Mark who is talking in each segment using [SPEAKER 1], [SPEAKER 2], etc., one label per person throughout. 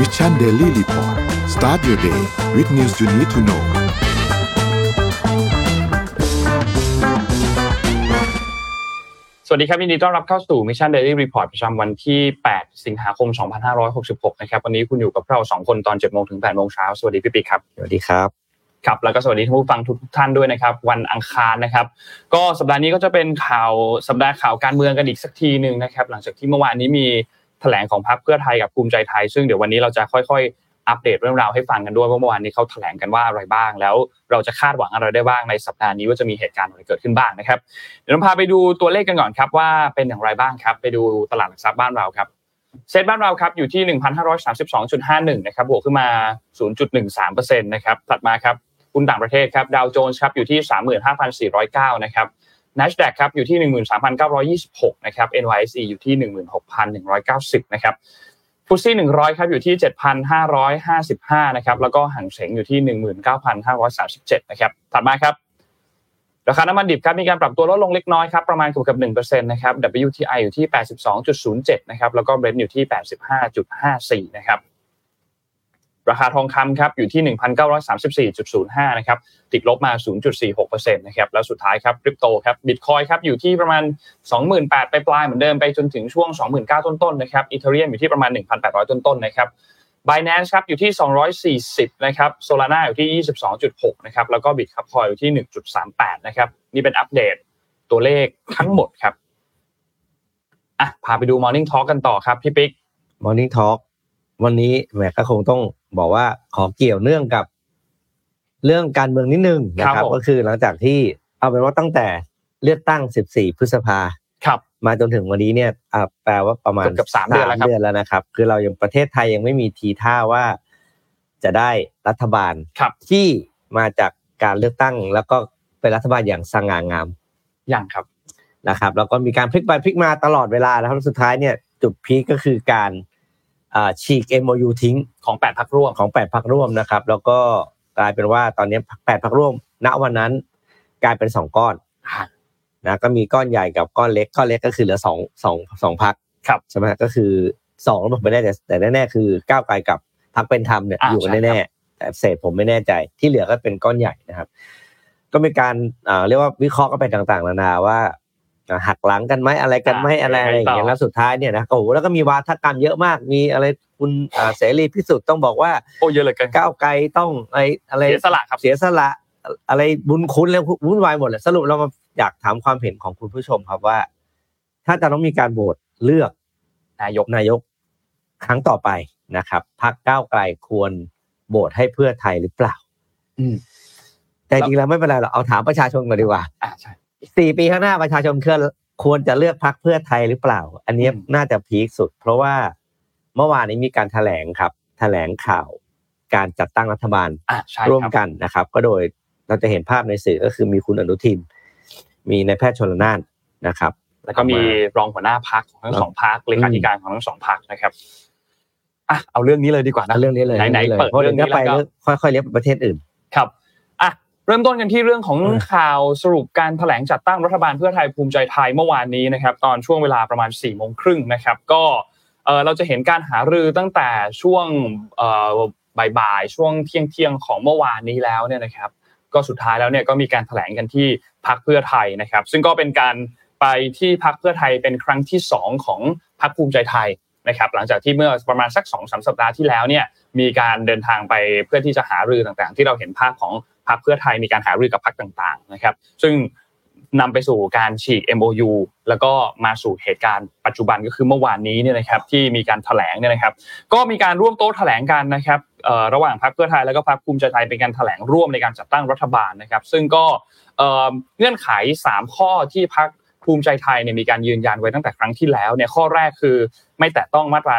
[SPEAKER 1] Mission Daily Report start your day with news you need to know
[SPEAKER 2] สวัสดีครับยินดีต้อนรับเข้าสู่ Mission Daily Report ประจำวันที่ 8 สิงหาคม 2566 นะครับ วันนี้คุณอยู่กับเรา 2 คนตอน 7 โมงถึง 8 โมงเช้า สวัสดีพี่ปิ๊กครับ
[SPEAKER 3] สวัสดีครับ
[SPEAKER 2] ครับแล้วก็สวัสดีท่านผู้ฟังทุกท่านด้วยนะครับ วันอังคารนะครับ ก็สัปดาห์นี้ก็จะเป็นข่าวสัปดาห์ข่าวการเมืองกันอีกสักทีหนึ่งนะครับ หลังจากที่เมื่อวานนี้มีแถลงของพรรคเพื่อไทยกับภูมิใจไทย ซึ่งเดี๋ยววันนี้เราจะค่อยๆ อัปเดตเรื่องราวให้ฟังกันด้วยว่าเมื่อวานนี้เขาแถลงกันว่าอะไรบ้าง แล้วเราจะคาดหวังอะไรได้บ้างในสัปดาห์นี้ว่าจะมีเหตุการณ์อะไรเกิดขึ้นบ้างนะครับ เดี๋ยวเราพาไปดูตัวเลขกันก่อนครับว่าเป็นอย่างไรบ้างครับ ไปดูตลาดหลักทรัพย์บ้านเราครับเซ็ตบ้านเราครับอยู่ที่ 1,532.51 นะครับบวกขึ้นมา 0.13%นะครับถัดมาครับหุ้นต่างประเทศครับดาวโจนส์ครับอยู่ที่ 35,409 นะครับ NASDAQ ครับอยู่ที่ 13,926 นะครับ NYSE อยู่ที่ 16,190 นะครับฟุตซี่100 ครับอยู่ที่ 7,555 นะครับ แล้วก็หังเสงอยู่ที่ 19,537 นะครับ ถัดมาครับ ราคาน้ำมันดิบครับมีการปรับตัวลดลงเล็กน้อยครับประมาณเกือบกับ1%นะครับ WTI อยู่ที่ 82.07 นะครับ แล้วก็ Brent อยู่ที่ 85.54 นะครับ ราคาทองคำครับอยู่ที่ 1,934.05 นะครับติดลบมา 0.46%นะครับแล้วสุดท้ายครับคริปโตครับบิตคอยครับอยู่ที่ประมาณ 28,000ไปปลายเหมือนเดิมไปจนถึงช่วง 29,000 ต้นๆนะครับอีเทเรียมอยู่ที่ประมาณ 1,800 ต้นๆนะครับ Binance ครับอยู่ที่ 240 นะครับ Solana อยู่ที่ 22.6 นะครับแล้วก็ Bitcoin อยู่ที่ 1.38 นะครับนี่เป็นอัปเดตตัวเลขทั้งหมดครับอะพาไปดู Morning Talk กันต่อครับพี่ปิ๊ก
[SPEAKER 3] Morning Talk วันนี้แหมก็คงต้องบอกว่าขอเกี่ยวเนื่องกับ เรื่องการเมืองนิดนึงนะครับ ก็คือหลังจากที่เอาเป็นว่าตั้งแต่เลือกตั้ง 14 พฤษภา
[SPEAKER 2] ครับ
[SPEAKER 3] มาจนถึงวันนี้เนี่ยแปลว่าประมาณ
[SPEAKER 2] เกือบสามเดือนแล้วครับ
[SPEAKER 3] เดือนแล้วนะครับ คือเรายังประเทศไทยยังไม่มีทีท่าว่าจะได้รัฐบาล
[SPEAKER 2] ครับ
[SPEAKER 3] ที่มาจากการเลือกตั้ง แล้วก็เป็นรัฐบาลอย่างสง่างาม
[SPEAKER 2] ยังครับ
[SPEAKER 3] นะครับ แล้วก็มีการพลิกไปพลิกมาตลอดเวลานะครับสุดท้ายเนี่ย จุดพีคก็คือการ ฉีก MOU ทิ้ง
[SPEAKER 2] ของแปดพักร่วม
[SPEAKER 3] ของแปดพักร่วมนะครับ แล้วก็กลายเป็นว่าตอนนี้แปดพักร่วม ณวันนั้นกลายเป็นสองก้อนนะก็มีก้อนใหญ่กับก้อนเล็กก้อนเล็กก็คือเหลือสองสองสองพัก
[SPEAKER 2] ครับ
[SPEAKER 3] ใช่ไหมก็คือสองผมไม่แน่ใจแต่แน่ๆคือก้าวไกลกับพักเป็นธรรมเนี่ย
[SPEAKER 2] อ่า
[SPEAKER 3] อยู่กัน
[SPEAKER 2] ใช่
[SPEAKER 3] แน่ๆแต่เศษผมไม่แน่ใจที่เหลือก็เป็นก้อนใหญ่นะครับ ก็มีการเรียกว่าวิเคราะห์กันไปต่างๆนานาว่า หักหลังกันไหมอะไรกันไหมอะไรอะไรอย่างเงี้ยแล้วสุดท้ายเนี่ยนะโอ้โหแล้วก็มีวาทกรรมเยอะมากมีอะไรคุณเสรีพิสุทธิ์ต้องบอกว่า
[SPEAKER 2] โอ้เยอะเลยกัน
[SPEAKER 3] ก้าวไกลต้องอะไรอะไร
[SPEAKER 2] เสียสละครับ
[SPEAKER 3] เสียสละอะไรบุญคุณแล้ววุ่นวายหมดเลยสรุปเรามาอยากถามความเห็นของคุณผู้ชมครับว่า ถ้าจะต้องมีการโหวตเลือก
[SPEAKER 2] นายก
[SPEAKER 3] นายกครั้งต่อไปนะครับพรรคก้าวไกลควรโหวตให้เพื่อไทยหรือเปล่า
[SPEAKER 2] อืม
[SPEAKER 3] แต่จริงแล้วไม่เป็นไรหรอกเอาถามประชาชนก่อนดีกว่า
[SPEAKER 2] อ่าใช่
[SPEAKER 3] สี่ปีข้างหน้าประชาชนเคลื่อนควรจะเลือกพรรคเพื่อไทยหรือเปล่า อันนี้
[SPEAKER 2] อืม
[SPEAKER 3] น่าจะพีคสุด เพราะว่าเมื่อวานนี้มีการแถลงครับแถลงข่าวการจัดตั้งรัฐบาล
[SPEAKER 2] อ่าใช่
[SPEAKER 3] ร่วม
[SPEAKER 2] ครับ
[SPEAKER 3] กันนะครับ ก็โดยเราจะเห็นภาพในสื่อก็คือมีคุณอนุทิน มีนายแพทย์ชนละนานนะครับ
[SPEAKER 2] แล้วก็มีรองหัวหน้าพักของทั้งสองพักเลขาธิการของทั้งสองพักนะครับอะเอาเรื่องนี้เลยดีกว่านะ
[SPEAKER 3] เรื่องนี้เลย
[SPEAKER 2] ไหนๆ
[SPEAKER 3] เลย
[SPEAKER 2] เปิด
[SPEAKER 3] เพราะ
[SPEAKER 2] เรื่
[SPEAKER 3] เดี๋
[SPEAKER 2] อยง
[SPEAKER 3] ว
[SPEAKER 2] นี้
[SPEAKER 3] จะไป
[SPEAKER 2] แล้วก็
[SPEAKER 3] เรื่องค่อยๆเลี้ยประเทศอื่น
[SPEAKER 2] ครับอะ เริ่มต้นกันที่เรื่องของข่าวสรุปการแถลงจัดตั้งรัฐบาลเพื่อไทยภูมิใจไทยเมื่อวานนี้นะครับ ตอนช่วงเวลาประมาณ4ี่โมงครึ่งนะครับ ก็เออเราจะเห็นการหารือตั้งแต่ช่วงเอ่อบ่ายๆช่วงเที่ยงเที่ยงๆของเมื่อวานนี้แล้วเนี่ยนะครับ ก็สุดท้ายแล้วเนี่ยก็มีการแถลงกันที่พักเพื่อไทยนะครับ ซึ่งก็เป็นการไปที่พักเพื่อไทยเป็นครั้งที่สองของพักภูมิใจไทยนะครับ หลังจากที่เมื่อประมาณสักสองสามสัปดาห์ที่แล้วเนี่ยมีการเดินทางไปเพื่อที่จะหารือต่างๆ ที่เราเห็นภาพของ พรรคเพื่อไทยมีการหารือกับพรรคต่างๆนะครับ ซึ่งนำไปสู่การฉีก MOU แล้วก็มาสู่เหตุการณ์ปัจจุบันก็คือเมื่อวานนี้เนี่ยนะครับที่มีการแถลงเนี่ยนะครับ ก็มีการร่วมโต๊ะแถลงกันนะครับระหว่างพรรคเพื่อไทยแล้วก็พรรคภูมิใจไทยเป็นการแถลงร่วมในการจัดตั้งรัฐบาลนะครับ ซึ่งก็เอ่อเงื่อนไข 3 ข้อที่พรรคภูมิใจไทยเนี่ยมีการยืนยันไว้ตั้งแต่ครั้งที่แล้วเนี่ยข้อแรกคือไม่แตะต้องมาตรา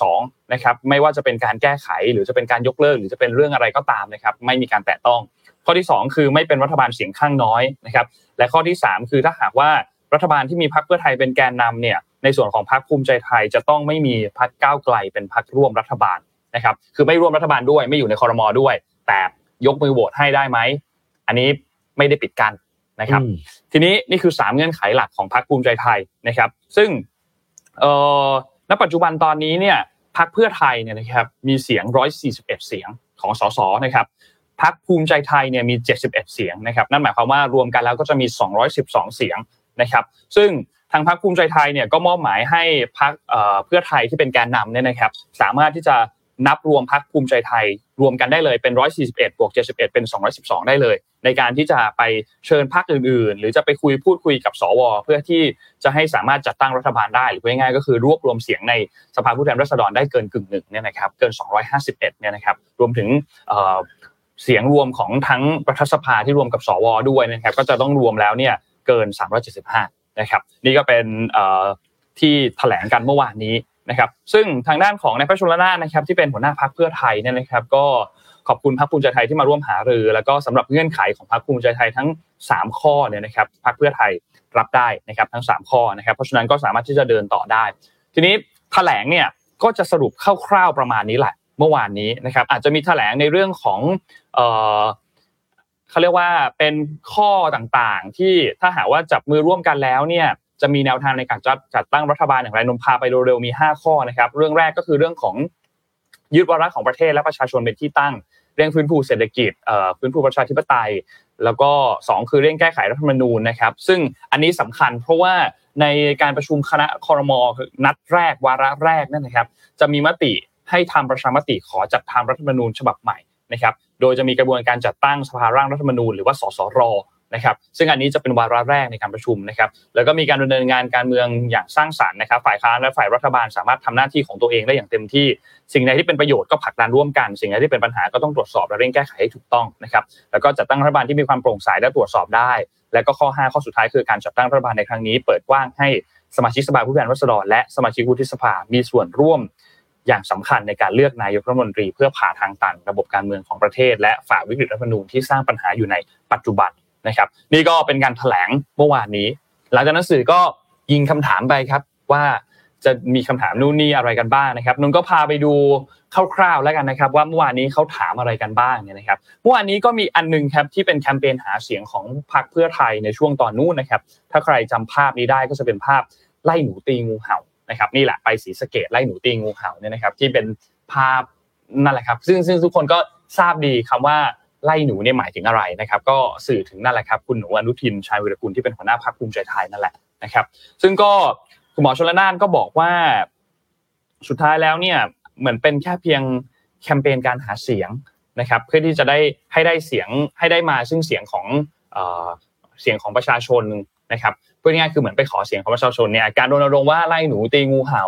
[SPEAKER 2] 112 นะครับไม่ว่าจะเป็นการแก้ไขหรือจะเป็นการยกเลิก หรือจะเป็นเรื่องอะไรก็ตามนะครับไม่มีการแตะต้อง ข้อที่ 2 คือไม่เป็นรัฐบาลเสียงข้างน้อยนะครับ และข้อที่ 3 คือถ้าหากว่ารัฐบาลที่มีพรรคเพื่อไทยเป็นแกนนำเนี่ยในส่วนของพรรคภูมิใจไทยจะต้องไม่มีพรรคก้าวไกลเป็นพรรคร่วมรัฐบาลนะครับ คือไม่ร่วมรัฐบาลด้วยไม่อยู่ในคอรมอด้วย แต่ยกมือโหวตให้ได้ไหมอันนี้ไม่ได้ปิดกันนะครับ
[SPEAKER 3] อืม
[SPEAKER 2] ทีนี้นี่คือ 3 เงื่อนไขหลักของพรรคภูมิใจไทยนะครับ ซึ่งเอ่อณปัจจุบันตอนนี้เนี่ยพรรคเพื่อไทยเนี่ยนะครับมีเสียง 141 เสียงของสสนะครับ พรรคภูมิใจไทยเนี่ยมี 71 เสียงนะครับนั่นหมายความว่ารวมกันแล้วก็จะมี 212 เสียงนะครับ ซึ่งทางพรรคภูมิใจไทยเนี่ยก็มอบหมายให้พรรคเพื่อไทยที่เป็นแกนนำเนี่ยนะครับ สามารถที่จะนับรวมพรรคภูมิใจไทย รวมกันได้เลยเป็น 141 บวก 71 เป็น 212 ได้เลย ในการที่จะไปเชิญพรรคอื่น ๆ หรือจะไปคุยพูดคุยกับสว เพื่อที่จะให้สามารถจัดตั้งรัฐบาลได้หรือง่ายๆก็คือรวบรวมเสียงในสภาผู้แทนราษฎรได้เกินกึ่งหนึ่งเนี่ยนะครับเกิน 251 เนี่ยนะครับรวมถึง เสียงรวมของทั้งรัฐสภาที่รวมกับสวด้วยนะครับ ก็จะต้องรวมแล้วเนี่ยเกิน 375 นะครับ นี่ก็เป็นที่แถลงกันเมื่อวานนี้นะครับ ซึ่งทางด้านของนายพระชลนานะครับ ที่เป็นหัวหน้าพักเพื่อไทยเนี่ยนะครับ ก็ขอบคุณพรรคภูมิใจไทยที่มาร่วมหารือ แล้วก็สำหรับเงื่อนไขของพรรคภูมิใจไทยทั้ง 3 ข้อเนี่ยนะครับพรรคเพื่อไทยรับได้นะครับทั้ง 3 ข้อนะครับ เพราะฉะนั้นก็สามารถที่จะเดินต่อได้ ทีนี้แถลงเนี่ยก็จะสรุปคร่าวๆประมาณนี้แหละ เมื่อวานนี้นะครับ อาจจะมีแถลงในเรื่องของเขาเรียกว่าเป็นข้อต่างๆ ที่ถ้าหากว่าจับมือร่วมกันแล้วเนี่ยจะมีแนวทางในการจัดจัดตั้งรัฐบาลอย่างไรนมพาไปเร็วๆมี 5 ข้อนะครับ เรื่องแรกก็คือเรื่องของยึดวาระของประเทศและประชาชนเป็นที่ตั้ง เรื่องฟื้นฟูเศรษฐกิจฟื้นฟูประชาธิปไตย แล้วก็ 2 คือเรื่องแก้ไขรัฐธรรมนูญนะครับ ซึ่งอันนี้สำคัญเพราะว่าในการประชุมคณะคอรมอนัดแรกวาระแรกนั่นนะครับ จะมีมติ ให้ทำประชามติขอจัดทำรัฐธรรมนูญฉบับใหม่นะครับ โดยจะมีกระบวนการจัดตั้งสภาร่างรัฐธรรมนูญหรือว่าสสรนะครับ ซึ่งอันนี้จะเป็นวาระแรกในการประชุมนะครับ แล้วก็มีการดำเนินงานการเมืองอย่างสร้างสรรค์นะครับ ฝ่ายค้านและฝ่ายรัฐบาลสามารถทำหน้าที่ของตัวเองได้อย่างเต็มที่ สิ่งใดที่เป็นประโยชน์ก็ผลักดันร่วมกัน สิ่งใดที่เป็นปัญหาก็ต้องตรวจสอบและเร่งแก้ไขให้ถูกต้องนะครับ แล้วก็จัดตั้งรัฐบาลที่มีความโปร่งใสและตรวจสอบได้ และก็ข้อ 5 ข้อสุดท้ายคือการจัดตั้งรัฐบาลในครั้งนี้ เปิดกว้างให้สมาชิกสภาผู้แทนราษฎรและสมาชิกวุฒิสภามีส่วนร่วม อย่างสำคัญในการเลือกนายกรัฐมนตรี เพื่อผ่าทางตันระบบการเมืองของประเทศ และฝ่าวิกฤตรัฐธรรมนูญที่สร้างปัญหาอยู่ในปัจจุบันนะครับ นี่ก็เป็นการแถลงเมื่อวานนี้ หลังจากนั้นสื่อก็ยิงคำถามไปครับว่าจะมีคำถามนู่นนี่อะไรกันบ้างนะครับนนก็พาไปดูคร่าวๆแล้วกันนะครับ ว่าเมื่อวานนี้เขาถามอะไรกันบ้างเนี่ยนะครับเมื่อวานนี้ก็มีอันนึงครับที่เป็นแคมเปญหาเสียงของพรรคเพื่อไทยในช่วงตอนนู้นนะครับ ถ้าใครจำภาพนี้ได้ก็จะเป็นภาพไล่หนูตีงูเห่า นะครับนี่แหละไปสีสเกตไล่หนูตีงูเห่าเนี่ยนะครับที่เป็นภาพนั่นแหละครับ ซึ่งซึ่งทุกคนก็ทราบดีคำว่าไล่หนูเนี่ยหมายถึงอะไรนะครับ ก็สื่อถึงนั่นแหละครับคุณหนูอนุทินชายวิรกุลที่เป็นหัวหน้าพรรคภูมิใจไทยนั่นแหละนะครับ ซึ่งก็คุณหมอชลนานก็บอกว่าสุดท้ายแล้วเนี่ยเหมือนเป็นแค่เพียงแคมเปญการหาเสียงนะครับเพื่อที่จะได้ให้ได้เสียงให้ได้มาซึ่งเสียงของเสียงของประชาชนนะครับ พื่อง่ายคือเหมือนไปขอเสียงของประชาชนเนี่ยการรณรงค์ว่าไล่หนูตีงูเห่า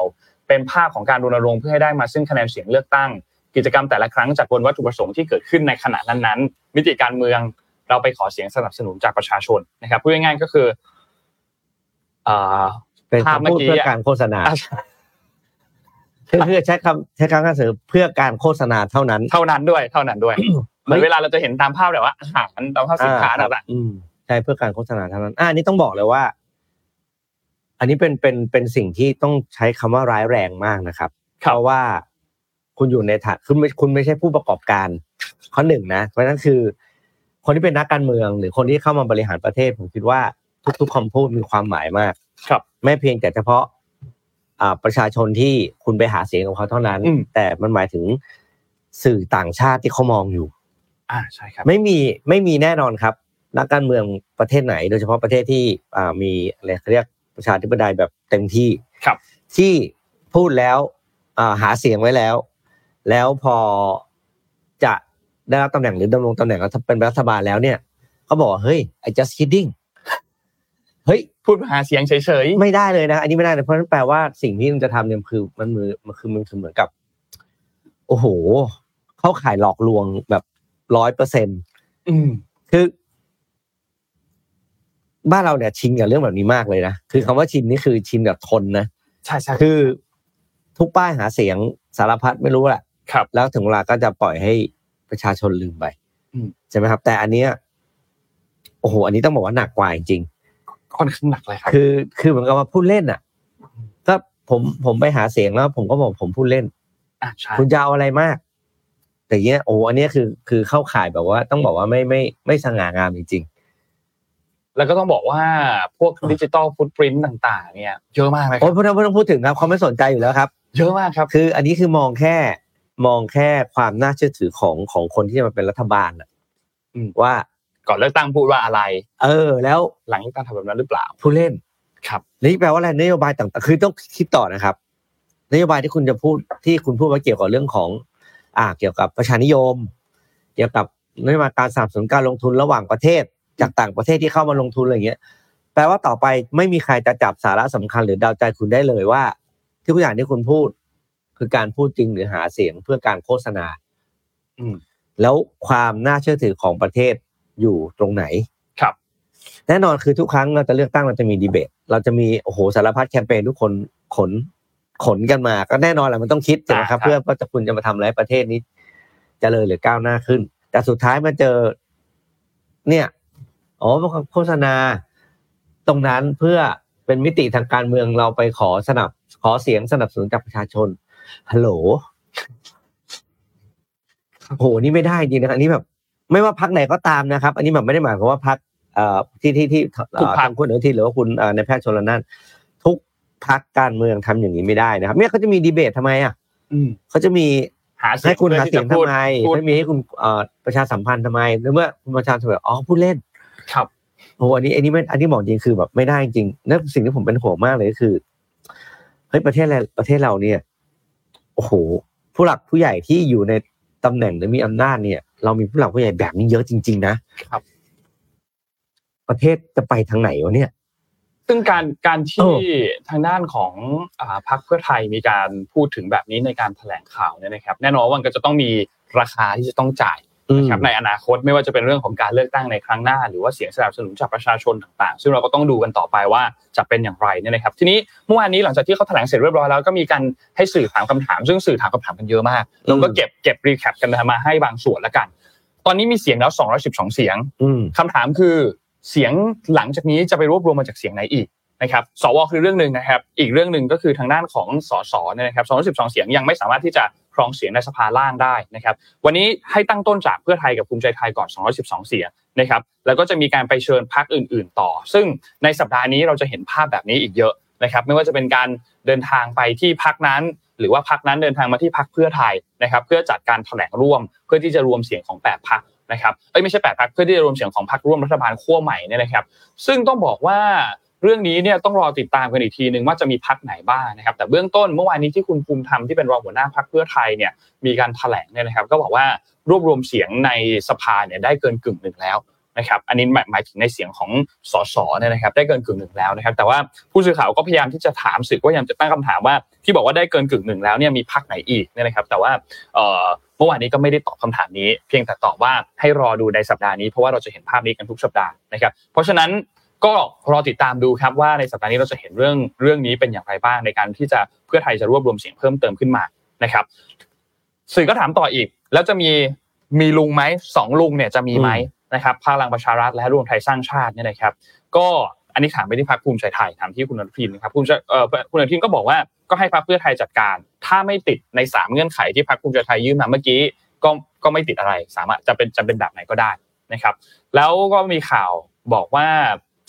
[SPEAKER 2] เป็นภาพของการรณรงค์เพื่อให้ได้มาซึ่งคะแนนเสียงเลือกตั้ง กิจกรรมแต่ละครั้งจากบนวัตถุประสงค์ที่เกิดขึ้นในขณะนั้นๆมิติการเมืองเราไปขอเสียงสนับสนุนจากประชาชนนะครับพูดง่ายๆก็คือ
[SPEAKER 3] เป็นคำพูดเพื่อการโฆษณาเพื่อใช้คำใช้คำกระสือเพื่อการโฆษณาเท่านั้น
[SPEAKER 2] เท่านั้นด้วยเท่านั้นด้วยเหมือนเวลาเราจะเห็นตามภาพแบบว่าอาหารตามภาพสินค้านั่นแหละ
[SPEAKER 3] ใช่เพื่อการโฆษณาเท่านั้นอันนี้ต้องบอกเลยว่า อันนี้เป็นเป็นเป็นสิ่งที่ต้องใช้คำว่าร้ายแรงมากนะครับเพราะว่าคุณอยู่ในฐานคุณไม่คุณไม่ใช่ผู้ประกอบการ ข้อหนึ่งนะเพราะนั้นคือ คนที่เป็นนักการเมือง หรือคนที่เข้ามาบริหารประเทศผมคิดว่าทุกๆคำพูดมีความหมายมาก
[SPEAKER 2] ครับ
[SPEAKER 3] ไม่เพียงแต่เฉพาะอ่าประชาชนที่คุณไปหาเสียงของเขาเท่านั้น แต่มันหมายถึงสื่อต่างชาติที่เขามองอยู่
[SPEAKER 2] อ่าใช่ครับ
[SPEAKER 3] ไม่มีไม่มีแน่นอนครับ นักการเมืองประเทศไหน โดยเฉพาะประเทศที่อ่ามีอะไรเรียก ประชาธิปไตยแบบเต็มที่
[SPEAKER 2] ครับ
[SPEAKER 3] ที่พูดแล้วอ่าหาเสียงไว้แล้ว แล้วพอจะได้รับตำแหน่งหรือดำรงตำแหน่งแล้วเป็นรัฐบาลแล้วเนี่ยเขาบอกเฮ้ย I just kidding เฮ้ย
[SPEAKER 2] พูดหาเสียงเฉย
[SPEAKER 3] ๆไม่ได้เลยนะอันนี้ไม่ได้เลยเพราะนั่นแปลว่าสิ่งที่มันจะทำเนี่ยคือมันมือมันคือมันคือเหมือนกับ โอ้โห เข้าขายหลอกลวงแบบร้อยเปอร์เซ็นต์คือ บ้านเราเนี่ยชินกับเรื่องแบบนี้มากเลยนะคือคำว่าชินนี่คือชินแบบทนนะ
[SPEAKER 2] ใช่ใช่
[SPEAKER 3] คือทุกป้ายหาเสียงสารพัดไม่รู้แหละ
[SPEAKER 2] ครับ
[SPEAKER 3] แล้วถึงเวลาก็จะปล่อยให้ประชาชนลืมไปใช่ไหมครับ แต่อันเนี้ยโอ้โหอันนี้ต้องบอกว่าหนักกว่าจริง
[SPEAKER 2] ค่อนข้างหนักเลยครับ
[SPEAKER 3] คือ คือเหมือนกับว่าพูดเล่นอะก็ผมผมไปหาเสียงแล้ว ผมก็บอกผมพูดเล่น
[SPEAKER 2] อะใช่
[SPEAKER 3] คุณจะเอาอะไรมาก แต่เนี้ยโอ้อันนี้คือคือเข้าข่ายแบบว่า ต้องบอกว่าไม่ไม่ไม่สง่างามจริง
[SPEAKER 2] ๆ แล้วก็ต้องบอกว่าพวกดิจิตอลฟุตปรินต์ต่าง ๆ เนี่ยเยอะมากเลยโอ้
[SPEAKER 3] พ่ไม่ต้องพูดถึงครับเขาไม่สนใจอยู่แล้วครับ
[SPEAKER 2] เยอะมากครับ
[SPEAKER 3] คืออันนี้คือมองแค่มองแค่ความน่าเชื่อถือของของคนที่จะมาเป็นรัฐบาลอะ
[SPEAKER 2] อืม
[SPEAKER 3] ว่า
[SPEAKER 2] ก่อนเลือกตั้งพูดว่าอะไร
[SPEAKER 3] เออ แล้ว
[SPEAKER 2] หลังเลือกตั้งทำแบบนั้นหรือเปล่า
[SPEAKER 3] ผู้เล่น
[SPEAKER 2] ครับ
[SPEAKER 3] นี่แปลว่าอะไรนโยบายต่างๆคือต้องคิดต่อนะครับ นโยบายที่คุณจะพูดที่คุณพูดว่าเกี่ยวกับเรื่องของ อ่าเกี่ยวกับประชานิยม เกี่ยวกับนโยบายการสนับสนุนการลงทุนระหว่างประเทศ จากต่างประเทศที่เข้ามาลงทุนอะไรอย่างเงี้ยแปลว่าต่อไปไม่มีใครจะจับสาระสำคัญหรือเดาใจคุณได้เลยว่า ที่ทุกอย่างที่คุณพูด คือการพูดจริงหรือหาเสียงเพื่อการโฆษณา
[SPEAKER 2] อืม
[SPEAKER 3] แล้วความน่าเชื่อถือของประเทศอยู่ตรงไหน
[SPEAKER 2] ครับ
[SPEAKER 3] แน่นอนคือทุกครั้งเราจะเลือกตั้งเราจะมีดีเบต เราจะมีโอ้โหสารพัดแคมเปญทุกคนขนขนกันมา ก็แน่นอนแหละมันต้องคิดถูกไหมครับ
[SPEAKER 2] อ่าครับ
[SPEAKER 3] เพื่อว่าจะคุณจะมาทำอะไรให้ประเทศนี้เจริญหรือก้าวหน้าขึ้น แต่สุดท้ายมาเจอ เนี่ย อ๋อโฆษณา ตรงนั้นเพื่อเป็นมิติทางการเมืองเราไปขอสนับขอเสียงสนับสนุนจากประชาชนฮัลโหลโอ้โหนี่ไม่ได้จริงนะครับอันนี้แบบ ไม่ว่าพักไหนก็ตามนะครับ อันนี้แบบไม่ได้หมายความว่าพักเอ่อที่ที่ที่
[SPEAKER 2] ทุกพรรค
[SPEAKER 3] ทางคุณอนุทินหรือว่าคุณเอ่อในายแพทย์ชนละนานทุกพักการเมืองทำอย่างนี้ไม่ได้นะครับเนี่ยเขาจะมีดีเบตทำไมอะ
[SPEAKER 2] อืม
[SPEAKER 3] เขาจะมี
[SPEAKER 2] หาเสียง
[SPEAKER 3] ให้คุณ
[SPEAKER 2] พื่อ
[SPEAKER 3] หา
[SPEAKER 2] ที่
[SPEAKER 3] เสีย
[SPEAKER 2] จะ
[SPEAKER 3] ง
[SPEAKER 2] พู
[SPEAKER 3] ทำ
[SPEAKER 2] ด
[SPEAKER 3] ไม
[SPEAKER 2] พูด
[SPEAKER 3] ไม่มีให้คุณเอ่อประชาสัมพันธ์ทำไมในเมื่อคุณประชาชนแบบอ๋อพูดเล่น
[SPEAKER 2] ครับ
[SPEAKER 3] โอ้โหอันนี้อันนี้ไม่อันนี้บอกจริงคือแบบไม่ได้จริงนั่นสิ่งที่ผมเป็นห่วงมากเลยก็คือเฮ้ยประเทศเราประเทศเราเนี่ย โอ้โห ผู้หลักผู้ใหญ่ที่อยู่ในตำแหน่งหรือมีอำนาจเนี่ย เรามีผู้หลักผู้ใหญ่แบบนี้เยอะจริง ๆ นะครับ ประเทศจะไปทางไหนวะเนี่ย
[SPEAKER 2] ซึ่งการการ
[SPEAKER 3] เอ
[SPEAKER 2] ที่
[SPEAKER 3] อ
[SPEAKER 2] ทางด้านของอ่าพรรคเพื่อไทยมีการพูดถึงแบบนี้ในการแถลงข่าวเนี่ยนะครับ แน่นอนว่ามันก็จะต้องมีราคาที่จะต้องจ่าย
[SPEAKER 3] อืม
[SPEAKER 2] นะครับในอนาคตไม่ว่าจะเป็นเรื่องของการเลือกตั้งในครั้งหน้า หรือว่าเสียงสนับสนุนจากประชาชนต่างๆ ซึ่งเราก็ต้องดูกันต่อไปว่าจะเป็นอย่างไรเนี่ยนะครับ ทีนี้เมื่อวานนี้หลังจากที่เขาแถลงเสร็จเรียบร้อยแล้วก็มีการให้สื่อถามคำถาม ซึ่งสื่อถามคำถามกันเยอะมากเราก็เก็บเก็บรีแคปกันมาให้บางส่วนแล้วกัน ตอนนี้มีเสียงแล้ว 212 เสียง
[SPEAKER 3] อืม
[SPEAKER 2] คำถามคือเสียงหลังจากนี้จะไปรวบรวมมาจากเสียงไหนอีก นะครับสวคือเรื่องหนึ่งนะครับ อีกเรื่องหนึ่งก็คือทางด้านของสสเนี่ยนะครับ212 เสียงยังไม่สามารถที่จะครองเสียงในสภาล่างได้นะครับ วันนี้ให้ตั้งต้นจากเพื่อไทยกับภูมิใจไทยก่อน 212 เสียงนะครับ แล้วก็จะมีการไปเชิญพรรคอื่น ๆ ต่อ ซึ่งในสัปดาห์นี้เราจะเห็นภาพแบบนี้อีกเยอะนะครับ ไม่ว่าจะเป็นการเดินทางไปที่พรรคนั้น หรือว่าพรรคนั้นเดินทางมาที่พรรคเพื่อไทยนะครับ เพื่อจัดการแถลงร่วม เพื่อที่จะรวมเสียงของแปดพรรคนะครับ เอ้ยไม่ใช่แปดพรรคเพื่อที่จะรวมเสียงของพรรคร่วมรัฐบาลขั้วใหม่เนี่ยนะครับ ซึ่งต้องบอกว่า เรื่องนี้เนี่ยต้องรอติดตามกันอีกทีหนึ่งว่าจะมีพักไหนบ้างนะครับ แต่เบื้องต้นเมื่อวานนี้ที่คุณภูมิธรรมที่เป็นรองหัวหน้าพักเพื่อไทยเนี่ยมีการแถลงเนี่ยนะครับ ก็บอกว่ารวบรวมเสียงในสภาเนี่ยได้เกินกึ่งหนึ่งแล้วนะครับอันนี้หมายถึงในเสียงของสสเนี่ยนะครับ ได้เกินกึ่งหนึ่งแล้วนะครับ แต่ว่าผู้สื่อข่าวก็พยายามที่จะถามสื่อก็พยายามจะตั้งคำถามว่าที่บอกว่าได้เกินกึ่งหนึ่งแล้วเนี่ยมีพักไหนอีกเนี่ยนะครับ แต่ว่าเมื่อวานนี้ก็ไม่ได้ตอบคำถามนี้ เพียงแต่ตอบว่าให้รอดูในสัปดาห์นี้เพราะว่าเราจะเห็นภาพนี้กันทุกสัปดาห์นะครับ เพราะฉะนั้น ก็รอติดตามดูครับว่าในสัปดาห์นี้เราจะเห็นเรื่องเรื่องนี้เป็นอย่างไรบ้างในการที่จะเพื่อไทยจะรวบรวมเสียงเพิ่มเติมขึ้นมานะครับ สื่อก็ถามต่ออีก แล้วจะมีมีลุงไหมสองลุงเนี่ยจะมีไหมนะครับพลังประชารัฐและรวมไทยสร้างชาติเนี่ยนะครับ ก็อันนี้ถามไปที่พรรคภูมิใจไทยถามที่คุณอนุทินนะครับภูมิใจเอ่อคุณอนุทินก็บอกว่าก็ให้พรรคเพื่อไทยจัดการ ถ้าไม่ติดในสามเงื่อนไขที่พรรคภูมิใจไทยยื่นมาเมื่อกี้ก็ก็ไม่ติดอะไรสามารถจะเป็นจะเป็นแบบไหนก็ได้นะครับ แล้วก็มีข่าวบอกว่า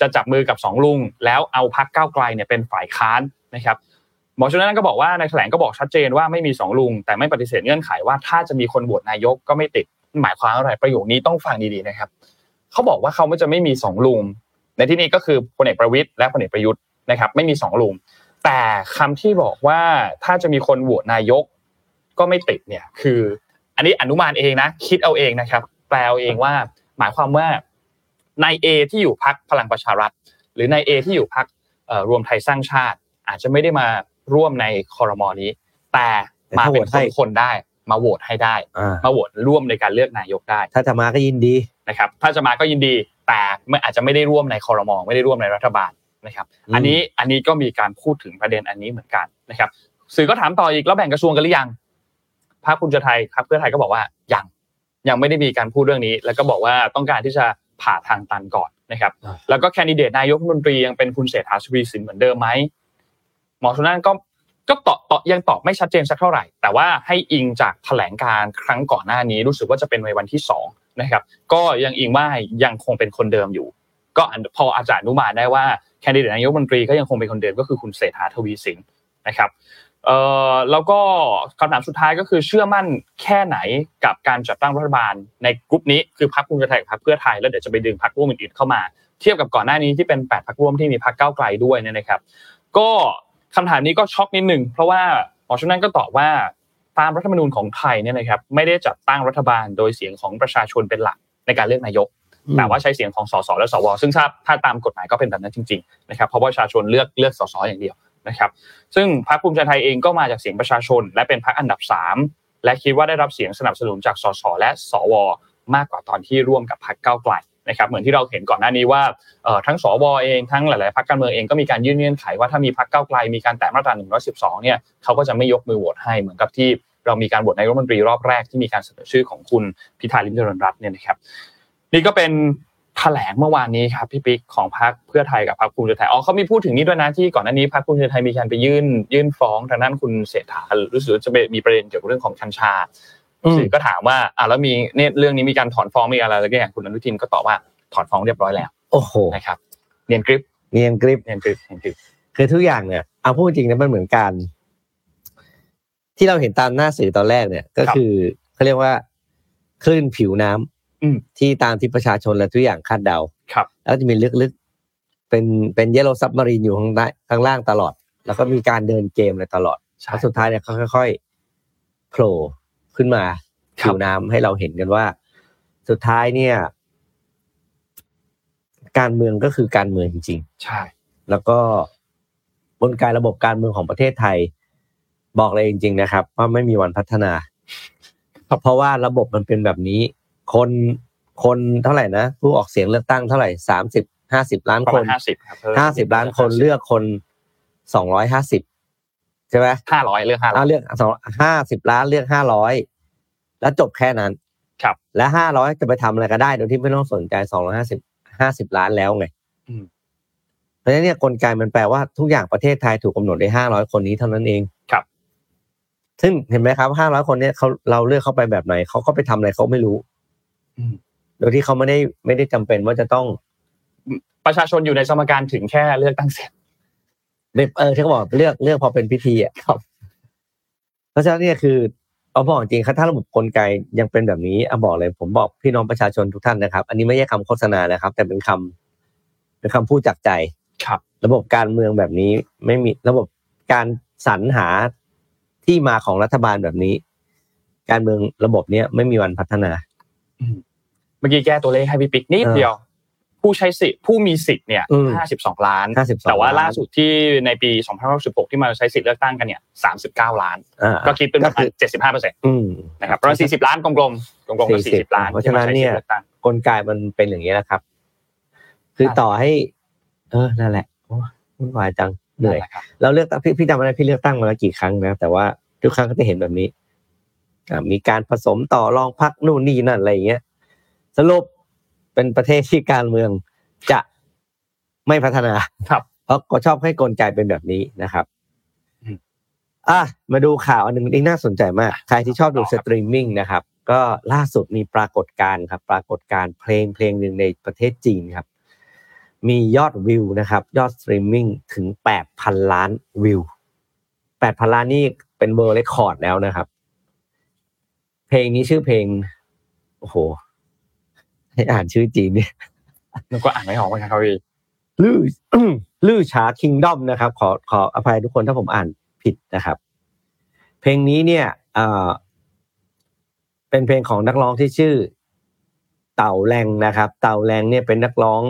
[SPEAKER 2] จะจับมือกับสองลุง แล้วเอาพรรคก้าวไกลเนี่ยเป็นฝ่ายค้านนะครับหมอชนน่นก็บอกว่าในแถลงก็บอกชัดเจนว่าไม่มีสองลุง แต่ไม่ปฏิเสธเงื่อนไขว่าถ้าจะมีคนโหวตนายกก็ไม่ติดหมายความอะไรประโยคนี้ต้องฟังดีๆนะครับเขาบอกว่าเขาไม่จะไม่มีสองลุง ในที่นี้ก็คือพลเอกประวิตยและพลเอกประยุทธ์นะครับไม่มีสองลุง แต่คำที่บอกว่าถ้าจะมีคนโหวตนายกก็ไม่ติดเนี่ยคือ อันนี้อนุมานเองนะ คิดเอาเองนะครับ แปลเอาเองว่าหมายความว่า นายเอที่อยู่พักพลังประชารัฐ หรือนายเอที่อยู่พักรวมไทยสร้างชาติ อาจจะไม่ได้มาร่วมในคอรมอนี้ แต่มาเป็นคนคนได้ มาโหวตให้ได้
[SPEAKER 3] อ่า
[SPEAKER 2] มาโหวตร่วมในการเลือกนายกได้
[SPEAKER 3] ถ้าจะมาก็ยินดี
[SPEAKER 2] นะครับ ถ้าจะมาก็ยินดี แต่ไม่อาจจะไม่ได้ร่วมในคอรมอไม่ได้ร่วมในรัฐบาลนะครับ
[SPEAKER 3] อืม
[SPEAKER 2] อันนี้อันนี้ก็มีการพูดถึงประเด็นอันนี้เหมือนกันนะครับ สื่อก็ถามต่ออีกแล้วแบ่งกระทรวงกันหรือยังพรรคภูมิใจไทยพรรคเพื่อไทยก็บอกว่ายังยังไม่ได้มีการพูดเรื่องนี้ แล้วก็บอกว่าต้องการที่จะ ผ่าทางตันก่อนนะครับ แล้วก็แคนดิเดตนายกรัฐมนตรียังเป็นคุณเศรษฐาทวีสินเหมือนเดิมไหมหมอชนน่านก็ก็ตอบตอบยังตอบไม่ชัดเจนสักเท่าไหร่ แต่ว่าให้อิงจากแถลงการครั้งก่อนหน้านี้รู้สึกว่าจะเป็นในวันที่สองนะครับก็ยังอิงว่ายังคงเป็นคนเดิมอยู่ ก็พออาจารย์อนุมานได้ว่าแคนดิเดตนายกรัฐมนตรีก็ยังคงเป็นคนเดิมก็คือคุณเศรษฐาทวีสินนะครับ เอ่อแล้วก็คำถามสุดท้ายก็คือเชื่อมั่นแค่ไหนกับการจัดตั้งรัฐบาลในกลุ่มนี้คือพรรคภูมิใจไทยกับพรรคเพื่อไทยแล้วเดี๋ยวจะไปดึงพรรคร่วมอื่นๆเข้ามา เทียบกับก่อนหน้านี้ที่เป็น 8 พรรคร่วมที่มีพรรคก้าวไกลด้วยเนี่ยนะครับ ก็คำถามนี้ก็ช็อกนิดนึงเพราะว่าหมอชนนั่นก็ตอบว่าตามรัฐธรรมนูญของไทยเนี่ยนะครับไม่ได้จัดตั้งรัฐบาลโดยเสียงของประชาชนเป็นหลักในการเลือกนายกแต่ว่าใช้เสียงของสสและสวซึ่งถ้าถ้าตามกฎหมายก็เป็นแบบนั้นจริงๆนะครับเพราะว่าประชาชนเลือกเลือกสสอย่างเดียว นะครับซึ่งพรรคภูมิใจไทยเองก็มาจากเสียงประชาชน และเป็นพรรคอันดับ 3 และคิดว่าได้รับเสียงสนับสนุนจากสสและสว มากกว่าตอนที่ร่วมกับพรรคก้าวไกลนะครับเหมือนที่เราเห็นก่อนหน้านี้ว่าทั้งสวเองทั้งหลาย ๆพรรคการเมืองเองก็มีการยื่นเงื่อนไขว่าถ้ามีพรรคก้าวไกลมีการแตะมาตรา112 เนี่ยเขาก็จะไม่ยกมือโหวตให้เหมือนกับที่เรามีการโหวตนายกรัฐมนตรีรอบแรกที่มีการเสนอชื่อของคุณพิธาลิมเจริญรัตน์เนี่ยนะครับนี่ก็เป็น แถลงเมื่อวานนี้ครับพี่ปิ๊กของพรรคเพื่อไทยกับพรรคภูมิใจไทยอ๋อเขามีพูดถึงนี้ด้วยนะที่ก่อนหน้านี้พรรคภูมิใจไทยมีการไปยื่น ยื่นฟ้องทางด้านคุณเศรษฐารู้สึกจะมีประเด็นเกี่ยวกับเรื่องของกัญชาสื่อก็ถามว่าอ่าแล้วมีเนี่ยเรื่องนี้มีการถอนฟ้องมีอะไรแล้วก็อย่างคุณอนุทินก็ตอบว่าถอนฟ้องเรียบร้อยแล้ว
[SPEAKER 3] โอ้โห
[SPEAKER 2] นะครับเนียนกริป
[SPEAKER 3] เนียนกริป
[SPEAKER 2] เนียนกริปเนียนกริป
[SPEAKER 3] คือทุกอย่างเนี่ยเอาพูดจริงนะมันเหมือนกันที่เราเห็นตามหน้าสื่อตอนแรกเนี่ย ก็คือเขาเรียกว่าคลื่นผิวน้ำ ที่ตามที่ประชาชนและทุกอย่างคาดเดา
[SPEAKER 2] ครับ
[SPEAKER 3] แล้วจะมีลึกๆ เป็นเป็น yellow submarine อยู่ข้างใต้ข้างล่างตลอด แล้วก็มีการเดินเกมอะไรตลอดแล้วสุดท้ายเนี่ยเขาค่อยๆโผล่ขึ้นมาผิวน้ำให้เราเห็นกันว่า สุดท้ายเนี่ย การเมืองก็คือการเมืองจริง
[SPEAKER 2] ๆ ใช่
[SPEAKER 3] แล้วก็กลไกระบบการเมืองของประเทศไทย บอกเลยจริง ๆ นะครับ ว่าไม่มีวันพัฒนาเพราะว่าระบบมันเป็นแบบนี้ คนคนเท่าไหร่นะ ผู้ออกเสียงเลือกตั้งเท่าไหร่สามสิบห้าสิบล้านคน
[SPEAKER 2] ห้าสิบ
[SPEAKER 3] ห้าสิบล้านคนเลือกคนสองร้อยห้าสิบใช่ไหม
[SPEAKER 2] ห้าร้อยเลือกห้าร้อย
[SPEAKER 3] เลือกสองห้าสิบล้านเลือกห้าร้อยแล้วจบแค่นั้น
[SPEAKER 2] ครับ
[SPEAKER 3] และห้าร้อยจะไปทำอะไรก็ได้โดยที่ไม่ต้องสนใจสองร้อยห้าสิบห้าสิบล้านแล้วไงเพราะฉะนั้นเนี่ยกลไกมันแปลว่าทุกอย่างประเทศไทยถูกกาหนดได้ห้าร้อยคนนี้เท่านั้นเอง
[SPEAKER 2] ครับ
[SPEAKER 3] ซึ่งเห็นไหมครับห้าร้อยคนเนี้ยเขาเราเลือกเข้าไปแบบไหนเขาก็ไปทำอะไรเขาไม่รู้ โดยที่เขาไม่ได้ไม่ได้จำเป็นว่าจะต้อง
[SPEAKER 2] ประชาชนอยู่ในสมการถึงแค่เลือกตั้งเสร็จ
[SPEAKER 3] เออที่เขาบอกเลือกเลือกพอเป็นพิธีอะครับเพราะฉะนั้นเนี่ยคือเอาบอกจริงครับถ้าระบบกลไกยังเป็นแบบนี้เอาบอกเลย ผมบอกพี่น้องประชาชนทุกท่านนะครับ อันนี้ไม่ใช่คำโฆษณานะครับ แต่เป็นคำเป็นคำพูดจากใจ
[SPEAKER 2] ครับ
[SPEAKER 3] ระบบการเมืองแบบนี้ไม่มีระบบการสรรหาที่มาของรัฐบาลแบบนี้ การเมืองระบบเนี้ยไม่มีวันพัฒนา
[SPEAKER 2] เมื่อกี้แก้ตัวเลขให้พี่ปิ๊กนิดเดียว ผู้ใช้สิทธิ์ผู้มีสิทธิ์เนี่ยห้าสิบสองล้าน แต่ว่าล่าสุดที่ในปีสองพันสิบหกที่มาใช้สิทธิ์เลือกตั้งกันเนี่ยสามสิบเก้าล้าน ก็คิดเป็นประมาณเจ็ดสิบห้าเปอร์เซ็นต์นะครับประมาณสี่สิบล้านกลมๆกลมๆก็สี่สิบล้าน
[SPEAKER 3] เพราะฉะนั้นเนี่ยกลไกมันเป็นอย่างนี้นะครับ คือต่อให้ เออนั่นแหละวุ่นวายจังเหนื่อยเราเลือกพี่พี่จำไม่ได้พี่เลือกตั้งมาแล้วกี่ครั้งนะแต่ว่าทุกครั้งก็จะเห็นแบบนี้ มีการผสมต่อรองพรรคนู่นนี่นั่นอะไรอย่างเงี้ยสรุปเป็นประเทศที่การเมืองจะไม่พัฒนา
[SPEAKER 2] ครับ
[SPEAKER 3] เพราะก็ชอบให้กลไกเป็นแบบนี้นะครับอะมาดูข่าวอันหนึ่งที่น่าสนใจมาก ใครที่ชอบดูสตรีมมิ่งนะครับ ก็ล่าสุดมีปรากฏการณ์ครับ ปรากฏการณ์เพลงเพลงหนึ่งในประเทศจีนครับ มียอดวิวนะครับ ยอดสตรีมมิ่งถึงแปดพันล้านวิวแปดพันล้านนี่เป็น world record แล้วนะครับ เพลงนี้ชื่อเพลง โอ้โห ให้อ่านชื่อจีนเนี่ย
[SPEAKER 2] นึกว่าอ่านไม่ออกเหมือนกันครับพี่
[SPEAKER 3] ลื่อลื่อชา kingdom นะครับ ขอขออภัยทุกคนถ้าผมอ่านผิดนะครับ เพลงนี้เนี่ยเอ่อเป็นเพลงของนักร้องที่ชื่อ เต่าแรงนะครับ เต่าแรงเนี่ยเป็นนักร้อง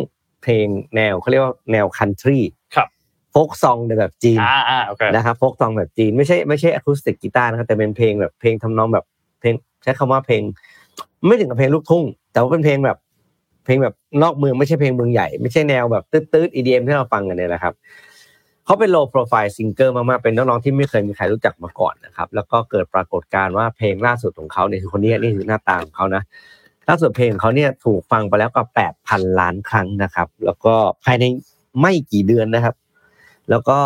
[SPEAKER 3] เพลงแนวเขาเรียกว่าแนวคันทรี
[SPEAKER 2] ครับ
[SPEAKER 3] โฟกซองในแบบจีนนะครับโฟกซองแบบจีน ไม่ใช่ไม่ใช่อะคูสติกกีตาร์นะครับแต่เป็นเพลงแบบเพลงทำนองแบบ เพลงใช้คำว่าเพลง ไม่ถึงกับเพลงลูกทุ่ง แต่ว่าเป็นเพลงแบบ เพลงแบบนอกเมืองไม่ใช่เพลงเมืองใหญ่ ไม่ใช่แนวแบบตืดๆ EDM ที่เราฟังกันเนี่ยนะครับเขาเป็นโลโปรไฟล์ซิงเกิลมากๆ เป็นน้องๆที่ไม่เคยมีใครรู้จักมาก่อนนะครับ แล้วก็เกิดปรากฏการณ์ว่าเพลงล่าสุดของเขาเนี่ยคือคนนี้นี่คือหน้าตาของเขานะล่าสุดเพลงเขาเนี่ยถูกฟังไปแล้วก็แปดพันล้านครั้งนะครับ แล้วก็ภายในไม่กี่เดือนนะครับ แล้วก็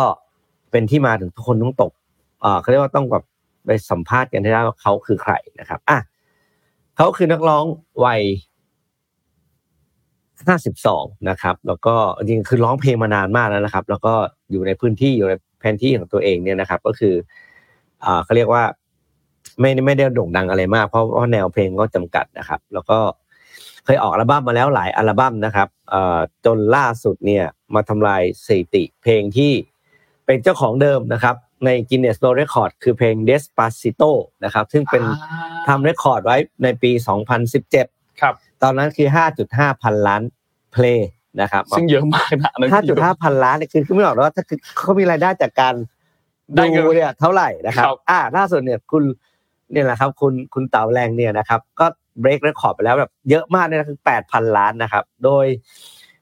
[SPEAKER 3] เป็นที่มาถึงทุกคนต้องตกเขาเรียกว่าต้องแบบ ไปสัมภาษณ์กันได้ว่าเขาคือใครนะครับอะเขาคือนักร้องวัยห้าสิบสองนะครับ แล้วก็จริงคือร้องเพลงมานานมากแล้วนะครับ แล้วก็อยู่ในพื้นที่อยู่ในแผนที่ของตัวเองเนี่ยนะครับ ก็คืออ่าเขาเรียกว่าไม่ไม่ได้โด่งดังอะไรมากเพราะว่าแนวเพลงก็จำกัดนะครับ แล้วก็เคยออกอัลบั้มมาแล้วหลายอัลบั้มนะครับเอ่อจนล่าสุดเนี่ยมาทำลายสถิติเพลงที่เป็นเจ้าของเดิมนะครับ ใน Guinness World Record คือเพลง Despacito นะครับ ซึ่งเป็นทำ record ไว้ในปี 2017
[SPEAKER 2] ครับ
[SPEAKER 3] ตอนนั้นคือ 5.5 พันล้านเพลงนะครับ
[SPEAKER 2] ซึ่งเยอะมากนะอันนั้น
[SPEAKER 3] 5.5 พันล้านเนี่ยคือคือไม่บอกว่าถ้าคือเขามีรายได้จากการ
[SPEAKER 2] ได้เงิน
[SPEAKER 3] ดูเนี่ยเท่าไหร่นะครับ
[SPEAKER 2] ครับ
[SPEAKER 3] อ่าล่าสุดเนี่ยคุณเนี่ยแหละครับ คุณคุณเต้าหลางเนี่ยนะครับ ก็ break record ไปแล้วแบบเยอะมากเนี่ยนะคือ 8,000 ล้านนะครับ โดย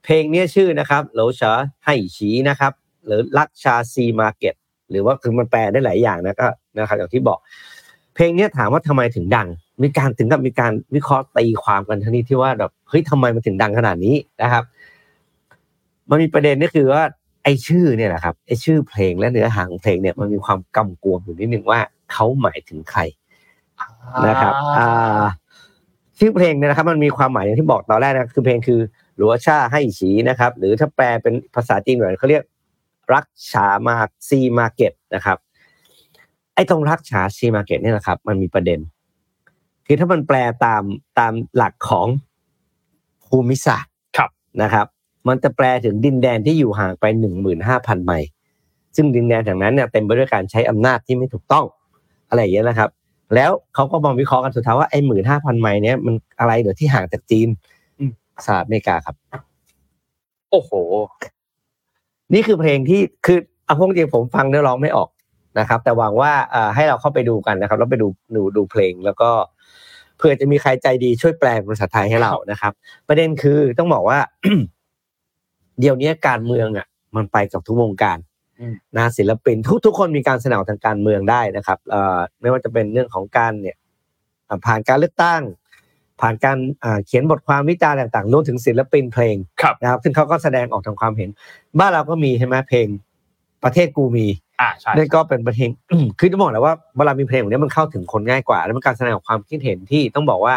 [SPEAKER 3] เพลงเนี้ยชื่อนะครับโหลเฉอให้ฉีนะครับ หรือ Raksha Sea Market หรือว่าคือมันแปลได้หลายอย่างนะก็นะครับอย่างที่บอก เพลงนี้ถามว่าทำไมถึงดัง มีการถึงกับมีการวิเคราะห์ตีความกันทั้งนี้ที่ว่าแบบเฮ้ยทำไมมันถึงดังขนาดนี้นะครับ มันมีประเด็นก็คือว่าไอ้ชื่อเนี่ยแหละครับไอ้ชื่อเพลงและเนื้อหาของเพลงเนี่ยมันมีความกำกวมอยู่นิดนึงว่าเขาหมายถึงใครนะครับอ่าชื่อเพลงเนี่ยนะครับ มันมีความหมายอย่างที่บอกตอนแรกนะคือเพลงคือหลัวชาให้ฉีนะครับ หรือถ้าแปลเป็นภาษาจีนหน่อยเขาเรียก รักฉามาซีมาเก็ตนะครับไอ้ตรงรักฉาซีมาเก็ตเนี่ยนะครับ มันมีประเด็น คือถ้ามันแปลตามตามหลักของภูมิศาสตร์
[SPEAKER 2] ครับ
[SPEAKER 3] นะครับ มันจะแปลถึงดินแดนที่อยู่ห่างไปหนึ่งหมื่นห้าพันไมล์ซึ่งดินแดนแถวนั้นเนี่ยเต็มไปด้วยการใช้อำนาจที่ไม่ถูกต้องอะไรอย่างเงี้ยนะครับ แล้วเขาก็มองวิเคราะห์กันสุดท้ายว่าไอ้หมื่นห้าพันไมล์เนี้ยมันอะไรเดี๋ยวที่ห่างจากจีน
[SPEAKER 2] อืม
[SPEAKER 3] สหรัฐอเมริกาครับ
[SPEAKER 2] โอ้โห
[SPEAKER 3] นี่คือเพลงที่คือเอาพวกจริงผมฟังเนื้อร้องไม่ออกนะครับ แต่หวังว่าเอ่อให้เราเข้าไปดูกันนะครับแล้วไปดูดูดูเพลงแล้วก็เผื่อจะมีใครใจดีช่วยแปลเป็นภาษาไทยให้เรานะครับ ประเด็นคือต้องบอกว่า เดี๋ยวนี้การเมืองอะ มันไปกับทุกวงการ
[SPEAKER 2] อืม
[SPEAKER 3] นะศิลปินทุกทุกคนมีการเสนอทางการเมืองได้นะครับเอ่อไม่ว่าจะเป็นเรื่องของการเนี่ยอ่าผ่านการเลือกตั้ง ผ่านการอ่าเขียนบทความวิจารณ์ต่างๆรวมถึงศิลปินเพลง
[SPEAKER 2] ครับ
[SPEAKER 3] นะครับซึ่งเขาก็แสดงออกทางความเห็น บ้านเราก็มีใช่ไหมเพลงประเทศกูมี
[SPEAKER 2] อ่าใช่
[SPEAKER 3] นั่นก็เป็นเพลงคือต้องบอกแล้วว่าเวลามีเพลงแบบนี้มันเข้าถึงคนง่ายกว่า แล้วมันการแสดงออกความคิดเห็นที่ต้องบอกว่า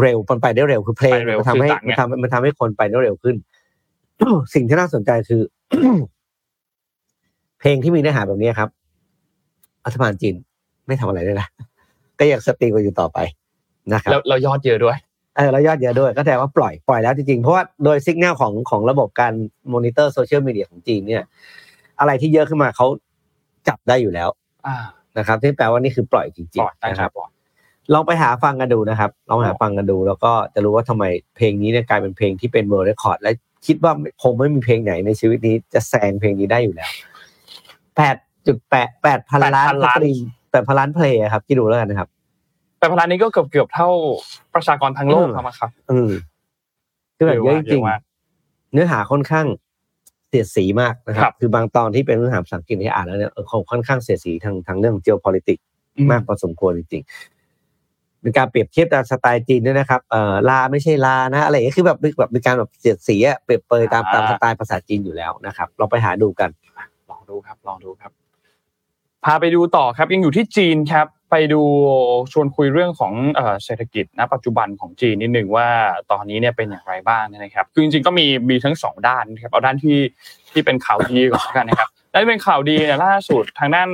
[SPEAKER 3] เร็วมันไปได้เร็วคือเพลง
[SPEAKER 2] ไปเร็ว
[SPEAKER 3] มันทำให้
[SPEAKER 2] สื่อสารไง
[SPEAKER 3] มันทำมันทำให้คนไปได้เร็วขึ้น สิ่งที่น่าสนใจคือ เพลงที่มีเนื้อหาแบบนี้ครับรัฐบาลจีนไม่ทำอะไรเลยนะก็ยัง stream กันอยู่ต่อไป นะครับ
[SPEAKER 2] แล้วเรายอดเยอะด้วย
[SPEAKER 3] เออแล้วยอดเยอะด้วยก็แสดงว่าปล่อยปล่อยแล้วจริงๆ เพราะว่าโดยสัญญาณของของระบบการมอนิเตอร์โซเชียลมีเดียของจีนเนี่ย อะไรที่เยอะขึ้นมาเขาจับได้อยู่แล้ว
[SPEAKER 2] อ่า
[SPEAKER 3] นะครับที่แปลว่านี่คือปล่อยจริ
[SPEAKER 2] ปลอด
[SPEAKER 3] ๆ
[SPEAKER 2] ได้
[SPEAKER 3] นะ
[SPEAKER 2] ครับ
[SPEAKER 3] ค
[SPEAKER 2] รับปลอด
[SPEAKER 3] ลองไปหาฟังกันดูนะครับลองไปหาฟังกันดู แล้วก็จะรู้ว่าทำไมเพลงนี้เนี่ยกลายเป็นเพลงที่เป็น world record และคิดว่าคงไม่มีเพลงไหนในชีวิตนี้จะแซงเพลงนี้ได้อยู่แล้วแปดจุดแปดแปดพันล้าน
[SPEAKER 2] 8,000ล้าน
[SPEAKER 3] stream แปดพันล้านเพลงครับที่ดูแล้วกันนะครับ
[SPEAKER 2] แต่พลานี้ก็เกือบเกือบเท่าประชากรทั้งโลก
[SPEAKER 3] อืม
[SPEAKER 2] ครับครับ
[SPEAKER 3] อืมคือแบบเยอะจริง
[SPEAKER 2] เยอะมาก
[SPEAKER 3] ๆเนื้อหาค่อนข้างเสียดสีมากนะครับ
[SPEAKER 2] ครั
[SPEAKER 3] บคือบางตอนที่เป็นเนื้อหาภาษาอังกฤษที่อ่านแล้วเนี่ยเออค่อนข้างเสียดสีทางทางเรื่อง geopolitics มากพอสมควรจริงๆเป็นการเปรียบเทียบตามสไตล์จีนด้วยนะครับเอ่อลาไม่ใช่ลานะ อะไรอย่างเงี้ยคือแบบแบบเป็นการแบบเสียดสีอะเปรียบเปรยตามตามสไตล์ภาษาจีนอยู่แล้วนะครับ เราไปหาดูกัน
[SPEAKER 2] ลองดูครับลองดูครับ พาไปดูต่อครับยังอยู่ที่จีนครับ ไปดูชวนคุยเรื่องของเศรษฐกิจณปัจจุบันของจีนนิดหนึ่งว่าตอนนี้เนี่ยเป็นอย่างไรบ้างนะครับ คือจริงๆก็มีมีทั้งสองด้านนะครับเอาด้านที่ที่เป็นข่าวดีก่อนกันนะครับด้านที่เป็นข่าวดีเนี่ยล่าสุดทางด้าน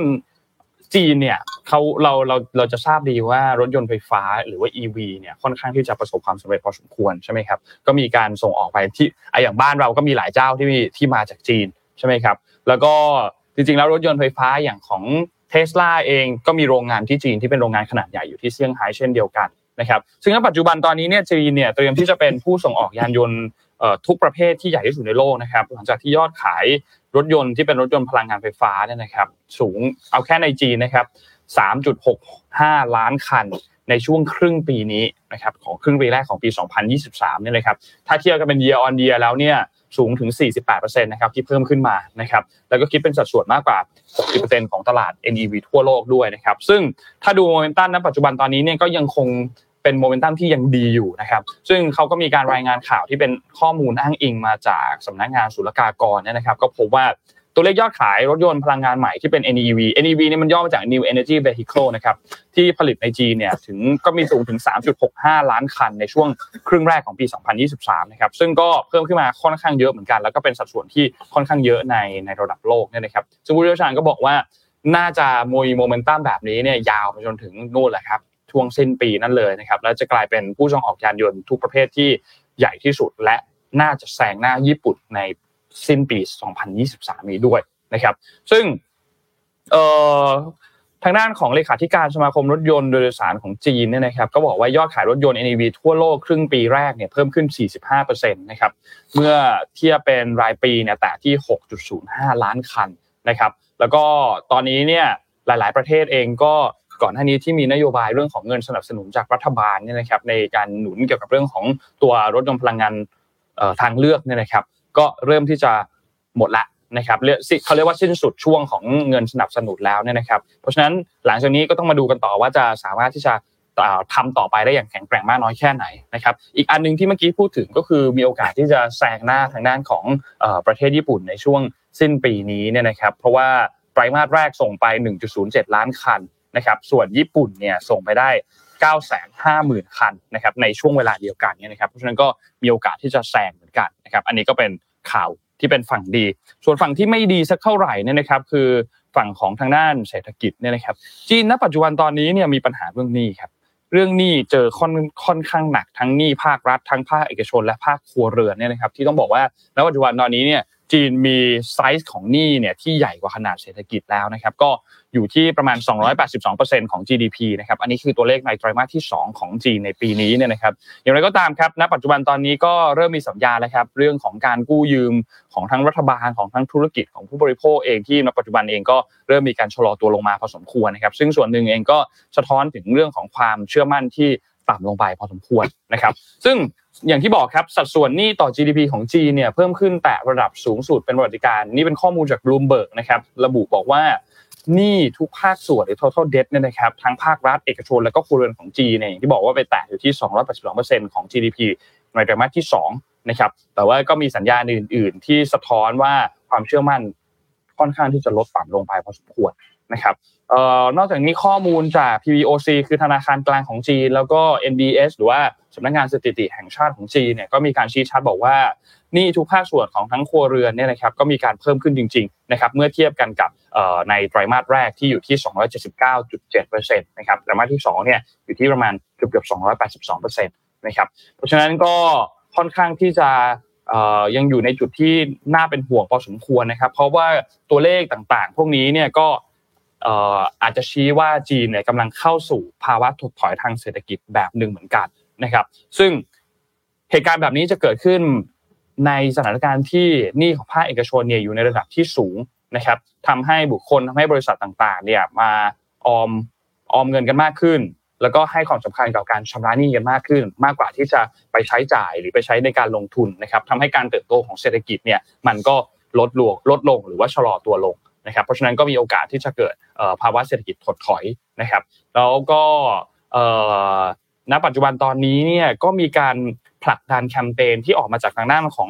[SPEAKER 2] จีนเนี่ยเขาเราเราเราจะทราบดีว่ารถยนต์ไฟฟ้าหรือว่า EV เนี่ยค่อนข้างที่จะประสบความสำเร็จพอสมควรใช่ไหมครับก็มีการส่งออกไปที่อะอย่างบ้านเราก็มีหลายเจ้าที่มีที่มาจากจีนใช่ไหมครับ แล้วก็จริงๆแล้วรถยนต์ไฟฟ้าอย่างของ เทสลาเองก็มีโรงงานที่จีนที่เป็นโรงงานขนาดใหญ่อยู่ที่เซี่ยงไฮ้เช่นเดียวกันนะครับซึ่งณปัจจุบันตอนนี้เนี่ยจีนเนี่ยเตรียมที่จะเป็นผู้ส่งออกยานยนต์ทุกประเภทที่ใหญ่ที่สุดในโลกนะครับหลังจากที่ยอดขายรถยนต์ที่เป็นรถยนต์พลังงานไฟฟ้าเนี่ยนะครับสูงเอาแค่ในจีนนะครับ 3.65 ล้านคันในช่วงครึ่งปีนี้นะครับของครึ่งปีแรกของปี 2023เนี่ยนะครับถ้าเทียบกันเป็น year on year แล้วเนี่ย สูงถึง 48%นะครับที่เพิ่มขึ้นมานะครับแล้วก็คิดเป็นสัดส่วนมากกว่า 60%ของตลาด NEV ทั่วโลกด้วยนะครับซึ่งถ้าดูโมเมนตัมณปัจจุบันตอนนี้เนี่ยก็ยังคงเป็นโมเมนตัมที่ยังดีอยู่นะครับซึ่งเขาก็มีการรายงานข่าวที่เป็นข้อมูลอ้างอิงมาจากสำนักงานศุลกากรเนี่ยนะครับก็พบว่า ตัวเลขยอดขายรถยนต์พลังงานใหม่ที่เป็น NEV NEV นี่มันย่อมาจาก New Energy Vehicle นะครับที่ผลิตในจีนเนี่ยถึงก็มีสูงถึง 3.65 ล้านคันในช่วงครึ่งแรกของปี 2023 นะครับซึ่งก็เพิ่มขึ้นมาค่อนข้างเยอะเหมือนกัน แล้วก็เป็นสัดส่วนที่ค่อนข้างเยอะในในระดับโลกเนี่ยนะครับซึ่งผู้เชี่ยวชาญก็บอกว่าน่าจะมีโมเมนตัมแบบนี้เนี่ยยาวไปจนถึงนู่นแหละครับช่วงสิ้นปีนั่นเลยนะครับแล้วจะกลายเป็นผู้ส่งออกยานยนต์ทุกประเภทที่ใหญ่ที่สุดและน่าจะแซงหน้าญี่ปุ่นใน สิ้นปี 2023 นี้ด้วยนะครับ ซึ่งทางด้านของเลขาธิการสมาคมรถยนต์โดยสารของจีนเนี่ยนะครับก็บอกว่ายอดขายรถยนต์ NEV ทั่วโลกครึ่งปีแรกเนี่ยเพิ่มขึ้น 45%นะครับเมื่อเทียบเป็นรายปีเนี่ยแต่ที่ 6.05 ล้านคันนะครับ แล้วก็ตอนนี้เนี่ยหลาย ๆ ประเทศเองก็ก่อนหน้านี้ที่มีนโยบายเรื่องของเงินสนับสนุนจากรัฐบาลเนี่ยนะครับในการหนุนเกี่ยวกับเรื่องของตัวรถยนต์พลังงานทางเลือกเนี่ยนะครับ ก็เริ่มที่จะหมดละนะครับเรียกเขาเรียกว่าสิ้นสุดช่วงของเงินสนับสนุนแล้วเนี่ยนะครับ เพราะฉะนั้นหลังจากนี้ก็ต้องมาดูกันต่อว่าจะสามารถที่จะทำต่อไปได้อย่างแข็งแกร่งมากน้อยแค่ไหนนะครับ อีกอันนึงที่เมื่อกี้พูดถึงก็คือมีโอกาสที่จะแซงหน้าทางด้านของประเทศญี่ปุ่นในช่วงสิ้นปีนี้เนี่ยนะครับ เพราะว่าไตรมาสแรกส่งไป 1.07 ล้านคันนะครับ ส่วนญี่ปุ่นเนี่ยส่งไปได้ 950,000 คันนะครับในช่วงเวลาเดียวกันเนี่ยนะครับ เพราะฉะนั้นก็มีโอกาสที่จะแซงเหมือนกันนะครับ อันนี้ก็เป็น ข่าวที่เป็นฝั่งดี ส่วนฝั่งที่ไม่ดีสักเท่าไหร่เนี่ยนะครับ คือฝั่งของทางด้านเศรษฐกิจเนี่ยนะครับ จีนณปัจจุบันตอนนี้เนี่ยมีปัญหาเรื่องหนี้ครับ เรื่องหนี้เจอค่อนค่อนข้างหนักทั้งหนี้ภาครัฐทั้งภาคเอกชน และภาคครัวเรือนเนี่ยนะครับ ที่ต้องบอกว่าณปัจจุบันตอนนี้เนี่ย จีนมีไซส์ของหนี้เนี่ยที่ใหญ่กว่าขนาดเศรษฐกิจแล้วนะครับก็อยู่ที่ประมาณ 282%ของ GDP นะครับอันนี้คือตัวเลขในไตรมาสที่ 2 ของจีนในปีนี้เนี่ยนะครับอย่างไรก็ตามครับณปัจจุบันตอนนี้ก็เริ่มมีสัญญาแล้วครับเรื่องของการกู้ยืมของทั้งรัฐบาลของทั้งธุรกิจของผู้บริโภคเองที่ณปัจจุบันเองก็เริ่มมีการชะลอตัวลงมาพอสมควรนะครับซึ่งส่วนหนึ่งเองก็สะท้อนถึงเรื่องของความเชื่อมั่นที่ ต่ำลงไปพอสมควรนะครับ ซึ่งอย่างที่บอกครับสัดส่วนหนี้ต่อ GDP ของจีนเนี่ยเพิ่มขึ้นแต่ระดับสูงสุดเป็นประวัติการ นี่เป็นข้อมูลจาก Bloomberg นะครับระบุบอกว่าหนี้ทุกภาคส่วนหรือ total debt เนี่ยนะครับทั้งภาครัฐเอกชนและก็ครัวเรือนของจีนเนี่ยที่บอกว่าไปแตะอยู่ที่ 282%ของ GDP ในไตรมาสที่2นะครับแต่ว่าก็มีสัญญาณอื่น ๆ ที่สะท้อนว่าความเชื่อมั่นค่อนข้างที่จะลดต่ำลงไปพอสมควร นะครับออนอกจากนี้ข้อมูลจาก PBOC คือธนาคารกลางของจีน แล้วก็ NBS หรือว่าสำนักงานสถิติแห่งชาติของจีนเนี่ยก็มีการชี้ชัดบอกว่านี่ทุกภาคส่วนของทั้งครัวเรือนเนี่ยนะครับก็มีการเพิ่มขึ้นจริงๆนะครับเมื่อเทียบกันกับในไตรมาสแรกที่อยู่ที่ 279.7%นะครับไตรมาสที่2เนี่ยอยู่ที่ประมาณเกือบเกือบ282%นะครับเพราะฉะนั้นก็ค่อนข้างที่จะยังอยู่ในจุดที่น่าเป็นห่วงพอสมควรนะครับ เพราะว่าตัวเลขต่างๆ พวกนี้เนี่ยก็ อาจจะชี้ว่าจีนเนี่ยกำลังเข้าสู่ภาวะถดถอยทางเศรษฐกิจแบบหนึ่งเหมือนกันนะครับ ซึ่งเหตุการณ์แบบนี้จะเกิดขึ้นในสถานการณ์ที่หนี้ของภาคเอกชนเนี่ยอยู่ในระดับที่สูงนะครับทำให้บุคคลทำให้บริษัทต่างๆเนี่ยมาออมออมเงินกันมากขึ้น แล้วก็ให้ความสำคัญกับการชำระหนี้กันมากขึ้น มากกว่าที่จะไปใช้จ่ายหรือไปใช้ในการลงทุนนะครับทำให้การเติบโตของเศรษฐกิจเนี่ยมันก็ลดลงลดลงหรือว่าชะลอตัวลง นะครับเพราะฉะนั้นก็มีโอกาสที่จะเกิดภาวะเศรษฐกิจถดถอยนะครับ แล้วก็ณปัจจุบันตอนนี้เนี่ยก็มีการผลักดันแคมเปญที่ออกมาจากทางด้านของ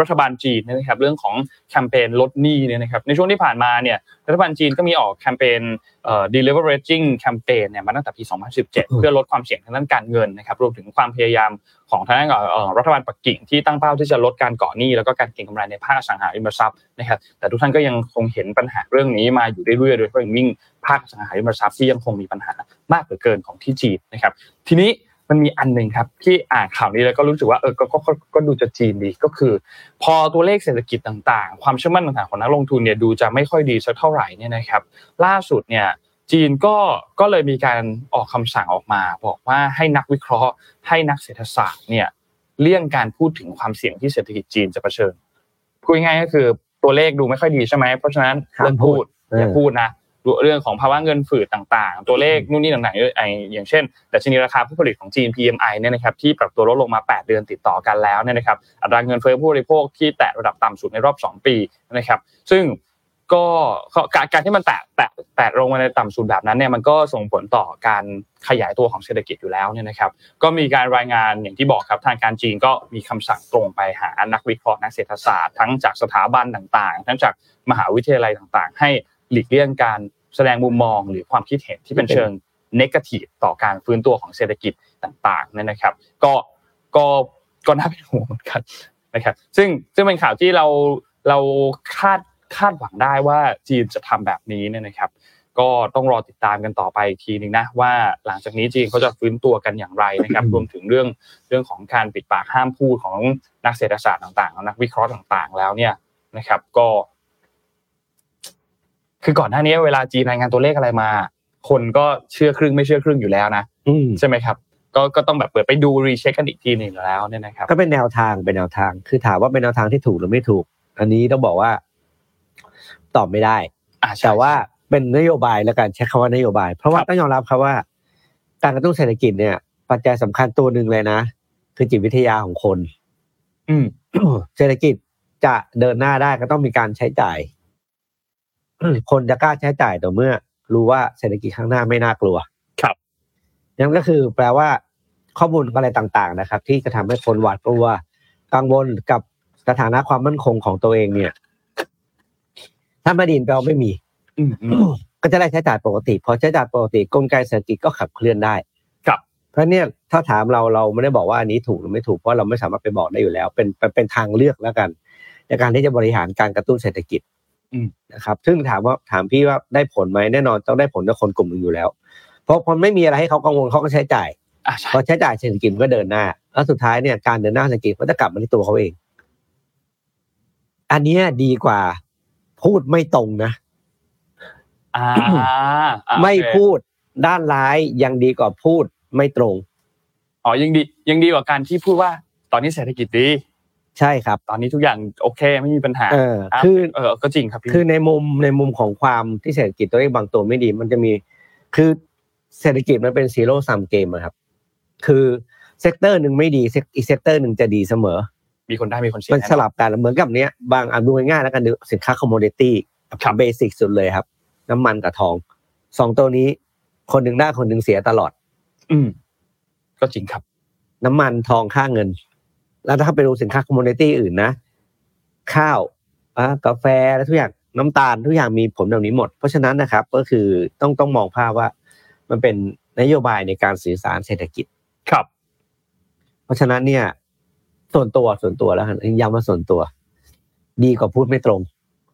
[SPEAKER 2] รัฐบาลจีนนะครับเรื่องของแคมเปญลดหนี้เนี่ยนะครับในช่วงที่ผ่านมาเนี่ยรัฐบาลจีนก็มีออกแคมเปญเอ่อ deleveraging แคมเปญเนี่ยมาตั้งแต่ปี 2017 เพื่อลดความเสี่ยงทางด้านการเงินนะครับรวมถึงความพยายามของทางด้านรัฐบาลปักกิ่งที่ตั้งเป้าที่จะลดการก่อหนี้แล้วก็การเก็งกำไรในภาคสังหาริมทรัพย์นะครับแต่ทุกท่านก็ยังคงเห็นปัญหาเรื่องนี้มาอยู่เรื่อยๆโดยเฉพาะอย่างยิ่งภาคสังหาริมทรัพย์ที่ยังคงมีปัญหามากเหลือเกินของที่จีนนะครับทีนี้ มันมีอันหนึ่งครับที่อ่านข่าวนี้แล้วก็รู้สึกว่าเออก็ก็ก็ดูจะจีนดีก็คือ พอตัวเลขเศรษฐกิจต่างๆ ความเชื่อมั่นต่างๆของนักลงทุนเนี่ยดูจะไม่ค่อยดีสักเท่าไหร่เนี่ยนะครับ ล่าสุดเนี่ยจีนก็ก็เลยมีการออกคำสั่งออกมา บอกว่าให้นักวิเคราะห์ ให้นักเศรษฐศาสตร์เนี่ยเลี่ยงการพูดถึงความเสี่ยงที่เศรษฐกิจจีนจะเผชิญพูดง่ายๆก็คือตัวเลขดูไม่ค่อยดีใช่ไหมเพราะฉะนั้นเรื่องพูดอย่าพูดนะ เรื่องของภาวะเงินฝืดต่างๆ ตัวเลขนู่นนี่ต่างๆอย่างเช่นดัชนีราคาผู้ผลิตของจีน PMI เนี่ยนะครับที่ปรับตัวลดลงมา 8 เดือนติดต่อกันแล้วเนี่ยนะครับอัตราเงินเฟ้อผู้บริโภคที่แตะระดับต่ำสุดในรอบ 2 ปีนะครับ ซึ่งก็การการที่มันแตะแตะแตะลงมาในต่ำสุดแบบนั้นเนี่ยมันก็ส่งผลต่อการขยายตัวของเศรษฐกิจอยู่แล้วเนี่ยนะครับ ก็มีการรายงานอย่างที่บอกครับทางการจีนก็มีคำสั่งตรงไปหานักวิเคราะห์นักเศรษฐศาสตร์ ทั้งจากสถาบันต่างๆ ทั้งจากมหาวิทยาลัยต่างๆ ให้ หลีกเลี่ยงการแสดงมุมมองหรือความคิดเห็นที่เป็นเชิงนกาทีฟต่อการฟื้นตัวของเศรษฐกิจต่างๆนั่นนะครับ ก็ก็ก็น่าเป็นห่วงเหมือนกันนะครับซึ่งซึ่งเป็นข่าวที่เราเราคาดคาดหวังได้ว่าจีนจะทำแบบนี้เนี่ยนะครับ ก็ต้องรอติดตามกันต่อไปอีกทีนึงนะว่าหลังจากนี้จีนเขาจะฟื้นตัวกันอย่างไรนะครับรวมถึงเรื่องเรื่องของการปิดปากห้ามพูดของนักเศรษฐศาสตร์ต่างๆ นักวิเคราะห์ต่างๆ แล้วเนี่ยนะครับ ก็ คือก่อนหน้านี้เวลาจีนรายงานตัวเลขอะไรมา คนก็เชื่อครึ่งไม่เชื่อครึ่งอยู่แล้วนะ
[SPEAKER 3] อืม
[SPEAKER 2] ใช่ไหมครับก็ก็ต้องแบบเปิดไปดูรีเช็คกันอีกทีหนึ่งแล้วเนี่ยนะครับ
[SPEAKER 3] ก็เป็นแนวทางเป็นแนวทาง คือถามว่าเป็นแนวทางที่ถูกหรือไม่ถูก อันนี้ต้องบอกว่า ตอบไม่ได้
[SPEAKER 2] อ่าใช่
[SPEAKER 3] แต่ว่าเป็นนโยบายแล้วกันใช้คำว่านโยบาย เพราะว่า
[SPEAKER 2] ครับ
[SPEAKER 3] ต้องยอมรับครับว่า การกระตุ้นเศรษฐกิจเนี่ย ปัจจัยสำคัญตัวหนึ่งเลยนะ คือจิตวิทยาของคน
[SPEAKER 2] อืม
[SPEAKER 3] เศรษฐกิจจะเดินหน้าได้ก็ต้องมีการใช้จ่าย คนจะกล้าใช้จ่ายต่อเมื่อ รู้ว่าเศรษฐกิจข้างหน้าไม่น่ากลัว
[SPEAKER 2] ครับ
[SPEAKER 3] นั่นก็คือแปลว่าข้อมูลอะไรต่างๆนะครับ ที่จะทำให้คนหวาดกลัวกังวลกับสถานะความมั่นคงของตัวเองเนี่ย ถ้าไม่ดีนแปลว่าไม่มี
[SPEAKER 2] อืมอืม
[SPEAKER 3] ก็จะได้ใช้จ่ายปกติ พอใช้จ่ายปกติกลไกเศรษฐกิจก็ขับเคลื่อนได้
[SPEAKER 2] ครับ
[SPEAKER 3] เพราะเนี่ยถ้าถามเราเราไม่ได้บอกว่าอันนี้ถูกหรือไม่ถูกเพราะเราไม่สามารถไปบอกได้อยู่แล้ว เป็นเป็นเป็นทางเลือกแล้วกัน ในการที่จะบริหารการกระตุ้นเศรษฐกิจ
[SPEAKER 2] อืม
[SPEAKER 3] นะครับซึ่งถามว่าถามพี่ว่าได้ผลไหมแน่นอนต้องได้ผลกับคนกลุ่มหนึ่งอยู่แล้ว เพราะพอไม่มีอะไรให้เขากังวลเขาก็ใช้จ่าย
[SPEAKER 2] อ่าใช่
[SPEAKER 3] พอใช้จ่ายเศรษฐกิจมันก็เดินหน้า แล้วสุดท้ายเนี่ยการเดินหน้าเศรษฐกิจก็จะกลับมาที่ตัวเขาเอง อันเนี้ยดีกว่า พูดไม่ตรงนะ
[SPEAKER 2] อ่าอ่า
[SPEAKER 3] ไม่
[SPEAKER 2] โอเค
[SPEAKER 3] พูดด้านร้ายยังดีกว่าพูดไม่ตรง
[SPEAKER 2] อ๋อยังดียังดีกว่าการที่พูดว่า ตอนนี้เศรษฐกิจดี
[SPEAKER 3] ใช่ครับ
[SPEAKER 2] ตอนนี้ทุกอย่างโอเคไม่มีปัญหา
[SPEAKER 3] เออ
[SPEAKER 2] รับ
[SPEAKER 3] คือ
[SPEAKER 2] เออก็จริงครับพี่
[SPEAKER 3] คือในมุมในมุมของความที่เศรษฐกิจตัวเลขบางตัวไม่ดี มันจะมีคือเศรษฐกิจมันเป็น zero-sum game ครับ คือ sector หนึ่งไม่ดี sec อีก sector หนึ่งจะดีเสมอ
[SPEAKER 2] มีคนได้มีคนเสีย
[SPEAKER 3] มัน
[SPEAKER 2] แน่นอนส
[SPEAKER 3] ลับกันเหมือนกับเนี้ยบางอะดูง่ายๆแล้วกันดูสินค้าคอมม o ดิตี้
[SPEAKER 2] ครับ
[SPEAKER 3] basic สุดเลยครับ น้ำมันกับทองสองตัวนี้ คนหนึ่งได้คนหนึ่งเสียตลอด
[SPEAKER 2] อืมก็จริงครับ
[SPEAKER 3] น้ำมันทองค่าเงิน แล้วถ้าไปดูสินค้าคอมม o ดิตี้อื่นนะ ข้าวอะกาแฟและทุกอย่างน้ำตาลทุกอย่างมีผลแบบนี้หมด เพราะฉะนั้นนะครับก็คือต้องต้องมองภาพว่า มันเป็นนโยบายในการสื่อสารเศรษฐกิจ
[SPEAKER 2] ครับ
[SPEAKER 3] เพราะฉะนั้นเนี่ย ส่วนตัวส่วนตัวแล้วกันย้ำว่าส่วนตัว ดีกว่าพูดไม่ตรง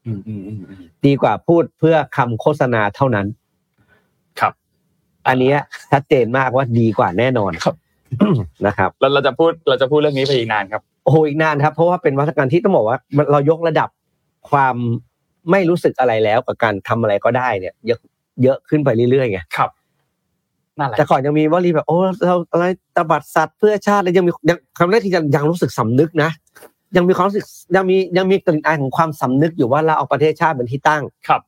[SPEAKER 2] อืมอืมอืมอืม
[SPEAKER 3] ดีกว่าพูดเพื่อคำโฆษณาเท่านั้น
[SPEAKER 2] ครับ
[SPEAKER 3] อันเนี้ยชัดเจนมากว่าดีกว่าแน่นอน
[SPEAKER 2] ครับ
[SPEAKER 3] นะครับ
[SPEAKER 2] แล้วเราจะพูดเราจะพูดเรื่องนี้ไปอีกนานครับ
[SPEAKER 3] โอ้โหอีกนานครับ เพราะว่าเป็นวัฒนธรรมที่ต้องบอกว่ามันเรายกระดับความไม่รู้สึกอะไรแล้วกับการทำอะไรก็ได้เนี่ย เยอะเยอะขึ้นไปเรื่อยๆไง
[SPEAKER 2] ครับนั่นแหละ
[SPEAKER 3] แต่ก่อนยังมีวลีแบบโอ้เราอะไรตบัดสัตว์เพื่อชาติแล้วยังมียังคำแรกที่ยังยังรู้สึกสำนึกนะยังมีความรู้สึกยังมียังมีกลิ่นอายของความสำนึกอยู่ว่าเราเอาประเทศชาติเป็นที่ตั้ง
[SPEAKER 2] ครับ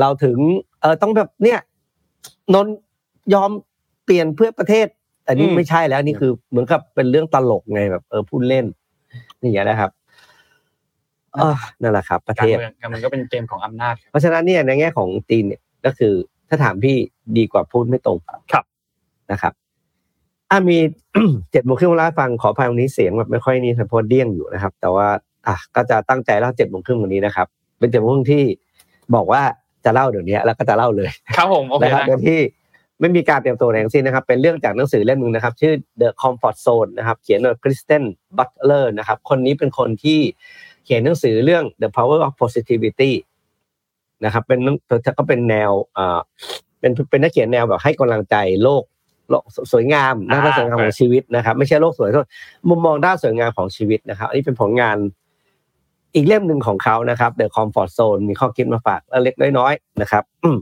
[SPEAKER 3] เราถึงเออต้องแบบเนี่ยนนยอมเปลี่ยนเพื่อประเทศ แต่นี่
[SPEAKER 2] อืม
[SPEAKER 3] ไม่ใช่แล้วนี่คือเหมือนกับเป็นเรื่องตลกไงแบบ เออพูดเล่นนี่อย่างนี้ยนะครับเออนั่นแหละครับ ประ
[SPEAKER 2] การ
[SPEAKER 3] เทศ
[SPEAKER 2] เมืองการเมืองก็เป็นเกมของอำนาจครับ
[SPEAKER 3] เพราะฉะนั้นเนี่ยในแง่ของจีนเนี่ยก็คือ ถ้าถามพี่ดีกว่าพูดไม่ตรง
[SPEAKER 2] ครับ
[SPEAKER 3] นะครับอะมีเจ็ดโมงครึ่งเวลาฟังขออภัยวันนี้เสียงแบบไม่ค่อยนี่เพราะเดี้ยงอยู่นะครับ แต่ว่า อะก็จะตั้งใจเล่าเจ็ดโมงครึ่งวันนี้นะครับ เป็นเจ็ดโมงครึ่งที่บอกว่าจะเล่าเดี๋ยวนี้แล้วก็จะเล่าเลย
[SPEAKER 2] ครับผมโอเค
[SPEAKER 3] นะครับ
[SPEAKER 2] นะ
[SPEAKER 3] โดยที่ ไม่มีการเตรียมตัวอะไรทั้งสิ้นนะครับ เป็นเรื่องจากหนังสือเล่มหนึ่งนะครับ ชื่อ The Comfort Zone นะครับ เขียนโดย Kristen Butler นะครับ คนนี้เป็นคนที่เขียนหนังสือเรื่อง The Power of Positivity นะครับ เป็นหนังเธอก็เป็นแนวอ่าเป็นเป็นนักเขียนแนวแบบให้กำลังใจโลกโลกสวยงามด้านสวยงามของชีวิตนะครับ ไม่ใช่โลกสวยโทษมุมมองด้านสวยงามของชีวิตนะครับ อันนี้เป็นผลงานอีกเล่มหนึ่งของเขานะครับ The Comfort Zone มีข้อคิดมาฝากเล็กๆน้อยๆนะครับอืม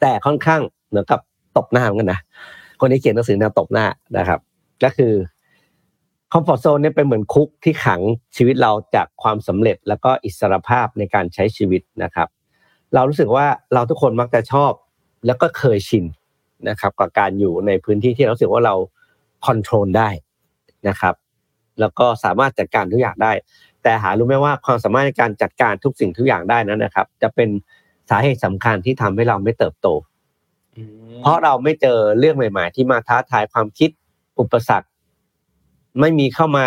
[SPEAKER 3] แต่ค่อนข้าง เหมือนกับตบหน้าเหมือนกันนะคนที่เขียนหนังสือแนวตบหน้านะครับ ก็คือคอมฟอร์ z โซนเนี่ยเป็นเหมือนคุกที่ขังชีวิตเราจากความสำเร็จแล้วก็อิสรภาพในการใช้ชีวิตนะครับ เรารู้สึกว่าเราทุกคนมักจะชอบ แล้วก็เคยชินนะครับ กับการอยู่ในพื้นที่ที่เราสึกว่าเราคอนโทรลได้นะครับ แล้วก็สามารถจัดการทุกอย่างได้ แต่หารู้ไหมว่าความสามารถในการจัดการทุกสิ่งทุกอย่างได้นั้นนะครับ จะเป็นสาเหตุสำคัญที่ทำให้เราไม่เติบโต เพราะเราไม่เจอเรื่องใหม่ ๆ ที่มาท้าทายความคิดอุปสรรค ไม่มีเข้ามา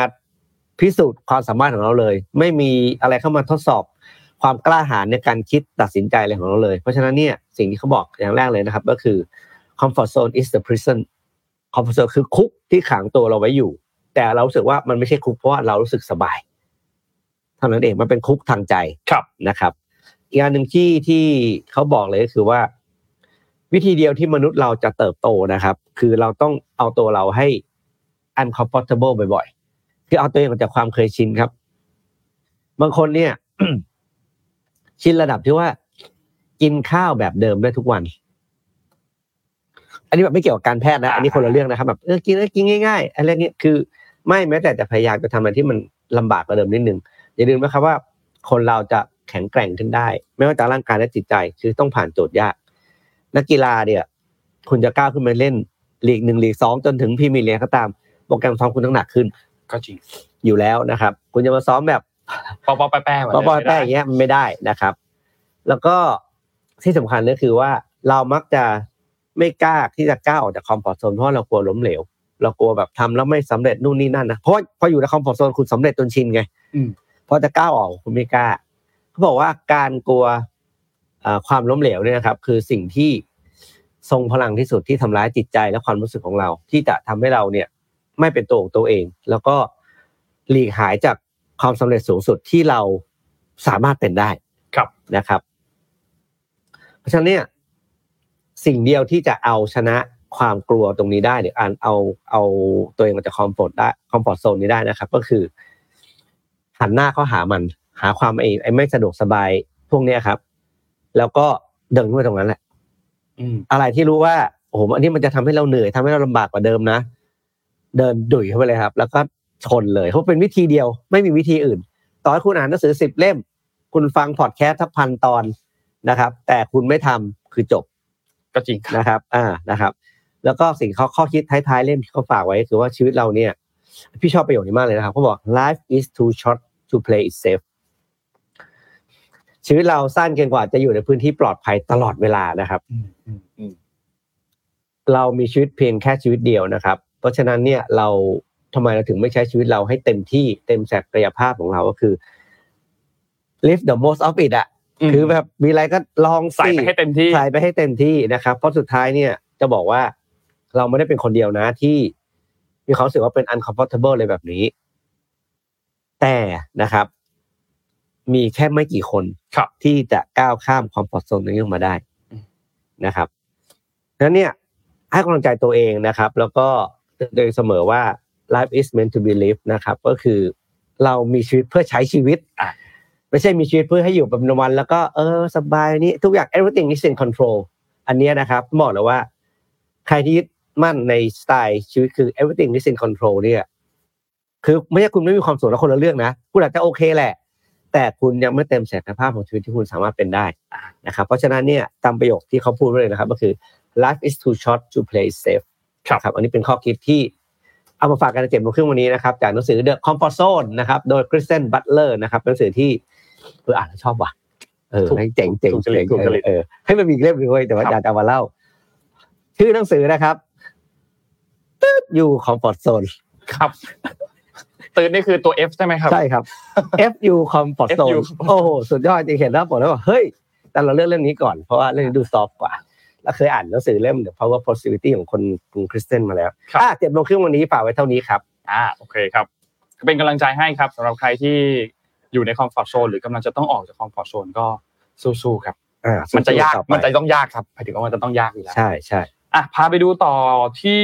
[SPEAKER 3] พิสูจน์ความสามารถของเราเลย ไม่มีอะไรเข้ามาทดสอบความกล้าหาญในการคิดตัดสินใจอะไรของเราเลย เพราะฉะนั้นเนี่ยสิ่งที่เขาบอกอย่างแรกเลยนะครับ ก็คือ comfort zone is the prison comfort zone คือคุกที่ขังตัวเราไว้อยู่ แต่เรารู้สึกว่ามันไม่ใช่คุกเพราะว่าเรารู้สึกสบายเท่านั้นเองมันเป็นคุกทางใจ
[SPEAKER 2] ครับ
[SPEAKER 3] นะครับ อีกอันหนึ่งที่ที่เขาบอกเลยก็คือว่า วิธีเดียวที่มนุษย์เราจะเติบโตนะครับ คือเราต้องเอาตัวเราให้ uncomfortable บ่อยๆ คือเอาตัวเองออกจากความเคยชินครับ บางคนเนี่ยชินระดับที่ว่า กินข้าวแบบเดิมได้ทุกวัน อันนี้แบบไม่เกี่ยวกับการแพทย์นะ อันนี้คนละเรื่องนะครับแบบเออกินกินง่ายๆอะไรเงี้ยคือ ไม่แม้แต่จะพยายามจะทำอะไรที่มันลำบากกว่าเดิมนิดนึงอย่าลืมนะครับว่า คนเราจะแข็งแกร่งขึ้นได้ ไม่ว่าจะร่างกายและจิตใจ คือต้องผ่านโจทย์ยาก นักกีฬาเนี่ย คุณจะก้าวขึ้นมาเล่นลีกหนึ่งลีกสองจนถึงพรีเมียร์ลีกก็ตามโปรแกรมซ้อมคุณต้องหนักขึ้น
[SPEAKER 2] ก็จริง
[SPEAKER 3] อยู่แล้วนะครับ คุณจะมาซ้อมแบบ
[SPEAKER 2] ปอปอแป้แป้เหมือน
[SPEAKER 3] ป
[SPEAKER 2] เดิ
[SPEAKER 3] อ
[SPEAKER 2] ม
[SPEAKER 3] ปอ
[SPEAKER 2] ไม่
[SPEAKER 3] แป้
[SPEAKER 2] ได้
[SPEAKER 3] อย่างเงี้ยมันไม่ได้นะครับ แล้วก็ที่สำคัญก็คือว่าเรามักจะไม่กล้าที่จะก้าวออกจากคอมฟอร์ทโซนเพราะเรากลัวล้มเหลว เรากลัวแบบทำแล้วไม่สำเร็จนู่นนี่นั่นนะเพราะพออยู่ในคอมฟอร์ทโซนคุณสำเร็จจนชินไง
[SPEAKER 2] อืม
[SPEAKER 3] พอจะก้าวออกคุณไม่กล้าเขาบอกว่าการกลัวเอ่อ ความล้มเหลวเนี่ยนะครับ คือสิ่งที่ทรงพลังที่สุดที่ทำร้ายจิตใจและความรู้สึกของเรา ที่จะทำให้เราเนี่ยไม่เป็นตัวของตัวเอง แล้วก็หลีกหายจากความสำเร็จสูงสุดที่เราสามารถเป็นได้
[SPEAKER 2] ครับ
[SPEAKER 3] นะครับ เพราะฉะนั้นเนี่ยสิ่งเดียวที่จะเอาชนะความกลัวตรงนี้ได้หรืออ่านเอาเอาตัวเองมาจาก comfort ได้ comfort zone นี้ได้นะครับ ก็คือหันหน้าเข้าหามัน หาความไอ้ไอ้ไม่สะดวกสบายพวกเนี้ยครับ แล้วก็เดินขึ้นไปตรงนั้นแหละ
[SPEAKER 2] อืม
[SPEAKER 3] อะไรที่รู้ว่าโอ้โหอันนี้มันจะทำให้เราเหนื่อยทำให้เราลำบากกว่าเดิมนะ เดินดุ่ยเข้าไปเลยครับ แล้วก็ชนเลยเพราะเป็นวิธีเดียว ไม่มีวิธีอื่น ต่อให้คุณอ่านหนังสือสิบเล่ม คุณฟังพอดแคสต์ทักพันตอนนะครับ แต่คุณไม่ทำคือจบ
[SPEAKER 2] ก็จริงครับ
[SPEAKER 3] นะครับ อ่านะครับ แล้วก็สิ่งเขาข้อคิดท้ายๆเล่มที่เขาฝากไว้คือว่าชีวิตเราเนี่ย พี่ชอบประโยคนี้มากเลยนะครับเขาบอก life is too short to play it safe ชีวิตเราสั้นเกินกว่าจะอยู่ในพื้นที่ปลอดภัยตลอดเวลานะครับ
[SPEAKER 2] อืมอืมอืม
[SPEAKER 3] เรามีชีวิตเพียงแค่ชีวิตเดียวนะครับ เพราะฉะนั้นเนี่ยเราทำไมเราถึงไม่ใช้ชีวิตเราให้เต็มที่เต็มศักยภาพของเราก็คือ live the most of it อะ
[SPEAKER 2] ม
[SPEAKER 3] คือแบบมีอะไรก็ลอง
[SPEAKER 2] ใส่ไปให้เต็มที่
[SPEAKER 3] ใส่ไปให้เต็มที่นะครับ เพราะสุดท้ายเนี่ยจะบอกว่าเราไม่ได้เป็นคนเดียวนะที่มีความรู้สึกว่าเป็น uncomfortable เลยแบบนี้ แต่นะครับ มีแค่ไม่กี่คน
[SPEAKER 2] ครับ
[SPEAKER 3] ที่จะก้าวข้ามความปลอดโซนนี้ออกมาได้
[SPEAKER 2] อืม
[SPEAKER 3] นะครับดังนั้นเนี่ยให้กำลังใจตัวเองนะครับ แล้วก็เตือนตัวเองเสมอว่า life is meant to be lived นะครับ ก็คือเรามีชีวิตเพื่อใช้ชีวิต
[SPEAKER 2] อะ
[SPEAKER 3] ไม่ใช่มีชีวิตเพื่อให้อยู่แบบวัน แล้วก็เออสบายนี่ทุกอย่าง everything is in control อันเนี้ยนะครับบอกเลยว่า ใครที่ยึดมั่นในสไตล์ชีวิตคือ everything is in control เนี่ย คือไม่ใช่คุณไม่มีความสุขแล้วคนละเรื่องนะคุณอาจจะโอเคแหละ แต่คุณยังไม่เต็มศักยภาพของชีวิตที่คุณสามารถเป็นได้นะครับเพราะฉะนั้นเนี่ยจำประโยคที่เขาพูดไว้เลยนะครับ ก็คือ life is too short to play safe
[SPEAKER 2] ครับ
[SPEAKER 3] นะครับอันนี้เป็นข้อคิดที่เอามาฝากกันในเจ็ดโมงครึ่งวันนี้นะครับจากหนังสือ The Comfort Zone นะครับโดย Kristen Butler นะครับเป็นหนังสือที่เอออ่านแล้วชอบว่ะเออ
[SPEAKER 2] ถูก
[SPEAKER 3] ให้เจ๋งเจ๋ง
[SPEAKER 2] ถูกจริต
[SPEAKER 3] เจ๋ง
[SPEAKER 2] ถูกจริต
[SPEAKER 3] เออให้มันมีอีกเล่มหนึงเว้ยแต่ว่า
[SPEAKER 2] ครับ
[SPEAKER 3] อยากจะเอามาเล่า ชื่อหนังสือนะครับตึ๊ดอยู่ Comfort Zone
[SPEAKER 2] ครับ ตื่นนี่คือตัว F ใช่ไหมครับ
[SPEAKER 3] ใช่ครับ FU Comfort Zone
[SPEAKER 2] FU
[SPEAKER 3] โอ้โห สุดยอดจริงเห็นแล้วบอกแล้วว่าเฮ้ย แต่เราเลือกเรื่องนี้ก่อน เพราะว่าเรื่องนี้ดู soft กว่าแล้วเคยอ่านหนังสือเล่ม The Power Positivity ของคนคุณคริสเตนมาแล้ว
[SPEAKER 2] ครับ
[SPEAKER 3] อะเจ็ดโมงครึ่งวันนี้ฝากไว้เท่านี้ครับ
[SPEAKER 2] อ่า โอเคครับ ก็เป็นกำลังใจให้ครับสำหรับใครที่อยู่ใน comfort zone หรือกำลังจะต้องออกจาก comfort zone ก็สู้ๆครับ
[SPEAKER 3] อ่า
[SPEAKER 2] มันจะยาก
[SPEAKER 3] สู้ๆต่อไป
[SPEAKER 2] มันจะต้องยากครับหมายถึงว่ามันจะต้องยากอยู่แล้ว
[SPEAKER 3] ใช่ใช่
[SPEAKER 2] อะพาไปดูต่อที่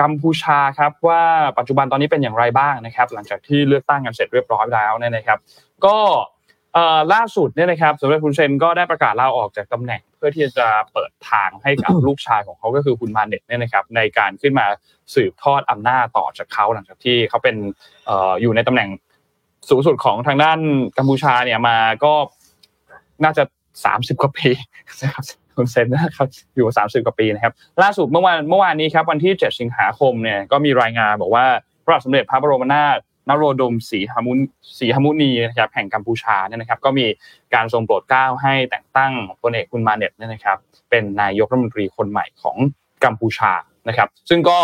[SPEAKER 2] กัมพูชาครับว่าปัจจุบันตอนนี้เป็นอย่างไรบ้างนะครับ หลังจากที่เลือกตั้งกันเสร็จเรียบร้อยแล้วเนี่ยนะครับ ก็เอ่อล่าสุดเนี่ยนะครับสมเด็จคุณเซนก็ได้ประกาศลาออกจากตำแหน่ง เพื่อที่จะเปิดทางให้กับลูกชายของเขาก็คือคุณมาเน็ตเนี่ยนะครับในการขึ้นมาสืบทอดอำนาจต่อจากเขาหลังจากที่เขาเป็นเอ่ออยู่ในตำแหน่งสูงสุดของทางด้านกัมพูชาเนี่ยมาก็น่าจะสามสิบกว่าปีนะครับ คุณเซนนะครับอยู่สามสิบกว่าปีนะครับล่าสุดเมื่อวานเมื่อวานนี้ครับวันที่ 7 สิงหาคมเนี่ยก็มีรายงานบอกว่าพระบาทสมเด็จพระบรมนาถนโรดมศรีหมุนศรีหมุนีนะครับแห่งกัมพูชาเนี่ยนะครับ ก็มีการทรงโปรดเกล้าให้แต่งตั้งพลเอกคุณมาเน็ตเนี่ยนะครับ เป็นนายกรัฐมนตรีคนใหม่ของกัมพูชานะครับ ซึ่งก็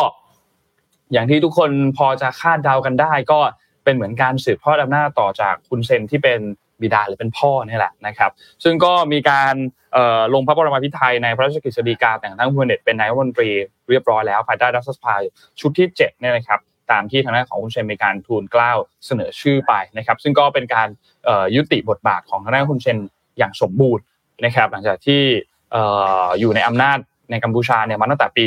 [SPEAKER 2] อย่างที่ทุกคนพอจะคาดเดากันได้ ก็เป็นเหมือนการสืบทอดอำนาจต่อจากคุณเซนที่เป็น บิดาหรือเป็นพ่อเนี่ยแหละนะครับ ซึ่งก็มีการลงพระบรมพิไทยในพระราชกฤษฎีกาแต่งตั้งพลเน็ตเป็นนายกรัฐมนตรีเรียบร้อยแล้วภายใต้รัฐสภาชุดที่7เนี่ยนะครับตามที่ทางด้านของคุณเชนมีการทูลเกล้าเสนอชื่อไปนะครับ ซึ่งก็เป็นการยุติบทบาทของทางด้านคุณเชนอย่างสมบูรณ์นะครับ หลังจากที่อยู่ในอำนาจในกัมพูชาเนี่ยมาตั้งแต่ปี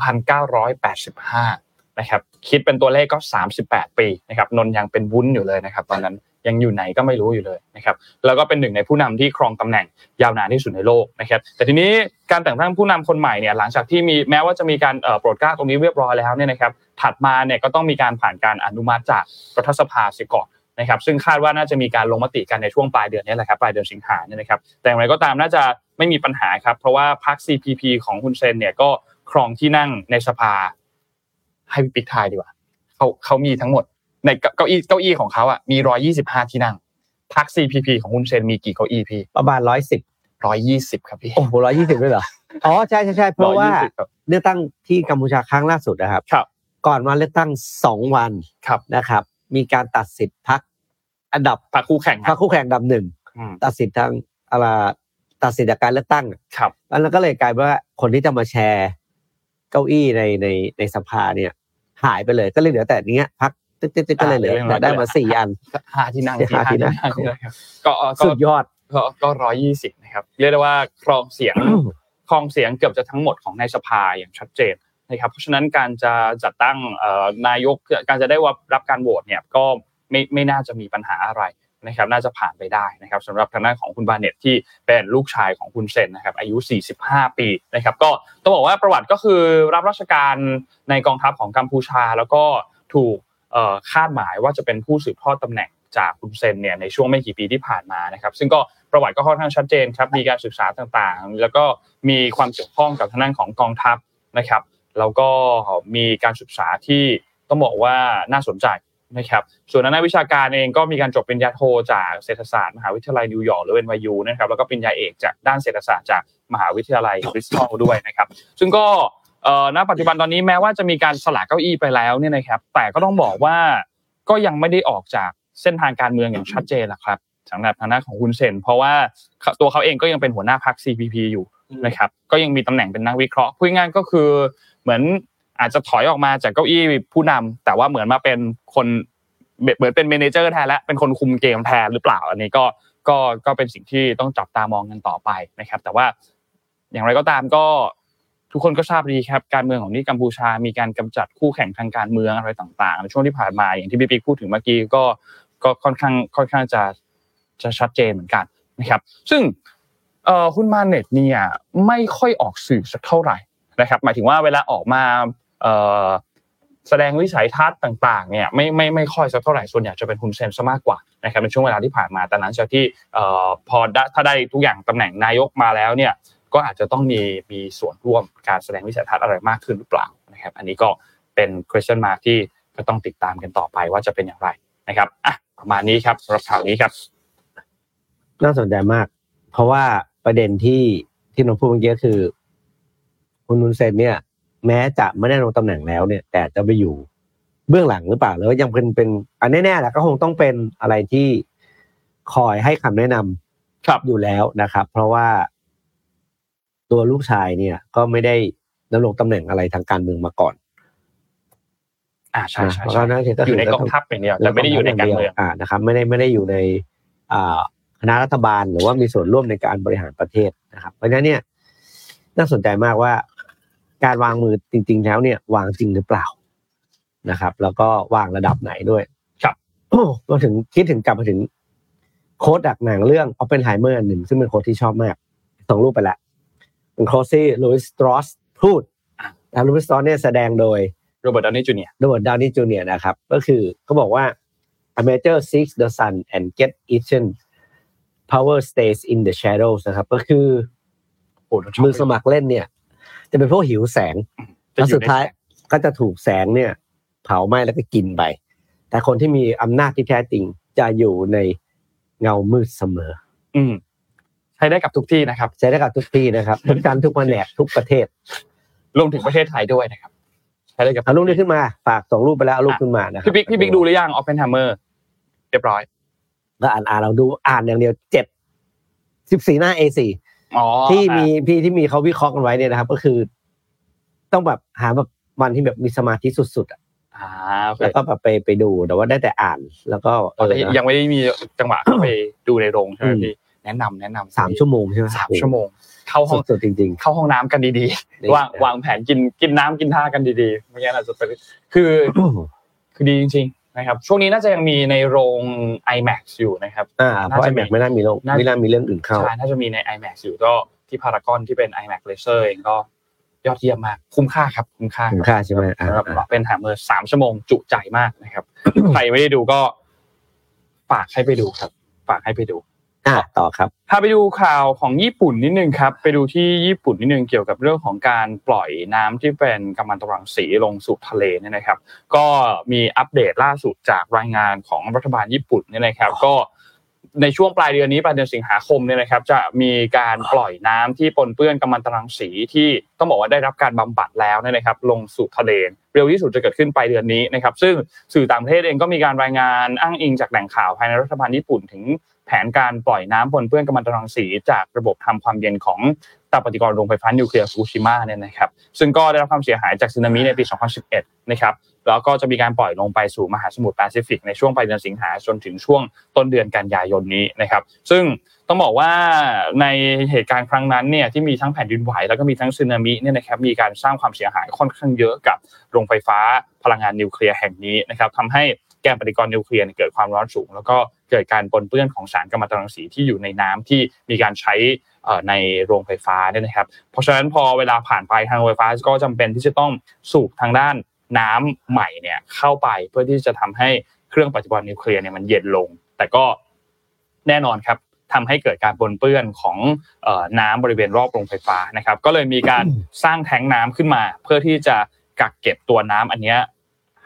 [SPEAKER 2] 1985 นะครับ คิดเป็นตัวเลขก็ 38 ปีนะครับ นนยังเป็นวุ้นอยู่เลยนะครับ ตอนนั้นยังอยู่ไหนก็ไม่รู้อยู่เลยนะครับแล้วก็เป็นหนึ่งในผู้นำที่ครองตำแหน่งยาวนานที่สุดในโลกนะครับแต่ทีนี้การแต่งตั้งผู้นำคนใหม่เนี่ยหลังจากที่มีแม้ว่าจะมีการโปรดเกล้าตรงนี้เรียบร้อยแล้วเนี่ยนะครับถัดมาเนี่ยก็ต้องมีการผ่านการอนุมัติจากรัฐสภาเสียก่อนนะครับซึ่งคาดว่าน่าจะมีการลงมติกันในช่วงปลายเดือนนี้แหละครับปลายเดือนสิงหาเนี่ยนะครับแต่อย่างไรก็ตามน่าจะไม่มีปัญหาครับเพราะว่าพรรค CPP ของคุณเซนเนี่ยก็ครองที่นั่งในสภาให้ปิดทายดีกว่าเขาเขามีทั้งหมด ในเก้าอี้เก้าอี้ของเขาอะมีร้อยี่สิบห้าที่นั่งพรรค CPP ของคุณเซนมีกี่เก้าอี้พี่
[SPEAKER 3] ประมาณร้อยสิบ
[SPEAKER 2] ร้อยยี่สิบครับพี่
[SPEAKER 3] โอ้โหร้อยยี่สิบด้วยเหรอ อ๋อใช่ใช่ใช่เพราะว่าเลือกตั้งที่กัมพูชาครั้งล่าสุดนะครับ
[SPEAKER 2] ครับ
[SPEAKER 3] ก่อนมาเลือกตั้งสองวัน
[SPEAKER 2] ครับ
[SPEAKER 3] นะครับ มีการตัดสิทธิ์พักอันดับ
[SPEAKER 2] พรรคคู่แข่ง
[SPEAKER 3] พรรคคู่แข่งอันดับหนึ่งตัดสิทธิ์ทางอะไรตัดสิทธิ์จากการเลือกตั้ง
[SPEAKER 2] ครับ
[SPEAKER 3] แล้วก็เลยกลายเป็นว่าคนที่จะมาแชร์ เก้าอี้ในในในสภาเนี่ย หายไปเลยก็เลยเหลือแต่เนี้ยพัก ตึ๊ดตึ๊ดก็เลยเหลือแต่ได้มาสี่อัน
[SPEAKER 2] ห้าที่นั่ง
[SPEAKER 3] ห้าที่นั่ง
[SPEAKER 2] ก็ก็
[SPEAKER 3] สุดยอด
[SPEAKER 2] ก็ก็ร้อยยี่สิบนะครับเรียกได้ว่าครองเสียงครองเสียงเกือบจะทั้งหมดของในสภาอย่างชัดเจนนะครับเพราะฉะนั้นการจะจัดตั้งนายกการจะได้รับการโหวตเนี่ยก็ไม่ไม่น่าจะมีปัญหาอะไรนะครับน่าจะผ่านไปได้นะครับสำหรับทางด้านของคุณบาเน็ตที่เป็นลูกชายของคุณเซนนะครับอายุ 45 ปีนะครับก็ต้องบอกว่าประวัติก็คือรับราชการในกองทัพของกัมพูชา แล้วก็ถูก คาดหมายว่าจะเป็นผู้สืบทอดตำแหน่งจากคุณเซนเนี่ยในช่วงไม่กี่ปีที่ผ่านมานะครับ ซึ่งก็ประวัติก็ค่อนข้างชัดเจนครับมีการศึกษาต่างๆ แล้วก็มีความเกี่ยวข้องกับทางด้านของกองทัพนะครับ แล้วก็มีการศึกษาที่ต้องบอกว่าน่าสนใจนะครับ ส่วนนักวิชาการเองก็มีการจบปริญญาโทจากเศรษฐศาสตร์มหาวิทยาลัยนิวยอร์กหรือ NYU นะครับแล้วก็ปริญญาเอกจากด้านเศรษฐศาสตร์จากมหาวิทยาลัยบริสตอลด้วยนะครับ ซึ่งก็ ณปัจจุบันตอนนี้แม้ว่าจะมีการสละเก้าอี้ไปแล้วเนี่ยนะครับแต่ก็ต้องบอกว่าก็ยังไม่ได้ออกจากเส้นทางการเมืองอย่างชัดเจนแหละครับสำหรับทางด้านของคุณเซนเพราะว่าตัวเขาเองก็ยังเป็นหัวหน้าพรรค CPP อยู่นะครับก็ยังมีตำแหน่งเป็นนักวิเคราะห์พูดง่ายก็คือเหมือนอาจจะถอยออกมาจากเก้าอี้ผู้นำแต่ว่าเหมือนมาเป็นคนเหมือนเป็น manager แทนและเป็นคนคุมเกมแทนหรือเปล่า อันนี้ก็ก็ก็เป็นสิ่งที่ต้องจับตามองกันต่อไปนะครับ แต่ว่าอย่างไรก็ตามก็ ทุกคนก็ทราบดีครับการเมืองของนี่กัมพูชา มีการกำจัดคู่แข่งทางการเมืองอะไรต่างๆในช่วงที่ผ่านมาอย่างที่พี่ปิ๊กพูดถึงเมื่อกี้ก็ก็ค่อนข้างค่อนข้างจะจะชัดเจนเหมือนกันนะครับ ซึ่งเอ่อคุณมาเน็ตเนี่ยไม่ค่อยออกสื่อสักเท่าไหร่นะครับหมายถึงว่าเวลาออกมาเอ่อแสดงวิสัยทัศน์ต่างๆเนี่ยไม่ไม่ไม่ค่อยสักเท่าไหร่ส่วนใหญ่จะเป็นคุณเซนซะมากกว่านะครับในช่วงเวลาที่ผ่านมาแต่หลังจากที่เอ่อพอถ้าได้ทุกอย่างตำแหน่งนายกมาแล้วเนี่ย ก็อาจจะต้องมีมีส่วนร่วมการแสดงวิสัยทัศน์อะไรมากขึ้นหรือเปล่านะครับ อันนี้ก็เป็น question mark ที่ก็ต้องติดตามกันต่อไปว่าจะเป็นอย่างไรนะครับอะประมาณนี้ครับสำหรับข่าวนี้ครับ
[SPEAKER 3] น่าสนใจมาก เพราะว่าประเด็นที่ที่น้องพูดเมื่อกี้คือ คุณนุนเซนเนี่ย แม้จะไม่ได้ลงตำแหน่งแล้วเนี่ย แต่จะไปอยู่เบื้องหลังหรือเปล่าหรือว่ายังเป็นเป็นอันแน่ๆแหละก็คงต้องเป็นอะไรที่คอยให้คำแนะนำ
[SPEAKER 2] ครับ
[SPEAKER 3] อยู่แล้วนะครับ เพราะว่า ตัวลูกชายเนี่ย ก็ไม่ได้ดำรงตำแหน่งอะไรทางการเมืองมาก่อน
[SPEAKER 2] อ่าใช่ใช่
[SPEAKER 3] ก็น่าจะ
[SPEAKER 2] อยู่ในกองทัพเป็นเดียวแต่ไม่ได้อยู่ในการเมือง
[SPEAKER 3] อ่านะครับ ไม่ได้ไม่ได้อยู่ในอ่าคณะรัฐบาลหรือว่ามีส่วนร่วมในการบริหารประเทศนะครับ เพราะฉะนั้นเนี่ยน่าสนใจมากว่า การวางมือจริง ๆ แล้วเนี่ย วางจริงหรือเปล่านะครับ แล้วก็วางระดับไหนด้วย
[SPEAKER 2] ครับ
[SPEAKER 3] มาถึงคิดถึงกลับมาถึง quote จากหนังเรื่องออปเปนไฮเมอร์หนึ่งซึ่งเป็น quote ที่ชอบมากส่งรูปไปแล้วเป็น quote ที่ลูอิสสตรอสพูดแล้วลูอิสสตรอสเนี่ยแสดงโดย
[SPEAKER 2] โรเบิร์ตดาวนี่จูเนียร์
[SPEAKER 3] โรเบิร์ตดาวนี่จูเนียร์นะครับ ก็คือเขาบอกว่า a major seeks the sun and get eaten power stays in the shadows นะครับ ก็คือมือสมัครเล่นเนี่ย จะเป็นพวกหิวแสงแล้วสุดท้ายก็จะถูกแสงเนี่ย เผาไหม้แล้วก็กินไป แต่คนที่มีอำนาจที่แท้จริงจะอยู่ในเงามืดเสมอ
[SPEAKER 2] อืม ใช้ได้กับทุกที่นะครับ
[SPEAKER 3] ใช้ได้กับทุกที่นะครับทุกการทุกแผนกทุกประเทศ
[SPEAKER 2] รวมถึงประเทศไทยด้วยนะครับใช้ได้กับ
[SPEAKER 3] เอารูปนี้ขึ้นมาฝากส่งรูปไปแล้วเอารูปขึ้นมานะ
[SPEAKER 2] พี่บิ๊กพี่บิ๊กดูหรือยังออฟเพนไฮเมอร์เรียบร้อย
[SPEAKER 3] แล้วอ่านอ่านเราดูอ่านอย่างเดียวเจ็ดสิบสี่หน้า A4 ที่มีพี่ที่มีเขาวิเคราะห์กันไว้เนี่ยนะครับ ก็คือ ต้องแบบหาแบบวันที่แบบมีสมาธิสุดๆอะ
[SPEAKER 2] อ่า
[SPEAKER 3] แล้วก็แบบไปไปดูแต่ว่าได้แต่อ่าน แล้วก็เออ
[SPEAKER 2] ยังไม่ได้มีจังหวะเข้าไปดูในโรงใช่ไหมพี่ แนะนำแนะนำ
[SPEAKER 3] สามชั่วโมงใช่ไหม
[SPEAKER 2] สามชั่วโมง เข้าห้อง
[SPEAKER 3] สุดๆจริง
[SPEAKER 2] เข้าห้องน้ำกันดี
[SPEAKER 3] ดี
[SPEAKER 2] ๆวางวางแผนกินกินน้ำกินท่ากันดีๆไม่งั้นอาจจะเป็นคือ
[SPEAKER 3] ๆ
[SPEAKER 2] คือดีจริงๆนะครับช่วงนี้น่าจะยังมีในโรง IMAX อยู่นะครับ
[SPEAKER 3] อ่าเพราะ IMAX ไม่น่ามีโรค
[SPEAKER 2] น่า
[SPEAKER 3] ไม่น่ามีเรื่องอื่นเข้า
[SPEAKER 2] ใช่น่าจะมีใน IMAX อยู่ก็ที่พารากอนที่เป็น IMAX Laser เองก็ยอดเยี่ยมมาก คุ้มค่าครับ คุ้มค่า
[SPEAKER 3] คุ้มค่าใช่ไหมอ่า
[SPEAKER 2] สำหรับเป็นแฮมเมอร์สามชั่วโมงจุใจมากนะครับ ใครไม่ได้ดูก็ ฝากให้ไปดูครับ ฝากให้ไปดู
[SPEAKER 3] อ่า ต่อครับ
[SPEAKER 2] พาไปดูข่าวของญี่ปุ่นนิดนึงครับ ไปดูที่ญี่ปุ่นนิดนึงเกี่ยวกับเรื่องของการปล่อยน้ำที่เป็นกัมมันตรังสีลงสู่ทะเลเนี่ยนะครับ ก็มีอัปเดตล่าสุดจากรายงานของรัฐบาลญี่ปุ่นเนี่ยนะครับ ก็ในช่วงปลายเดือนนี้ปลายเดือนสิงหาคมเนี่ยนะครับ จะมีการปล่อยน้ำที่ปนเปื้อนกัมมันตรังสีที่ต้องบอกว่าได้รับการบำบัดแล้วเนี่ยนะครับ ลงสู่ทะเลเร็วที่สุดจะเกิดขึ้นปลายเดือนนี้นะครับ ซึ่งสื่อต่างประเทศเองก็มีการรายงานอ้างอิงจากแหล่งข่าวภายในรัฐบาลญี่ปุ่นถึง แผนการปล่อยน้ำปนเปื้อนกัมมันตรังสี จากระบบทำความเย็นของตาปฏิกรณ์โรงไฟฟ้านิวเคลียร์ฟุกุชิมะเนี่ยนะครับซึ่งก็ได้รับความเสียหายจากสึนามิในปี 2011 นะครับแล้วก็จะมีการปล่อยลงไปสู่มหาสมุทรแปซิฟิกในช่วงปลายเดือนสิงหาจนถึงช่วงต้นเดือนกันยายนนี้นะครับ ซึ่งต้องบอกว่าในเหตุการณ์ครั้งนั้นเนี่ยที่มีทั้งแผ่นดินไหวแล้วก็มีทั้งสึนามิเนี่ยนะครับมีการสร้างความเสียหายค่อนข้างเยอะกับโรงไฟฟ้าพลังงานนิวเคลียร์แห่งนี้นะครับทำให้แกนปฏิกรณ์นิวเคลียร์เนี่ยเกิดความร้อนสูง แล้วก็ เกิดการปนเปื้อนของสารกัมมันตรังสีที่อยู่ในน้ำที่มีการใช้ในโรงไฟฟ้าเนี่ยนะครับ เพราะฉะนั้นพอเวลาผ่านไปทางโรงไฟฟ้าก็จำเป็นที่จะต้องสูบทางด้านน้ำใหม่เนี่ยเข้าไปเพื่อที่จะทำให้เครื่องปฏิกรณ์นิวเคลียร์เนี่ยมันเย็นลง แต่ก็แน่นอนครับทำให้เกิดการปนเปื้อนของอน้ำบริเวณรอบโรงไฟฟ้านะครับ ก็เลยมีการสร้างแทงน้ำขึ้นมา เพื่อที่จะกักเก็บตัวน้ำอันเนี้ย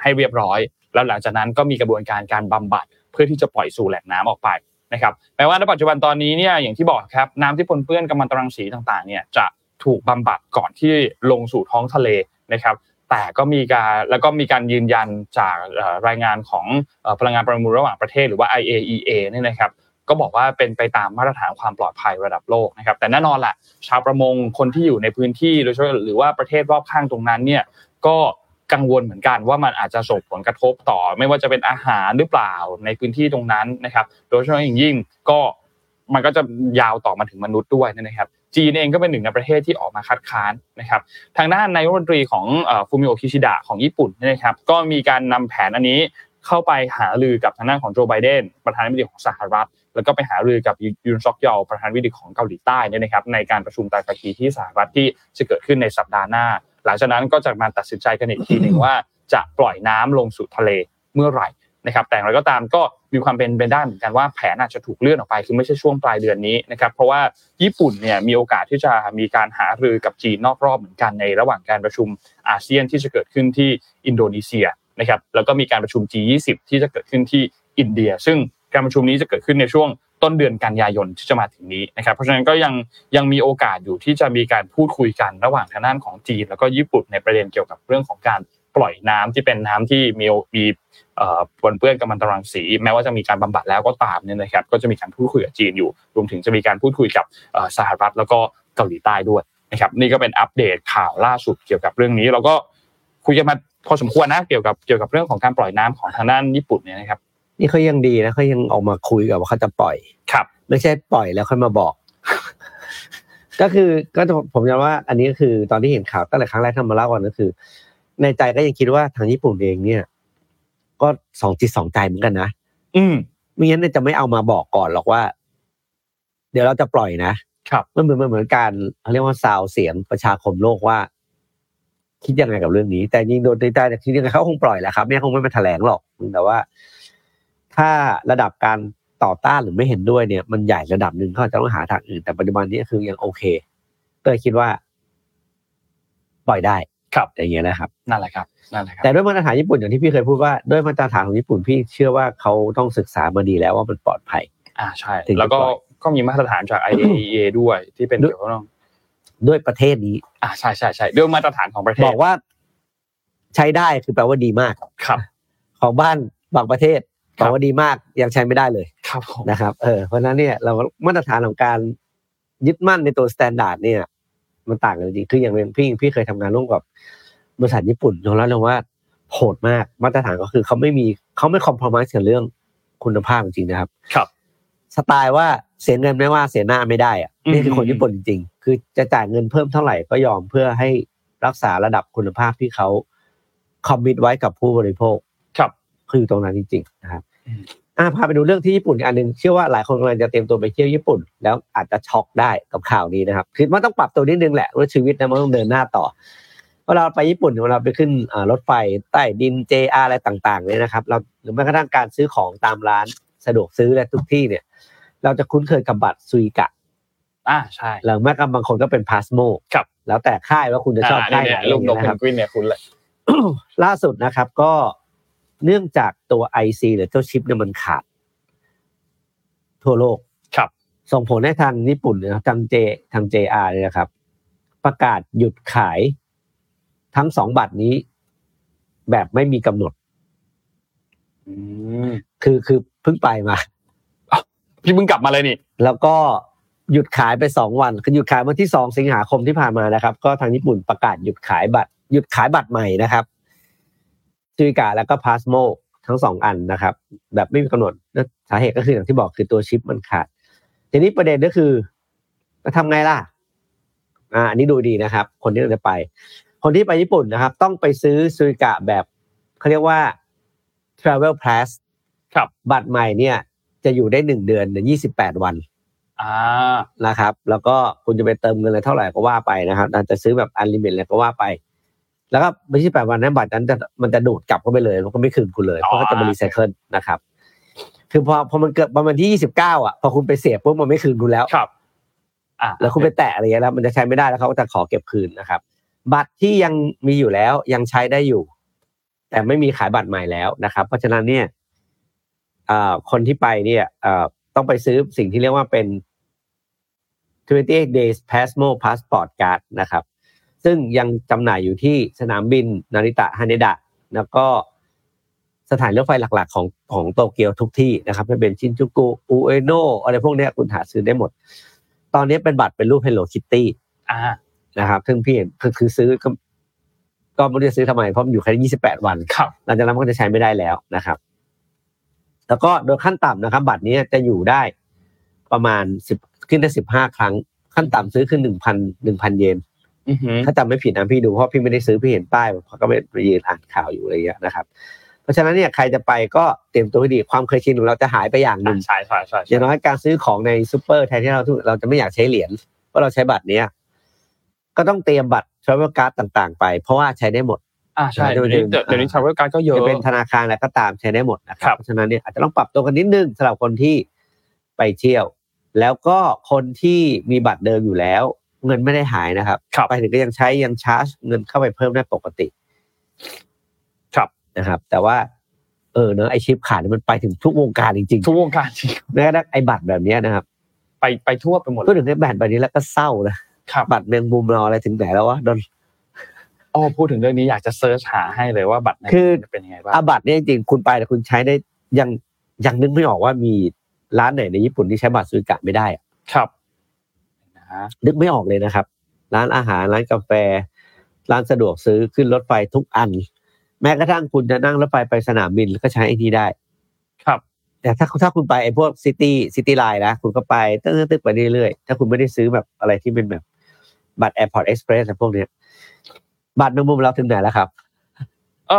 [SPEAKER 2] ให้เรียบร้อย แล้วหลังจากนั้นก็มีกระบวนการการบำบัด เพื่อที่จะปล่อยสู่แหล่งน้ำออกไปนะครับแม้ว่าในปัจจุบันตอนนี้เนี่ยอย่างที่บอกครับน้ำที่ปนเปื้อนกัมมันตรังสีต่างๆเนี่ยจะถูกบำบัดก่อนที่ลงสู่ท้องทะเลนะครับแต่ก็มีการแล้วก็มีการยืนยันจากรายงานของพลังงานประมูลระหว่างประเทศหรือว่า IAEA เนี่ยนะครับก็บอกว่าเป็นไปตามมาตรฐานความปลอดภัยระดับโลกนะครับแต่แน่นอนแหละชาวประมงคนที่อยู่ในพื้นที่โดยเฉพาะหรือว่าประเทศรอบข้างตรงนั้นเนี่ยก็ กังวลเหมือนกันว่ามันอาจจะส่งผลกระทบต่อ ไม่ว่าจะเป็นอาหารหรือเปล่าในพื้นที่ตรงนั้นนะครับ โดยเฉพาะอย่างยิ่งก็มันก็จะยาวต่อมาถึงมนุษย์ด้วยนะครับ จีนเองก็เป็นหนึ่งในประเทศที่ออกมาคัดค้านนะครับ ทางด้านนายกรัฐมนตรีของฟูมิโอคิชิดะของญี่ปุ่นนะครับก็มีการนำแผนอันนี้เข้าไปหารือกับทางด้านของโจไบเดนประธานาธิบดีของสหรัฐ แล้วก็ไปหารือกับยุนซอกยอลประธานาธิบดีของเกาหลีใต้เนี่ยนะครับในการประชุมไตรภาคีที่สหรัฐที่จะเกิดขึ้นในสัปดาห์หน้า หลังจากนั้นก็จะมาตัดสินใจกันอีกทีหนึ่งว่าจะปล่อยน้ำลงสู่ทะเลเมื่อไหร่นะครับ แต่อย่างไรก็ตามก็มีความเป็นไปได้เหมือนกันว่าแผนอาจจะถูกเลื่อนออกไป คือไม่ใช่ช่วงปลายเดือนนี้นะครับ เพราะว่าญี่ปุ่นเนี่ยมีโอกาสที่จะมีการหารือกับจีนนอกรอบเหมือนกันในระหว่างการประชุมอาเซียนที่จะเกิดขึ้นที่อินโดนีเซียนะครับ แล้วก็มีการประชุม G20 ที่จะเกิดขึ้นที่อินเดีย ซึ่งการประชุมนี้จะเกิดขึ้นในช่วง ต้นเดือนกันยายนที่จะมาถึงนี้นะครับ เพราะฉะนั้นก็ยังยังมีโอกาสอยู่ที่จะมีการพูดคุยกันระหว่างทางด้านของจีน แล้วก็ญี่ปุ่นในประเด็นเกี่ยวกับเรื่องของการปล่อยน้ำที่เป็นน้ำที่มีมีเอ่อปนเปื้อนกัมมันตรังสี แม้ว่าจะมีการบำบัดแล้วก็ตามเนี่ยนะครับ ก็จะมีการพูดคุยกับจีนอยู่ รวมถึงจะมีการพูดคุยกับสหรัฐแล้วก็เกาหลีใต้ด้วยนะครับ นี่ก็เป็นอัปเดตข่าวล่าสุดเกี่ยวกับเรื่องนี้เราก็คุยกันมาพอสมควรนะเกี่ยวกับเกี่ยวกับเรื่องของการปล่อยน้ำของทางด้านญี่ปุ่นเนี่ยนะครับ
[SPEAKER 3] นี่เขายังดีนะเขายังออกมาคุยกับว่าเขาจะปล่อย
[SPEAKER 2] ครับ
[SPEAKER 3] ไม่ใช่ปล่อยแล้วค่อยมาบอก ก็คือก็ผมจำว่า อันนี้ก็คือตอนที่เห็นข่าวตั้งแต่ครั้งแรกที่มาเล่าก่อนก็คือ ในใจก็ยังคิดว่าทางญี่ปุ่นเองเนี่ย ก็สองจิตสองใจเหมือนกันนะ
[SPEAKER 2] อืม
[SPEAKER 3] ไม่งั้นเนี่ยจะไม่เอามาบอกก่อนหรอกว่า เดี๋ยวเราจะปล่อยนะครับมันเหมือนมันเหมือนการเขาเรียกว่าซาวเสียงประชาคมโลกว่า คิดยังไงกับเรื่องนี้ แต่จริงโดยในใจแต่คิดยังไงเขาคงปล่อยแหละครับไม่งั้นคงไม่มาแถลงหรอกแต่ว่า ถ้าระดับการต่อต้านหรือไม่เห็นด้วยเนี่ย มันใหญ่ระดับหนึ่งเขาอาจจะต้องหาทางอื่น แต่ปัจจุบันนี้คือยังโอเคก็เลยคิดว่า ปล่อยได้
[SPEAKER 2] ครับ
[SPEAKER 3] อย่างเงี้ยนะครับ
[SPEAKER 2] นั่นแหละครับนั่นแหละครับ
[SPEAKER 3] แต่ด้วยมาตรฐานญี่ปุ่นอย่างที่พี่เคยพูดว่าด้วยมาตรฐานของญี่ปุ่นพี่เชื่อว่าเขาต้องศึกษามาดีแล้วว่ามันปลอดภัย
[SPEAKER 2] อ่าใช่
[SPEAKER 3] ถึงจะ
[SPEAKER 2] แล้วก็
[SPEAKER 3] ปล่อย
[SPEAKER 2] ก็มีมาตรฐานจาก IAEA ด้วยที่เป็น
[SPEAKER 3] ด้วย
[SPEAKER 2] เกี่ยวกับเรื่อง
[SPEAKER 3] ด้วยประเทศนี้
[SPEAKER 2] อ่าใช่ใช่ใช่ด้วยมาตรฐานของประเทศ
[SPEAKER 3] บอกว่า ใช้ได้คือแปลว่าดีมาก
[SPEAKER 2] ครับ
[SPEAKER 3] ของบ้านบางประเทศ
[SPEAKER 2] ครับบ
[SPEAKER 3] อกว่าดีมากยังใช้ไม่ได้เลย
[SPEAKER 2] ครับผม
[SPEAKER 3] นะครับเออเพราะฉะนั้นเนี่ยเรามาตรฐานของการยึดมั่นในตัว standard เนี่ย มันต่างกันจริงๆคืออย่างเป็นพี่พี่เคยทำงานร่วมกับบริษัทญี่ปุ่นยอมรับเลยว่าโหดมากมาตรฐานก็คือเขาไม่มีเขาไม่คอมพลมไกับเรื่องคุณภาพจริงๆนะครับ
[SPEAKER 2] ครับ
[SPEAKER 3] สไตล์ว่าเสียเงินไม่ว่าเสียหน้าไม่ได้อะนี่คือคนญี่ปุ่นจริง ๆ คือจะจ่ายเงินเพิ่มเท่าไหร่ก็ยอมเพื่อให้รักษาระดับคุณภาพที่เขาคอมมิตไว้กับผู้บริโภค
[SPEAKER 2] ครับ
[SPEAKER 3] คืออยู่ตรงนั้นจริงๆนะครับ
[SPEAKER 2] อืม
[SPEAKER 3] อ่าพาไปดูเรื่องที่ญี่ปุ่นอีกอันหนึ่งเชื่อว่าหลายคนกำลังจะเตรียมตัวไปเที่ยวญี่ปุ่น แล้วอาจจะช็อกได้กับข่าวนี้นะครับคือมันต้องปรับตัวนิดนึงแหละว่าชีวิตนะมันต้องเดินหน้าต่อเวลาเราไปญี่ปุ่นเวลาไปขึ้นอ่ารถไฟใต้ดิน JR อะไรต่างๆเนี่ยนะครับ เราหรือแม้กระทั่งการซื้อของตามร้านสะดวกซื้อและทุกที่เนี่ย เราจะคุ้นเคยกับบัตรซุยกะ
[SPEAKER 2] อ่าใช่
[SPEAKER 3] หรือแม้กระทั่งบางคนก็เป็นพาสโม
[SPEAKER 2] ครับ
[SPEAKER 3] แล้วแต่ค่ายว่าคุณจะชอบ
[SPEAKER 2] อ่า
[SPEAKER 3] ค่าย
[SPEAKER 2] เนี่
[SPEAKER 3] ไหน
[SPEAKER 2] ยรูปนก
[SPEAKER 3] นะ
[SPEAKER 2] เพ
[SPEAKER 3] คนรับ
[SPEAKER 2] กวินเนี่ยคุณเลย
[SPEAKER 3] ล่าสุดนะครับก็ เนื่องจากตัว IC หรือเจ้าชิปเนี่ยมันขาด ทั่วโลก
[SPEAKER 2] ครับ
[SPEAKER 3] ส่งผลให้ทางญี่ปุ่นนะครับทางเจทาง JR เนี่ยนะครับ ประกาศหยุดขายทั้งสองบัตรนี้ แบบไม่มีกำหนด
[SPEAKER 2] อืม
[SPEAKER 3] คือคือเพิ่งไปมา
[SPEAKER 2] พี่เพิ่งกลับมาเลยนี่
[SPEAKER 3] แล้วก็หยุดขายไปสองวันคือหยุดขายวันที่สองสิงหาคมที่ผ่านมานะครับ ก็ทางญี่ปุ่นประกาศหยุดขายบัตร หยุดขายบัตรใหม่นะครับ ซูริกาแล้วก็พาสโมทั้งสองอันนะครับ แบบไม่มีกำหนดและสาเหตุก็คืออย่างที่บอกคือตัวชิปมันขาด ทีนี้ประเด็นก็คือจะทำไงล่ะ อ่าอันนี้ดูดีนะครับ คนที่จะไป คนที่ไปญี่ปุ่นนะครับ ต้องไปซื้อซุยกะแบบเขาเรียกว่า travel pass
[SPEAKER 2] ครับ
[SPEAKER 3] บัตรใหม่เนี่ย จะอยู่ได้หนึ่งเดือนหรือยี่สิบแปดวัน
[SPEAKER 2] อ่า
[SPEAKER 3] นะครับ แล้วก็คุณจะไปเติมเงินอะไรเท่าไหร่ก็ว่าไปนะครับอาจจะซื้อแบบ unlimit อะไรก็ว่าไป แล้วก็ยี่สิบแปดวันนั้นบัตรนั้นจะมันจะดูดกลับเข้าไปเลยมันก็ไม่คืนคุณเลยเพราะเขาจะมารีไซเคิลนะครับ คือพอพอมันเกิดประมาณที่ยี่สิบเก้าอะพอคุณไปเสียปุ๊บมันไม่คืนคุณแล้ว
[SPEAKER 2] ครับอ่า
[SPEAKER 3] แล้วคุณไปแตะอะไรเงี้ยแล้ว มันจะใช้ไม่ได้แล้วเขาก็จะขอเก็บคืนนะครับ บัตรที่ยังมีอยู่แล้วยังใช้ได้อยู่ แต่ไม่มีขายบัตรใหม่แล้วนะครับ เพราะฉะนั้นเนี่ยอ่าคนที่ไปเนี่ยอ่าต้องไปซื้อสิ่งที่เรียกว่าเป็น28 days Pasmo passport card นะครับ ซึ่งยังจำหน่ายอยู่ที่สนามบินนาริตะฮาเนดะ แล้วก็สถานรถไฟหลักๆ ของของโตเกียวทุกที่นะครับไม่เป็นชินจูกุอุเอโนอะไรพวกเนี้ยคุณหาซื้อได้หมด ตอนนี้เป็นบัตรเป็นรูป Hello Kitty
[SPEAKER 2] อ่า
[SPEAKER 3] นะครับซึ่งพี่เห็นคือคือซื้อก็ก็ไม่รู้จะซื้อทำไมเพราะมันอยู่แค่ยี่สิบแปดวัน
[SPEAKER 2] ครับ
[SPEAKER 3] หลังจากนั้นมันก็จะใช้ไม่ได้แล้วนะครับ แล้วก็โดยขั้นต่ำนะครับ บัตรนี้จะอยู่ได้ประมาณสิบขึ้นได้สิบห้าครั้ง ขั้นต่ำซื้อขึ้นหนึ่งพันหนึ่งพันเยน
[SPEAKER 2] อือหือ
[SPEAKER 3] ถ้าจำไม่ผิดนะพี่ดูเพราะพี่ไม่ได้ซื้อพี่เห็นป้ายเพราะก็ไม่ไปยืนอ่านข่าวอยู่อะไรอย่างเงี้ยนะครับ เพราะฉะนั้นเนี่ยใครจะไปก็เตรียมตัวให้ดีความเคยชินของเราจะหายไปอย่างหนึ่
[SPEAKER 2] อ่างใช่ใช่ใช่
[SPEAKER 3] อ
[SPEAKER 2] ใช่
[SPEAKER 3] ย่างน้อยการซื้อของในซูเปอร์แทนที่เราทุกเราจะไม่อยากใช้เหรียญเพราะเราใช้บัตรเนี้ยก็ต้องเตรียมบัตร travel card ต่างๆ ไป เพราะว่าใช้ได้หมด
[SPEAKER 2] อ่าใช่
[SPEAKER 3] เดี๋
[SPEAKER 2] เดี๋
[SPEAKER 3] ย
[SPEAKER 2] ยววนี้เดี๋ยวนี้ทราเวลการ์ก็เยอะ
[SPEAKER 3] จะเป็นธนาคารอะไรก็ตามใช้ได้หมดนะค
[SPEAKER 2] ครั
[SPEAKER 3] รับบเพราะฉะนั้นเนี่ยอาจจะต้องปรับตัวกันนิดนึงสำหรับคนที่ไปเที่ยว แล้วก็คนที่มีบัตรเดิมอยู่แล้ว เงินไม่ได้หายนะครับ
[SPEAKER 2] ครับ
[SPEAKER 3] ไปถึงก็ยังใช้ยังชาร์จเงินเข้าไปเพิ่มได้ปกติ
[SPEAKER 2] ครับ
[SPEAKER 3] นะครับ แต่ว่า เออเนอะไอชิปขาดเนี่ยมันไปถึงทุกวงการจริง
[SPEAKER 2] ทุกวงการจริง
[SPEAKER 3] ๆแม้กระทั่งไอบัตรแบบเนี้ยนะครับ
[SPEAKER 2] ไปไปทั่วไปหมดเล
[SPEAKER 3] พูด
[SPEAKER 2] ย
[SPEAKER 3] ถึงไอบัตรแบบนี้แล้วก็เศร้านะครับบัตรแมงมุมเราอะไรถึงไหนแล้ววะโดน
[SPEAKER 2] อ๋อพูดถึงเรื่องนี้อยากจะเซิร์ชหาให้เลยว่าบัตรไหน
[SPEAKER 3] คือ
[SPEAKER 2] จะเป็นยังไงบ้าง
[SPEAKER 3] อาบัตรเนี่ยจริงๆคุณไปแต่คุณใช้ได้ยังยังนึกไม่ออกว่ามีร้านไหนในญี่ปุ่นที่ใช้บัตรซุยกะไม่ได้อะ
[SPEAKER 2] ครับ นะ
[SPEAKER 3] นึกไม่ออกเลยนะครับ ร้านอาหารร้านกาแฟ ร้านสะดวกซื้อขึ้นรถไฟทุกอัน แม้กระทั่งคุณจะนั่งรถไฟไปสนามบินก็ใช้ไอ้นี้ได้
[SPEAKER 2] ครับ
[SPEAKER 3] แต่ถ้าถ้าคุณไปไอ้พวก city city line นะคุณก็ไปตึ๊กตึ๊กไปเรื่อยๆถ้าคุณไม่ได้ซื้อแบบอะไรที่เป็นแบบบัตร Airport Express อะไรพวกเนี้ยบัตรแมงมุมเราถึงไหนแล้วครับ
[SPEAKER 2] เอ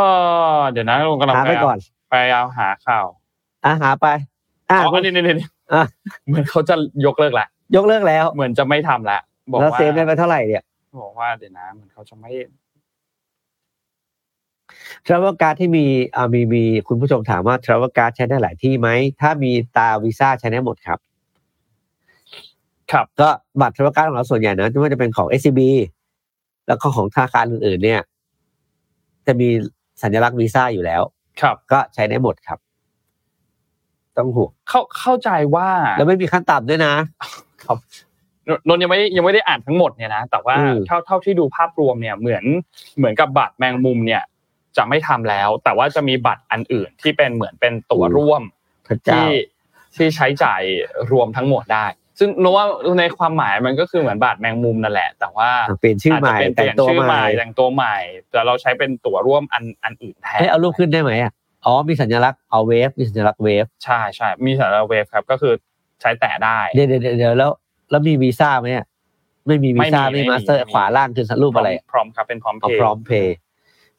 [SPEAKER 2] อเดี๋ยวนะลงกำลัง
[SPEAKER 3] หาไปก่อน
[SPEAKER 2] ไปเอาหาข่าว
[SPEAKER 3] อะหาไป อะ
[SPEAKER 2] อ๋ออันนี้นี่นี่
[SPEAKER 3] อะ
[SPEAKER 2] เหมือนเขาจะยกเลิกละ
[SPEAKER 3] ยกเลิกแล้ว
[SPEAKER 2] เหมือนจะไม่ทำละบอก
[SPEAKER 3] แล้ว
[SPEAKER 2] ว่า
[SPEAKER 3] เซฟได้ไปเท่าไหร่เนี่ย
[SPEAKER 2] บอกว่าเดี๋ยวนะเหมือนเขาจะไม่
[SPEAKER 3] Travel Card ที่มีอ่ามีมีคุณผู้ชมถามว่า Travel Card ใช้ได้หลายที่ไหม ถ้ามีตาวีซ่าใช้ได้หมดครับ
[SPEAKER 2] ครับ
[SPEAKER 3] ก็บัตร Travel Card ของเราส่วนใหญ่นะไม่ว่าจะเป็นของ SCB แล้วก็ของธนาคารอื่น ๆ เนี่ย จะมีสัญลักษณ์วีซ่าอยู่แล้ว
[SPEAKER 2] ครับ
[SPEAKER 3] ก็ใช้ได้หมดครับ ต้องห่วง
[SPEAKER 2] เข้าเข้าใจว่า
[SPEAKER 3] แล้วไม่มีขั้นต่ำด้วยนะ
[SPEAKER 2] นนท์ยังไม่ยังไม่ได้อ่านทั้งหมดเนี่ยนะแต่ว่า
[SPEAKER 3] อืม
[SPEAKER 2] เท่าเท่าที่ดูภาพรวมเนี่ยเหมือนเหมือนกับบัตรแมงมุมเนี่ย จะไม่ทำแล้ว แต่ว่าจะมีบัตรอันอื่นที่เป็นเหมือนเป็นตั๋วร่วม
[SPEAKER 3] พระเจ้า
[SPEAKER 2] ที่ที่ใช้จ่ายรวมทั้งหมดได้ ซึ่งโนว่าในความหมายมันก็คือเหมือนบาทแมงมุมนั่นแหละ แต่ว่า
[SPEAKER 3] เปลี่ยนชื่อใหม่า
[SPEAKER 2] จจะเป็นเป
[SPEAKER 3] แต่
[SPEAKER 2] ลี่
[SPEAKER 3] ง
[SPEAKER 2] ยน
[SPEAKER 3] ตัว
[SPEAKER 2] ชื่อ
[SPEAKER 3] ให
[SPEAKER 2] ให
[SPEAKER 3] ม่
[SPEAKER 2] ม่แต่งตัวใหม่ แต่เราใช้เป็นตั๋วร่วมอันอันอื่นแทน
[SPEAKER 3] เอ้ยเอารูปขึ้นได้ไหมอะอ๋อมีสัญลักษณ์เอาเวฟมีสัญลักษณ์เวฟ
[SPEAKER 2] ใช่ใช่มีสัญลักษณ์เวฟครับก็คือ ใช้แตะได้
[SPEAKER 3] เดี๋ยวเดี๋ยวเดี๋ยวแล้ว แล้วมีวีซ่าไหมอะไม่มีวีซ่า
[SPEAKER 2] ไม่มี
[SPEAKER 3] ไม่
[SPEAKER 2] ไม่มี
[SPEAKER 3] มาสเตอร์
[SPEAKER 2] ไม่มี
[SPEAKER 3] ขวาล่างคือรูปอะไร
[SPEAKER 2] พร้อมครับเป็นพร้อมเพ
[SPEAKER 3] เอา
[SPEAKER 2] ย์
[SPEAKER 3] พร้อมเพย์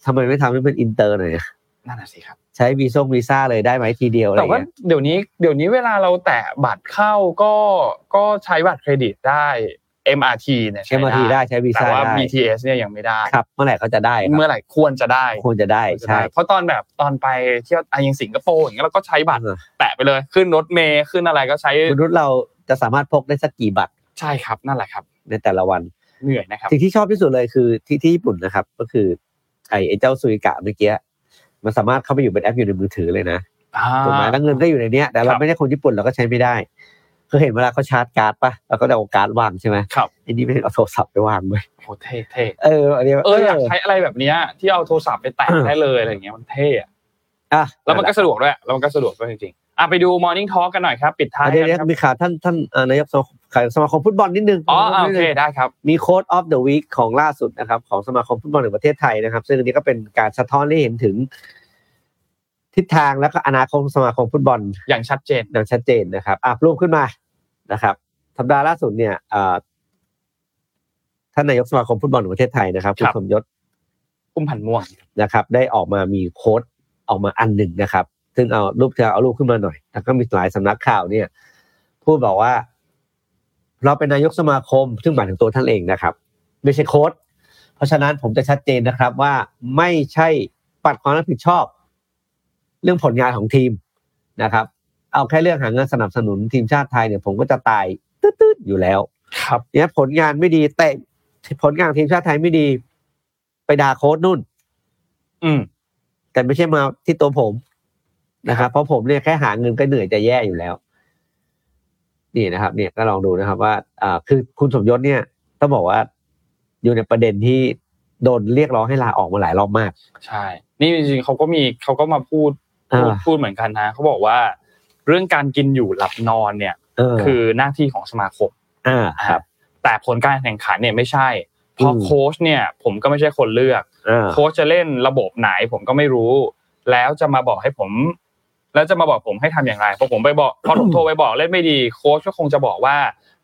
[SPEAKER 3] ทำไมไม่ทำให้เป็นอินเตอร์หน่อยอะ
[SPEAKER 2] นั่นน่ะสิครับ
[SPEAKER 3] ใช้วีซ่งวีซ่าเลยได้ไหมทีเดียวอะไร
[SPEAKER 2] แต่ว่า
[SPEAKER 3] เงี้ย
[SPEAKER 2] เดี๋ยวนี้เดี๋ยวนี้เวลาเราแตะบัตรเข้าก็ก็ใช้บัตรเครดิตได้ MRT เนี่ยใช้
[SPEAKER 3] เอ็มอาทีได้ใช้วี
[SPEAKER 2] แต่
[SPEAKER 3] ซ่า
[SPEAKER 2] ว่า
[SPEAKER 3] ได้
[SPEAKER 2] BTS เนี่ยยังไม่ได้
[SPEAKER 3] ครับเมื่อไหร่เขาจะได้ครับ
[SPEAKER 2] เมื่อไหร่ควรจะได้
[SPEAKER 3] ควรจะได้
[SPEAKER 2] ควรจะ
[SPEAKER 3] ใช่
[SPEAKER 2] ได้เพราะตอนแบบตอนไปเที่ยวอะอยังสิงคโปร์อย่างเงี้ยเราก็ใช้บัตร
[SPEAKER 3] เออ
[SPEAKER 2] แตะไปเลยขึ้นรถเมย์ขึ้นอะไรก็ใช้
[SPEAKER 3] มนุษย์เราจะสามารถพกได้สักกี่บัตร
[SPEAKER 2] ใช่ครับนั่นแหละครับ
[SPEAKER 3] ในแต่ละวัน
[SPEAKER 2] เหนื่อยนะครับ
[SPEAKER 3] สิ่งที่ชอบที่สุดเลยคือที่ที่ญี่ปุ่นนะครับ ก็คือไอ้ไอ้เจ้าซุยกะเมื่อกี้มันสามารถเข้าไปอยู่เป็นแอปอยู่ในมือถือเลยนะถูกไหมแล้วเงินก็อยู่ในเนี้ยแต่
[SPEAKER 2] ค
[SPEAKER 3] เรา
[SPEAKER 2] รับ
[SPEAKER 3] ไม่ได้คนญี่ปุ่นเราก็ใช้ไม่ได้ คือเห็นเวลาเขาชาร์จการ์ดปะเราก็เอาการ์ดวางใช่ไหม
[SPEAKER 2] ครับ
[SPEAKER 3] อันนี้ไม่ได้เอาโทรศัพท์ไปวางเลย
[SPEAKER 2] โอ้เท่เท่
[SPEAKER 3] เอออันนี้
[SPEAKER 2] เอออยากใช้อะไรแบบเนี้ยที่เอาโทรศัพท์ไปแตะได้เลยอะไรอย่างเงี้ยมันเท่อะ
[SPEAKER 3] อะ
[SPEAKER 2] แล้วมันก็สะดวกด้วยแล้วมันก็สะดวกด้วยจริงๆอะไปดู Morning Talk กันหน่อยครับ ปิดท้าย
[SPEAKER 3] อะเดี๋ยว
[SPEAKER 2] กั
[SPEAKER 3] เดี๋ย
[SPEAKER 2] นครับ
[SPEAKER 3] วมีข่าวท่านท่านเอ่อนายกสมาคมข่าวสมาคมฟุตบอลนิดนึง
[SPEAKER 2] อ๋ออะ
[SPEAKER 3] นิ
[SPEAKER 2] โอ
[SPEAKER 3] ด
[SPEAKER 2] เค
[SPEAKER 3] นึง
[SPEAKER 2] ได้ครับ
[SPEAKER 3] มี quote of the week ของล่าสุดนะครับ ของสมาคมฟุตบอลแห่งประเทศไทยนะครับ ซึ่งอันนี้ก็เป็นการสะท้อนให้เห็นถึงทิศทางและก็อนาคตของสมาคมฟุตบอล
[SPEAKER 2] อย่างชัดเจน
[SPEAKER 3] อย่างชัดเจนนะครับอะรูปขึ้นมา นะครับสัปดาห์ล่าสุดเนี่ยเอ่อท่านนายกสมาคมฟุตบอลแห่งประเทศไทยนะครับคุณ
[SPEAKER 2] ครับ
[SPEAKER 3] สมยศ
[SPEAKER 2] อุ้มผันม่วง
[SPEAKER 3] นะครับ ได้ออกมามีโค้ดออกมาอันหนึ่งนะครับ ซึ่งเอารูปเธอเอารูปขึ้นมาหน่อย แล้วก็มีหลายสำนักข่าวเนี่ย พูดบอกว่า เราเป็นนายกสมาคม ซึ่งหมายถึงตัวท่านเองนะครับ ไม่ใช่โค้ดเพราะฉะนั้นผมจะชัดเจนนะครับว่าไม่ใช่ปัดความรับผิดชอบ เรื่องผลงานของทีมนะครับ เอาแค่เรื่องหาเงินสนับสนุนทีมชาติไทยเนี่ยผมก็จะตายตืดๆอยู่แล้ว
[SPEAKER 2] ครับ
[SPEAKER 3] เนี่ยผลงานไม่ดีแต่ผลงานทีมชาติไทยไม่ดี ไปด่าโค้ดนู่น
[SPEAKER 2] อืม
[SPEAKER 3] แต่ไม่ใช่มาที่ตัวผมนะครับเพราะผมเนี่ยแค่หาเงินก็เหนื่อยจะแย่อยู่แล้ว นี่นะครับ เนี่ยก็ลองดูนะครับ ว่าอ่าคือคุณสมยศเนี่ยต้องบอกว่าอยู่ในประเด็นที่โดนเรียกร้องให้ลาออกมาหลายรอบมาก
[SPEAKER 2] ใช่ นี่จริงๆเขาก็มีเขาก็มาพูดพูด
[SPEAKER 3] อ่า
[SPEAKER 2] พูดเหมือนกันนะเขาบอกว่า เรื่องการกินอยู่หลับนอนเนี่ย
[SPEAKER 3] เออ
[SPEAKER 2] คือหน้าที่ของสมาคม
[SPEAKER 3] อ่าครับ
[SPEAKER 2] แต่ผลการแข่งขันเนี่ยไม่ใช่ เพราะ
[SPEAKER 3] อืม
[SPEAKER 2] โค้ชเนี่ย ผมก็ไม่ใช่คนเลือก
[SPEAKER 3] อ่า
[SPEAKER 2] โค้ชจะเล่นระบบไหนผมก็ไม่รู้ แล้วจะมาบอกให้ผม แล้วจะมาบอกผมให้ทำอย่างไรพอผมไปบอกพอผมโทรไปบอกเล่นไม่ดี โค้ชก็คงจะบอกว่า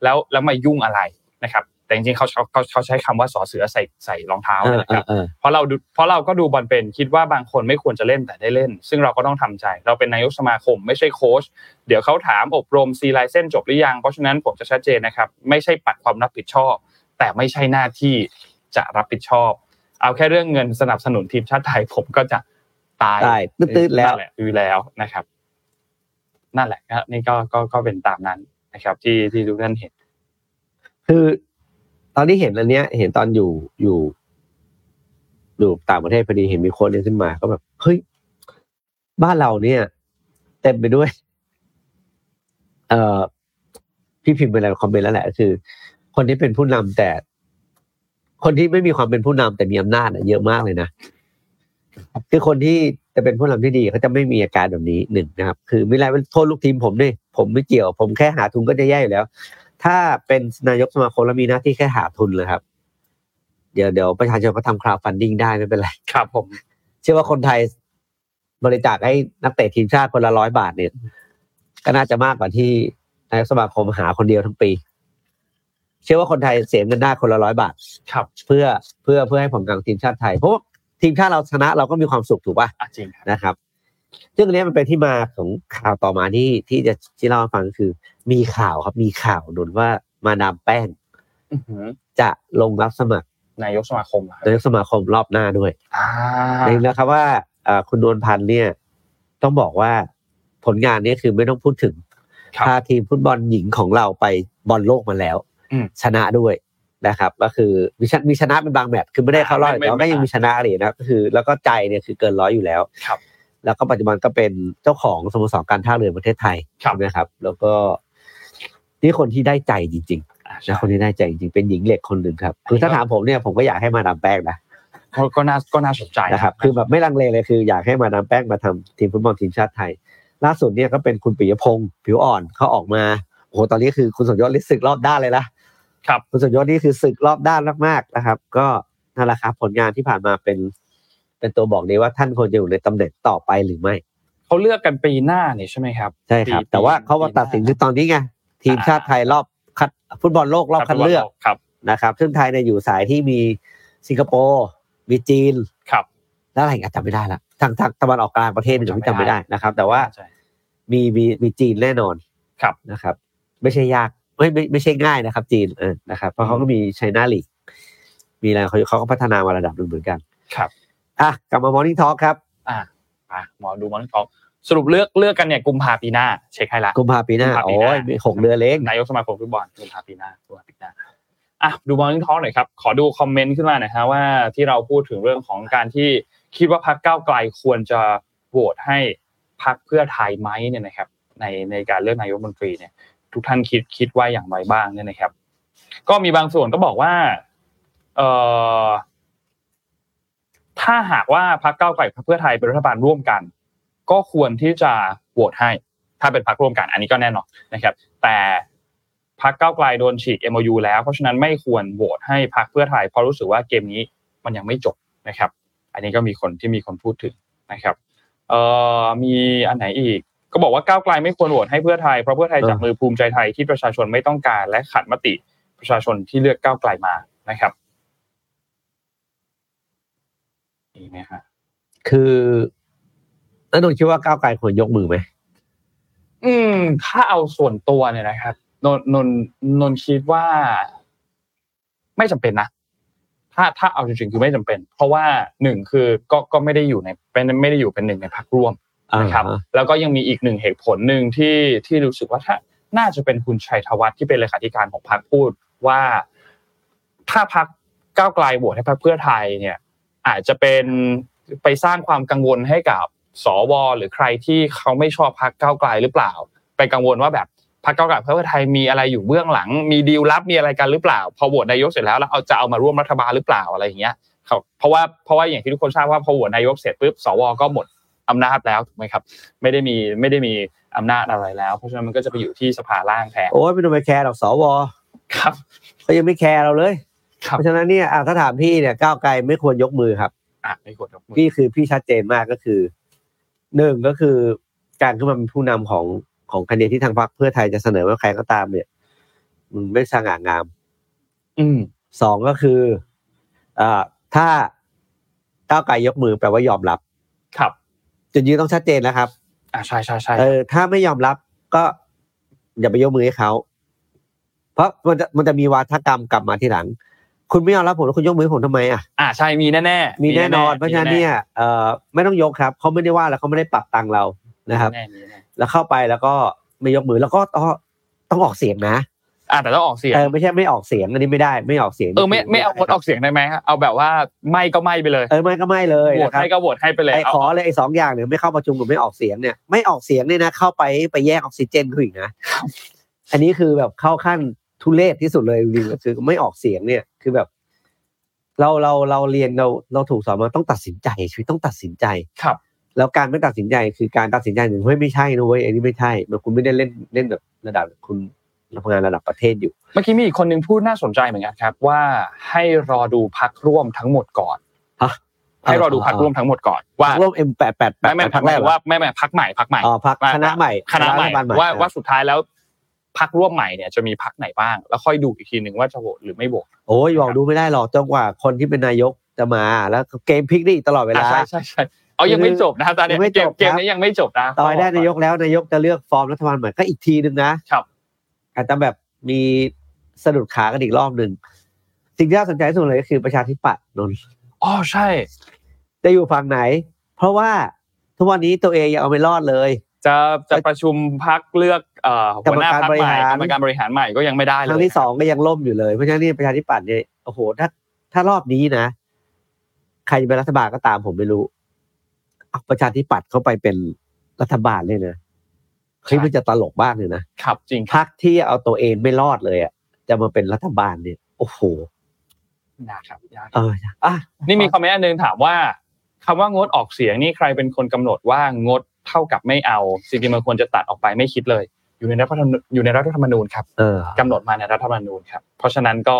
[SPEAKER 2] แล้วแล้วมายุ่งอะไรนะครับ แต่จริงๆเขาเขาเขาเขาใช้คำว่าสอเสือใส่ใส่รองเท้า
[SPEAKER 3] เออ
[SPEAKER 2] นะ
[SPEAKER 3] เอ
[SPEAKER 2] ครั
[SPEAKER 3] อบเออ
[SPEAKER 2] เพราะเราดูเพราะเราก็ดูบอลเป็นคิดว่าบางคนไม่ควรจะเล่นแต่ได้เล่น ซึ่งเราก็ต้องทำใจ เราเป็นนายกสมาคม ไม่ใช่โค้ชเดี๋ยวเขาถามอบรมซีไลเส้นจบหรือยัง เพราะฉะนั้นผมจะชัดเจนนะครับ ไม่ใช่ปัดความรับผิดชอบ แต่ไม่ใช่หน้าที่จะรับผิดชอบ เอาแค่เรื่องเงินสนับสนุนทีมชาติไทยผมก็จะตาย
[SPEAKER 3] ตายตืดๆแล้ว
[SPEAKER 2] นั่นหะอยู่แล้วนะครับ นั่นแหละครับนี่ก็ก็ก็เป็นตามนั้นนะครับ ที่ที่ทุกท่านเห็น
[SPEAKER 3] คือ ตอนที่เห็นอันเนี้ย เห็นตอนอยู่อยู่อยู่ต่างประเทศพอดีเห็นมีโค้ดเนี่ยขึ้นมา ก็แบบเฮ้ยบ้านเราเนี่ย เต็มไปด้วย เอ่อพี่พิมพ์ไปแล้วคอมเมนต์แล้วแหละก็คือ คนที่เป็นผู้นำแต่ คนที่ไม่มีความเป็นผู้นำแต่มีอำนาจเยอะมากเลยนะคือคนที่จะเป็นผู้นำที่ดีเขาจะไม่มีอาการแบบนี้หนึ่งนะครับ คือไม่ไรมันโทษลูกทีมผมด้วยผมไม่เกี่ยว ผมแค่หาทุนก็จะแย่อยู่แล้ว ถ้าเป็นนายกสมาคมแล้วมีหน้าที่แค่หาทุนเลยครับ เดี๋ยวเดี๋ยวประชาชนก็ทำคราวฟันดิ้งได้ไม่เป็นไร
[SPEAKER 2] ครับ ผม
[SPEAKER 3] เชื่อว่าคนไทยบริจาคให้นักเตะทีมชาติคนละร้อยบาทเนี่ยก็น่าจะมากกว่าที่นายกสมาคมหาคนเดียวทั้งปี เชื่อว่าคนไทยเสียเงินได้คนละร้อยบาท
[SPEAKER 2] ครับ
[SPEAKER 3] เพื่อเพื่อเพื่อให้ผลงานของทีมชาติไทยเพราะว่าทีมชาติเราชนะเราก็มีความสุขถูกป่ะ
[SPEAKER 2] อะจริงครับ
[SPEAKER 3] นะครับ ซึ่งอันนี้มันเป็นที่มาของข่าวต่อมาที่ที่จะที่เล่าให้ฟังก็คือ มีข่าวครับมีข่าวดุนว่ามาดามแป้ง
[SPEAKER 2] อื้อหือ
[SPEAKER 3] จะลงรับสมัคร
[SPEAKER 2] นายกสมาคมเหรอครับ
[SPEAKER 3] นายกสมาคมรอบหน้าด้วย
[SPEAKER 2] อ่า
[SPEAKER 3] เห็นนะครับว่าเอ่อคุณนวลพันธ์เนี่ย ต้องบอกว่าผลงานเนี้คือไม่ต้องพูดถึง
[SPEAKER 2] ครับ
[SPEAKER 3] พาทีมฟุตบอลหญิงของเราไปบอลโลกมาแล้ว
[SPEAKER 2] อืม
[SPEAKER 3] ชนะด้วยนะครับ ก็คือมีชนะมีชนะเป็นบางแมตช์คือไม่ได้เข้ารอบ
[SPEAKER 2] ไม่ไม่
[SPEAKER 3] แต่ว่าก็ยังมีชนะเลยนะก็คือ แล้วก็ใจเนี่ยคือเกินร้อยอยู่แล้ว
[SPEAKER 2] ครับ
[SPEAKER 3] แล้วก็ปัจจุบันก็เป็นเจ้าของสโมสรการท่าเรือประเทศไทย
[SPEAKER 2] ครับ
[SPEAKER 3] ใช่ไหมครับ แล้วก็นี่คนที่ได้ใจจริง
[SPEAKER 2] อ่า
[SPEAKER 3] ๆ
[SPEAKER 2] ใช่
[SPEAKER 3] นะคนที่ได้ใจจริงๆเป็นหญิงเหล็กคนหนึ่งครับ คือถ้าถามผมเนี่ยผมก็อยากให้มาดามแป้งนะ
[SPEAKER 2] ก็ก็น่าก็น่าสนใจ
[SPEAKER 3] นะครับ คือแบบไม่ลังเลเลยคืออยากให้มาดามแป้งมาทำทีมฟุตบอลทีมชาติไทย ล่าสุดเนี่ยก็เป็นคุณปิยพงศ์ผิวอ่อนเขาออกมาโอ้โหตอนนี้คือคุณสมยศนี่ศึกรอบด้านเลยนะครับคุณสมยศนี่คือศึกรอบด้านมากๆนะครับ ก็นั่นแหละครับผลงานที่ผ่านมาเป็น เป็นตัวบอกเลยว่าท่านควรจะอยู่ในตำแหน่งต่อไปหรือไม่
[SPEAKER 2] เขาเลือกกันปีหน้าเนี่ยใช่ไหมครับ
[SPEAKER 3] ใช่ครับ
[SPEAKER 2] ปี
[SPEAKER 3] แต่ว่าเขามา
[SPEAKER 2] ปีหน้า
[SPEAKER 3] ตัดสินคือตอนนี้ไงทีมชาติไทยรอบคัดฟุตบอลโลกรอบคัดเลือก
[SPEAKER 2] ครับ
[SPEAKER 3] นะครับ ซึ่งไทยเนี่ยอยู่สายที่มีสิงคโปร์มีจีน
[SPEAKER 2] ครับ
[SPEAKER 3] แล้วอะไรอีกันจำไม่ได้ละทางทางตะวันออกกลางประเทศหนึ่งที่จำไม่ได้นะครับ แต่ว่า
[SPEAKER 2] ใช่
[SPEAKER 3] มีมีมีจีนแน่นอน
[SPEAKER 2] ครับ
[SPEAKER 3] นะครับ ไม่ใช่ยากไม่ไม่ไม่ใช่ง่ายนะครับ จีนเออนะครับ เพราะเขาก็มีไชน่าลีกมีอะไรเขาเขาก็พัฒนามาระดับหนึ่งเหมือนกัน
[SPEAKER 2] ครับ
[SPEAKER 3] อะกลับมามอร์นิ่งทอล์ครับ
[SPEAKER 2] อ่าอะหมอดูมันของสรุปเลือกเลือกกันเนี่ยกุมภาปีหน้าเช็คให้ละ
[SPEAKER 3] กุมภาปีหน้า
[SPEAKER 2] กุมภาปี
[SPEAKER 3] โอ้
[SPEAKER 2] หน้า
[SPEAKER 3] ยมีหกเดือนเล็ก
[SPEAKER 2] นายกสมาคมฟุตบอลกุมภาปีหน้ากุมภาปีหน้าอะดูบอลลิงท้องหน่อยครับขอดูคอมเมนต์ขึ้นมาหน่อยฮะว่าที่เราพูดถึงเรื่องของการที่คิดว่าพรรคก้าวไกลควรจะโหวตให้พรรคเพื่อไทยไหมเนี่ยนะครับ ในในการเลือกนายกรัฐมนตรีเนี่ยทุกท่านคิดคิดว่าอย่างไรบ้างเนี่ยนะครับ ก็มีบางส่วนก็บอกว่า เอ่อ ถ้าหากว่าพรรคก้าวไกลกับพรรคเพื่อไทยเป็นรัฐบาลร่วมกัน ก็ควรที่จะโหวตให้ ถ้าเป็นพรรคร่วมกัน อันนี้ก็แน่นอนนะครับ แต่พรรคก้าวไกลโดนฉีก MOU แล้วเพราะฉะนั้นไม่ควรโหวตให้พรรคเพื่อไทยเพราะรู้สึกว่าเกมนี้มันยังไม่จบนะครับ อันนี้ก็มีคนที่มีคนพูดถึงนะครับเอ่อมีอันไหนอีก ก็บอกว่าก้าวไกลไม่ควรโหวตให้เพื่อไทยเพราะเพื่อไทย
[SPEAKER 3] เออ
[SPEAKER 2] จับมือภูมิใจไทยที่ประชาชนไม่ต้องการและขัดมติประชาชนที่เลือกก้าวไกลมานะครับ มีไหมฮะ
[SPEAKER 3] คือแล้วนนท์คิดว่าก้าวไกลควรยกมือไหม
[SPEAKER 2] อืม ถ้าเอาส่วนตัวเนี่ยนะครับนนนนนนคิดว่า ไม่จำเป็นนะถ้าถ้าเอาจริงๆคือไม่จำเป็น เพราะว่าหนึ่งคือก็ก็ไม่ได้อยู่ในเป็นไม่ได้อยู่เป็นหนึ่งในพรรคร่วมนะครับ
[SPEAKER 3] อ่า
[SPEAKER 2] แล้วก็ยังมีอีกหนึ่งเหตุผลหนึ่งที่ที่รู้สึกว่าถ้าน่าจะเป็นคุณชัยธวัฒน์ที่เป็นเลขาธิการของพรรคพูดว่าถ้าพรรคก้าวไกลโหวตให้พรรคเพื่อไทยเนี่ย อาจจะเป็นไปสร้างความกังวลให้กับสวหรือใครที่เขาไม่ชอบพรรคก้าวไกลหรือเปล่า ไปกังวลว่าแบบพรรคก้าวไกลกับพรรคเพื่อไทยมีอะไรอยู่เบื้องหลัง มีดีลลับมีอะไรกันหรือเปล่า พอโหวตนายกเสร็จแล้วแล้วเอาจะเอามาร่วมรัฐบาลหรือเปล่าอะไรอย่างเงี้ยเขาเพราะว่าเพราะว่าอย่างที่ทุกคนทราบว่าพอโหวตนายกเสร็จปุ๊บสวก็หมดอำนาจแล้วถูกไหมครับ ไม่ได้มีไม่ได้มีอำนาจอะไรแล้ว เพราะฉะนั้นมันก็จะไปอยู่ที่สภาล่างแทน
[SPEAKER 3] โอ้ยไม่ต้องไปแคร์หรอกสว
[SPEAKER 2] ครับ
[SPEAKER 3] เขายังไม่แคร์เราเลย
[SPEAKER 2] ครับ
[SPEAKER 3] เพราะฉะนั้นเนี่ยอะถ้าถามพี่เนี่ยก้าวไกลไม่ควรยกมือครับ
[SPEAKER 2] อะไม่ควรยกมือ
[SPEAKER 3] พี่คือพี่ชัดเจนมากก็คือหนึ่งก็คือการขึ้นมาเป็นผู้นำของของคะแนนที่ทางพรรคเพื่อไทยจะเสนอว่าใครก็ตามเนี่ยมันไม่สง่างาม
[SPEAKER 2] อืม
[SPEAKER 3] สองก็คืออ่าถ้าก้าวไกลยกมือแปลว่ายอมรับ
[SPEAKER 2] ครับ
[SPEAKER 3] จุดยืนต้องชัดเจนนะครับ
[SPEAKER 2] อะใช่ใช่ใช่
[SPEAKER 3] เออถ้าไม่ยอมรับก็อย่าไปยกมือให้เขา เพราะมันจะมันจะมีวาทกรรมกลับมาทีหลัง คุณไม่ยอมรับผมแล้วคุณยกมือให้ผมทำไมอะ
[SPEAKER 2] อะใช่มีแน่แน่ๆ
[SPEAKER 3] มีแน่นอน
[SPEAKER 2] ๆ
[SPEAKER 3] เพราะฉะนั้นเนี่ยเอ่อไม่ต้องยกครับเขาไม่ได้ว่าแล้วเขาไม่ได้ปรับตังค์เรานะครับ
[SPEAKER 2] แน่ๆมีแน่
[SPEAKER 3] แล้วเข้าไปแล้วก็ไม่ยกมือแล้วก็ต้องต้องออกเสียงนะ
[SPEAKER 2] ๆอะแต่ต้องออกเสียง
[SPEAKER 3] เออไม่ใช่ไม่ออกเสียงอันนี้ไม่ได้ไม่ออกเสียง
[SPEAKER 2] เออไม่ไม่เอางดออกเสียงได้ไหมฮะเอาแบบว่าไม่ก็ไม่ไปเลย
[SPEAKER 3] เออไม่ก็ไม่เลย
[SPEAKER 2] โหวต
[SPEAKER 3] นะครับ
[SPEAKER 2] ให้ก็โหวตให้ไปเลย
[SPEAKER 3] ไอ้
[SPEAKER 2] เอา
[SPEAKER 3] ขอเลยไอ้สองอย่างเนี่ยไม่เข้าประชุมกับไม่ออกเสียงเนี่ยไม่ออกเสียงเนี่ยนะเข้าไปไปแยกออกซิเจนเขาอีกนะอันนี้คือแบบเข้าขั้น ทุเรศที่สุดเลยจริงๆก็คือไม่ออกเสียงเนี่ยคือแบบ เราเราเราเรียนเราเราถูกสอนมาต้องตัดสินใจชีวิตต้องตัดสินใจ
[SPEAKER 2] ครับ
[SPEAKER 3] แล้วการไม่ตัดสินใจคือการตัดสินใจหนึ่งเฮ้ยไม่ใช่นะเว้ยอันนี้ไม่ใช่มันคุณไม่ได้เล่นเล่นแบบระดับคุณทำงานระดับประเทศอยู่
[SPEAKER 2] เมื่อกี้มีอีกคนหนึ่งพูดน่าสนใจเหมือนกันครับ ว่าให้รอดูพักร่วมทั้งหมดก่อน
[SPEAKER 3] ฮะ
[SPEAKER 2] ให้รอดูพักร่วมทั้งหมดก่อน ว่า
[SPEAKER 3] ร่วม M แปดแปดแปด
[SPEAKER 2] ไม่ไม่
[SPEAKER 3] พั
[SPEAKER 2] พั
[SPEAKER 3] ก
[SPEAKER 2] ก
[SPEAKER 3] แร
[SPEAKER 2] แร
[SPEAKER 3] ก
[SPEAKER 2] ก
[SPEAKER 3] เหรอ
[SPEAKER 2] ว่าไม่ไม่พักใหม่พักใหม่
[SPEAKER 3] อ๋อพักคณะใหม่
[SPEAKER 2] คณะใหม่
[SPEAKER 3] รัฐบาลใหม่
[SPEAKER 2] ว่าว่าสุดท้ายแล้ว พักร่วมใหม่เนี่ยจะมีพักไหนบ้าง แล้วค่อยดูอีกทีหนึ่งว่าจะโหวตหรือไม่โหวต
[SPEAKER 3] โอ้ยบอกดูไม่ได้หรอกจนกว่าคนที่เป็นนายกจะมาแล้วเกมพลิกได้อีกตลอดเวลา
[SPEAKER 2] อะใช่ใช่ใช่เอายังไม่จบนะครับตอนนี้
[SPEAKER 3] ยังไม่
[SPEAKER 2] เก
[SPEAKER 3] จ
[SPEAKER 2] ม
[SPEAKER 3] บ
[SPEAKER 2] เกม
[SPEAKER 3] ครับ
[SPEAKER 2] นี้ยังไม่จบนะ
[SPEAKER 3] ต่อยได้นายกแล้วนายกจะเลือกฟอร์มรัฐบาลใหม่ก็อีกทีหนึ่งนะครับอาจจะแบบมีสะดุดขากันอีกรอบหนึ่งสิ่งที่น่าสนใจที่สุดเลยก็คือประชาธิปัตย์นนท์
[SPEAKER 2] อ๋อใช่
[SPEAKER 3] จะอยู่ฝั่งไหน เพราะว่าทุกวันนี้ตัวเองยังเอาไม่รอดเลย
[SPEAKER 2] จะจะประชุมพักเลือกเอ่อหัวหน้าพักใหม่
[SPEAKER 3] ก
[SPEAKER 2] ก
[SPEAKER 3] ร
[SPEAKER 2] ร
[SPEAKER 3] ร
[SPEAKER 2] ร
[SPEAKER 3] ม
[SPEAKER 2] ม
[SPEAKER 3] กา
[SPEAKER 2] การร
[SPEAKER 3] บบริ
[SPEAKER 2] ริ
[SPEAKER 3] หาร
[SPEAKER 2] หารใหม่ก็ยังไม่ได้
[SPEAKER 3] ค
[SPEAKER 2] เลย
[SPEAKER 3] รั้งที่สองก็ยังล่มอยู่เลย เพราะฉะนั้นนี่ประชาธิปัตย์เนี่ยโอ้โหถ้าถ้ารอบนี้นะ ใครจะเป็นรัฐบาลก็ตามผมไม่รู้เอาประชาธิปัตย์เข้าไปเป็นรัฐบาลเลยนะเฮ้ยมันจะตลกบ้างเลยนะครับ
[SPEAKER 2] จริง
[SPEAKER 3] พักที่เอาตัวเองไม่รอดเลยอะจะมาเป็นรัฐบาลเนี่ย โอ้โห
[SPEAKER 2] นะครับยาก
[SPEAKER 3] เอออะ
[SPEAKER 2] นี่มีคอมเมนต์อันหนึงถามว่าคำว่างดออกเสียงนี่ใครเป็นคนกำหนดว่างด เท่ากับไม่เอาจริงๆมันควรจะตัดออกไปไม่คิดเลย อยู่ในรัฐธรรมนูญอยู่ในรัฐธรรมนูญครับ
[SPEAKER 3] เออกำ
[SPEAKER 2] หนดมาในรัฐธรรมนูญครับเพราะฉะนั้นก็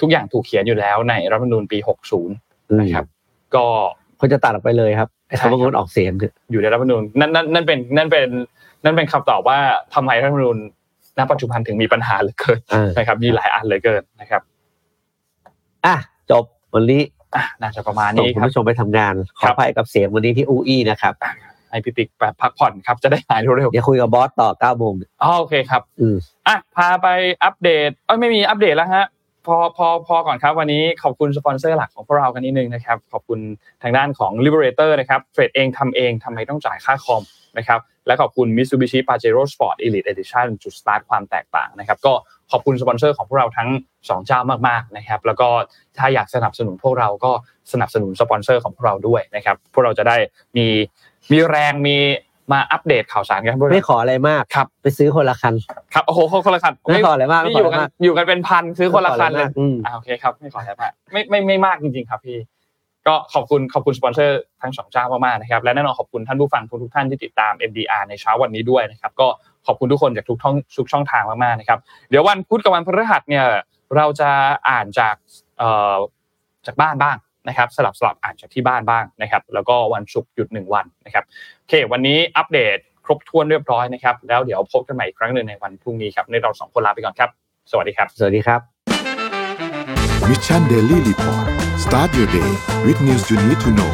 [SPEAKER 2] ทุกอย่างถูกเขียนอยู่แล้วในรัฐธรรมนูญปี 60 นะครับ ก็
[SPEAKER 3] เขาจะตัดออกไปเลยครับไอ้
[SPEAKER 2] ใช่ครับ
[SPEAKER 3] คำว่างดออกเสียงคือ
[SPEAKER 2] อยู่ในรัฐธรรมนูญนั่นนั่นนั่นเป็นนั่นเป็นนั่นเป็นคำตอบว่าทำไมรัฐธรรมนูญณปัจจุบันถึงมีปัญหาเหลือเกิน
[SPEAKER 3] เออ
[SPEAKER 2] นะครับมีหลายอันเหลือเกินนะครับ
[SPEAKER 3] อะจบวันนี้
[SPEAKER 2] อะน่าจะประมาณ
[SPEAKER 3] ส่ง
[SPEAKER 2] นี้
[SPEAKER 3] คุณ
[SPEAKER 2] ครับ
[SPEAKER 3] ผู้ชมไปทำงานข
[SPEAKER 2] ครั
[SPEAKER 3] อบอภัยกับเสียงวันนี้ที่อูอี้นะครับ
[SPEAKER 2] ให้พี่ปิ๊กแบบพักผ่อนครับจะได้หายเร็ว
[SPEAKER 3] เดี๋ยวคุยกับบอสต่อ9โมง
[SPEAKER 2] ๆอ๋อโอเคครับ
[SPEAKER 3] อืม
[SPEAKER 2] อะพาไปอัปเดตเอ้ยไม่มีอัปเดตแล้วฮะพอพอพอก่อนครับวันนี้ขอบคุณสปอนเซอร์หลักของพวกเรากันนิดนึงนะครับขอบคุณทางด้านของ Liberator นะครับเทรดเองทำเองทำไมต้องจ่ายค่าคอมนะครับและขอบคุณ Mitsubishi Pajero Sport Elite Edition จุดสตาร์ทความแตกต่างนะครับก็ขอบคุณสปอนเซอร์ของพวกเราทั้ง 2 เจ้ามากๆนะครับแล้วก็ถ้าอยากสนับสนุนพวกเราก็สนับสนุนสปอนเซอร์ของพวกเราด้วยนะครับพวกเราจะได้มี มีแรงมีมาอัปเดตข่าวสารกันพวก
[SPEAKER 3] ไม่
[SPEAKER 2] เรา
[SPEAKER 3] ขออะไรมาก
[SPEAKER 2] ครับ
[SPEAKER 3] ไปซื้อคนละคัน
[SPEAKER 2] ครับโอ้โหคนละคัน
[SPEAKER 3] ไม่ขออะไรมาก
[SPEAKER 2] นี่
[SPEAKER 3] ไม่
[SPEAKER 2] อ
[SPEAKER 3] ขออะไร
[SPEAKER 2] ยู่กัน
[SPEAKER 3] มาก
[SPEAKER 2] อยู่กันเป็นพันซื้อคนละคันเลย
[SPEAKER 3] อืม
[SPEAKER 2] อ่าโอเคครับไม่ขอแล้วมากไม่ไม่ไม่มากจริงๆครับพี่ ก็ขอบคุณขอบคุณสปอนเซอร์ทั้งสองเจ้ามากๆนะครับและแน่นอนขอบคุณท่านผู้ฟังทุกๆท่านที่ติดตาม MDR ในเช้าวันนี้ด้วยนะครับ ก็ขอบคุณทุกคนจากทุกช่องทุกช่องทางมากๆนะครับ เดี๋ยววันพุธกับวันพฤหัสเนี่ยเราจะอ่านจากเอ่อจากบ้านบ้าง นะครับสลับสลับอ่านจากที่บ้านบ้างนะครับแล้วก็วันศุกร์หยุดหนึ่งวันนะครับโอเค วันนี้อัปเดตครบถ้วนเรียบร้อยนะครับแล้วเดี๋ยวพบกันใหม่อีกครั้งหนึ่งในวันพรุ่งนี้ครับในเราสองคนลาไปก่อนครับ สวัสดีครับ
[SPEAKER 3] สวัสดีครับ
[SPEAKER 1] Mission Daily Report start your day with news you need to know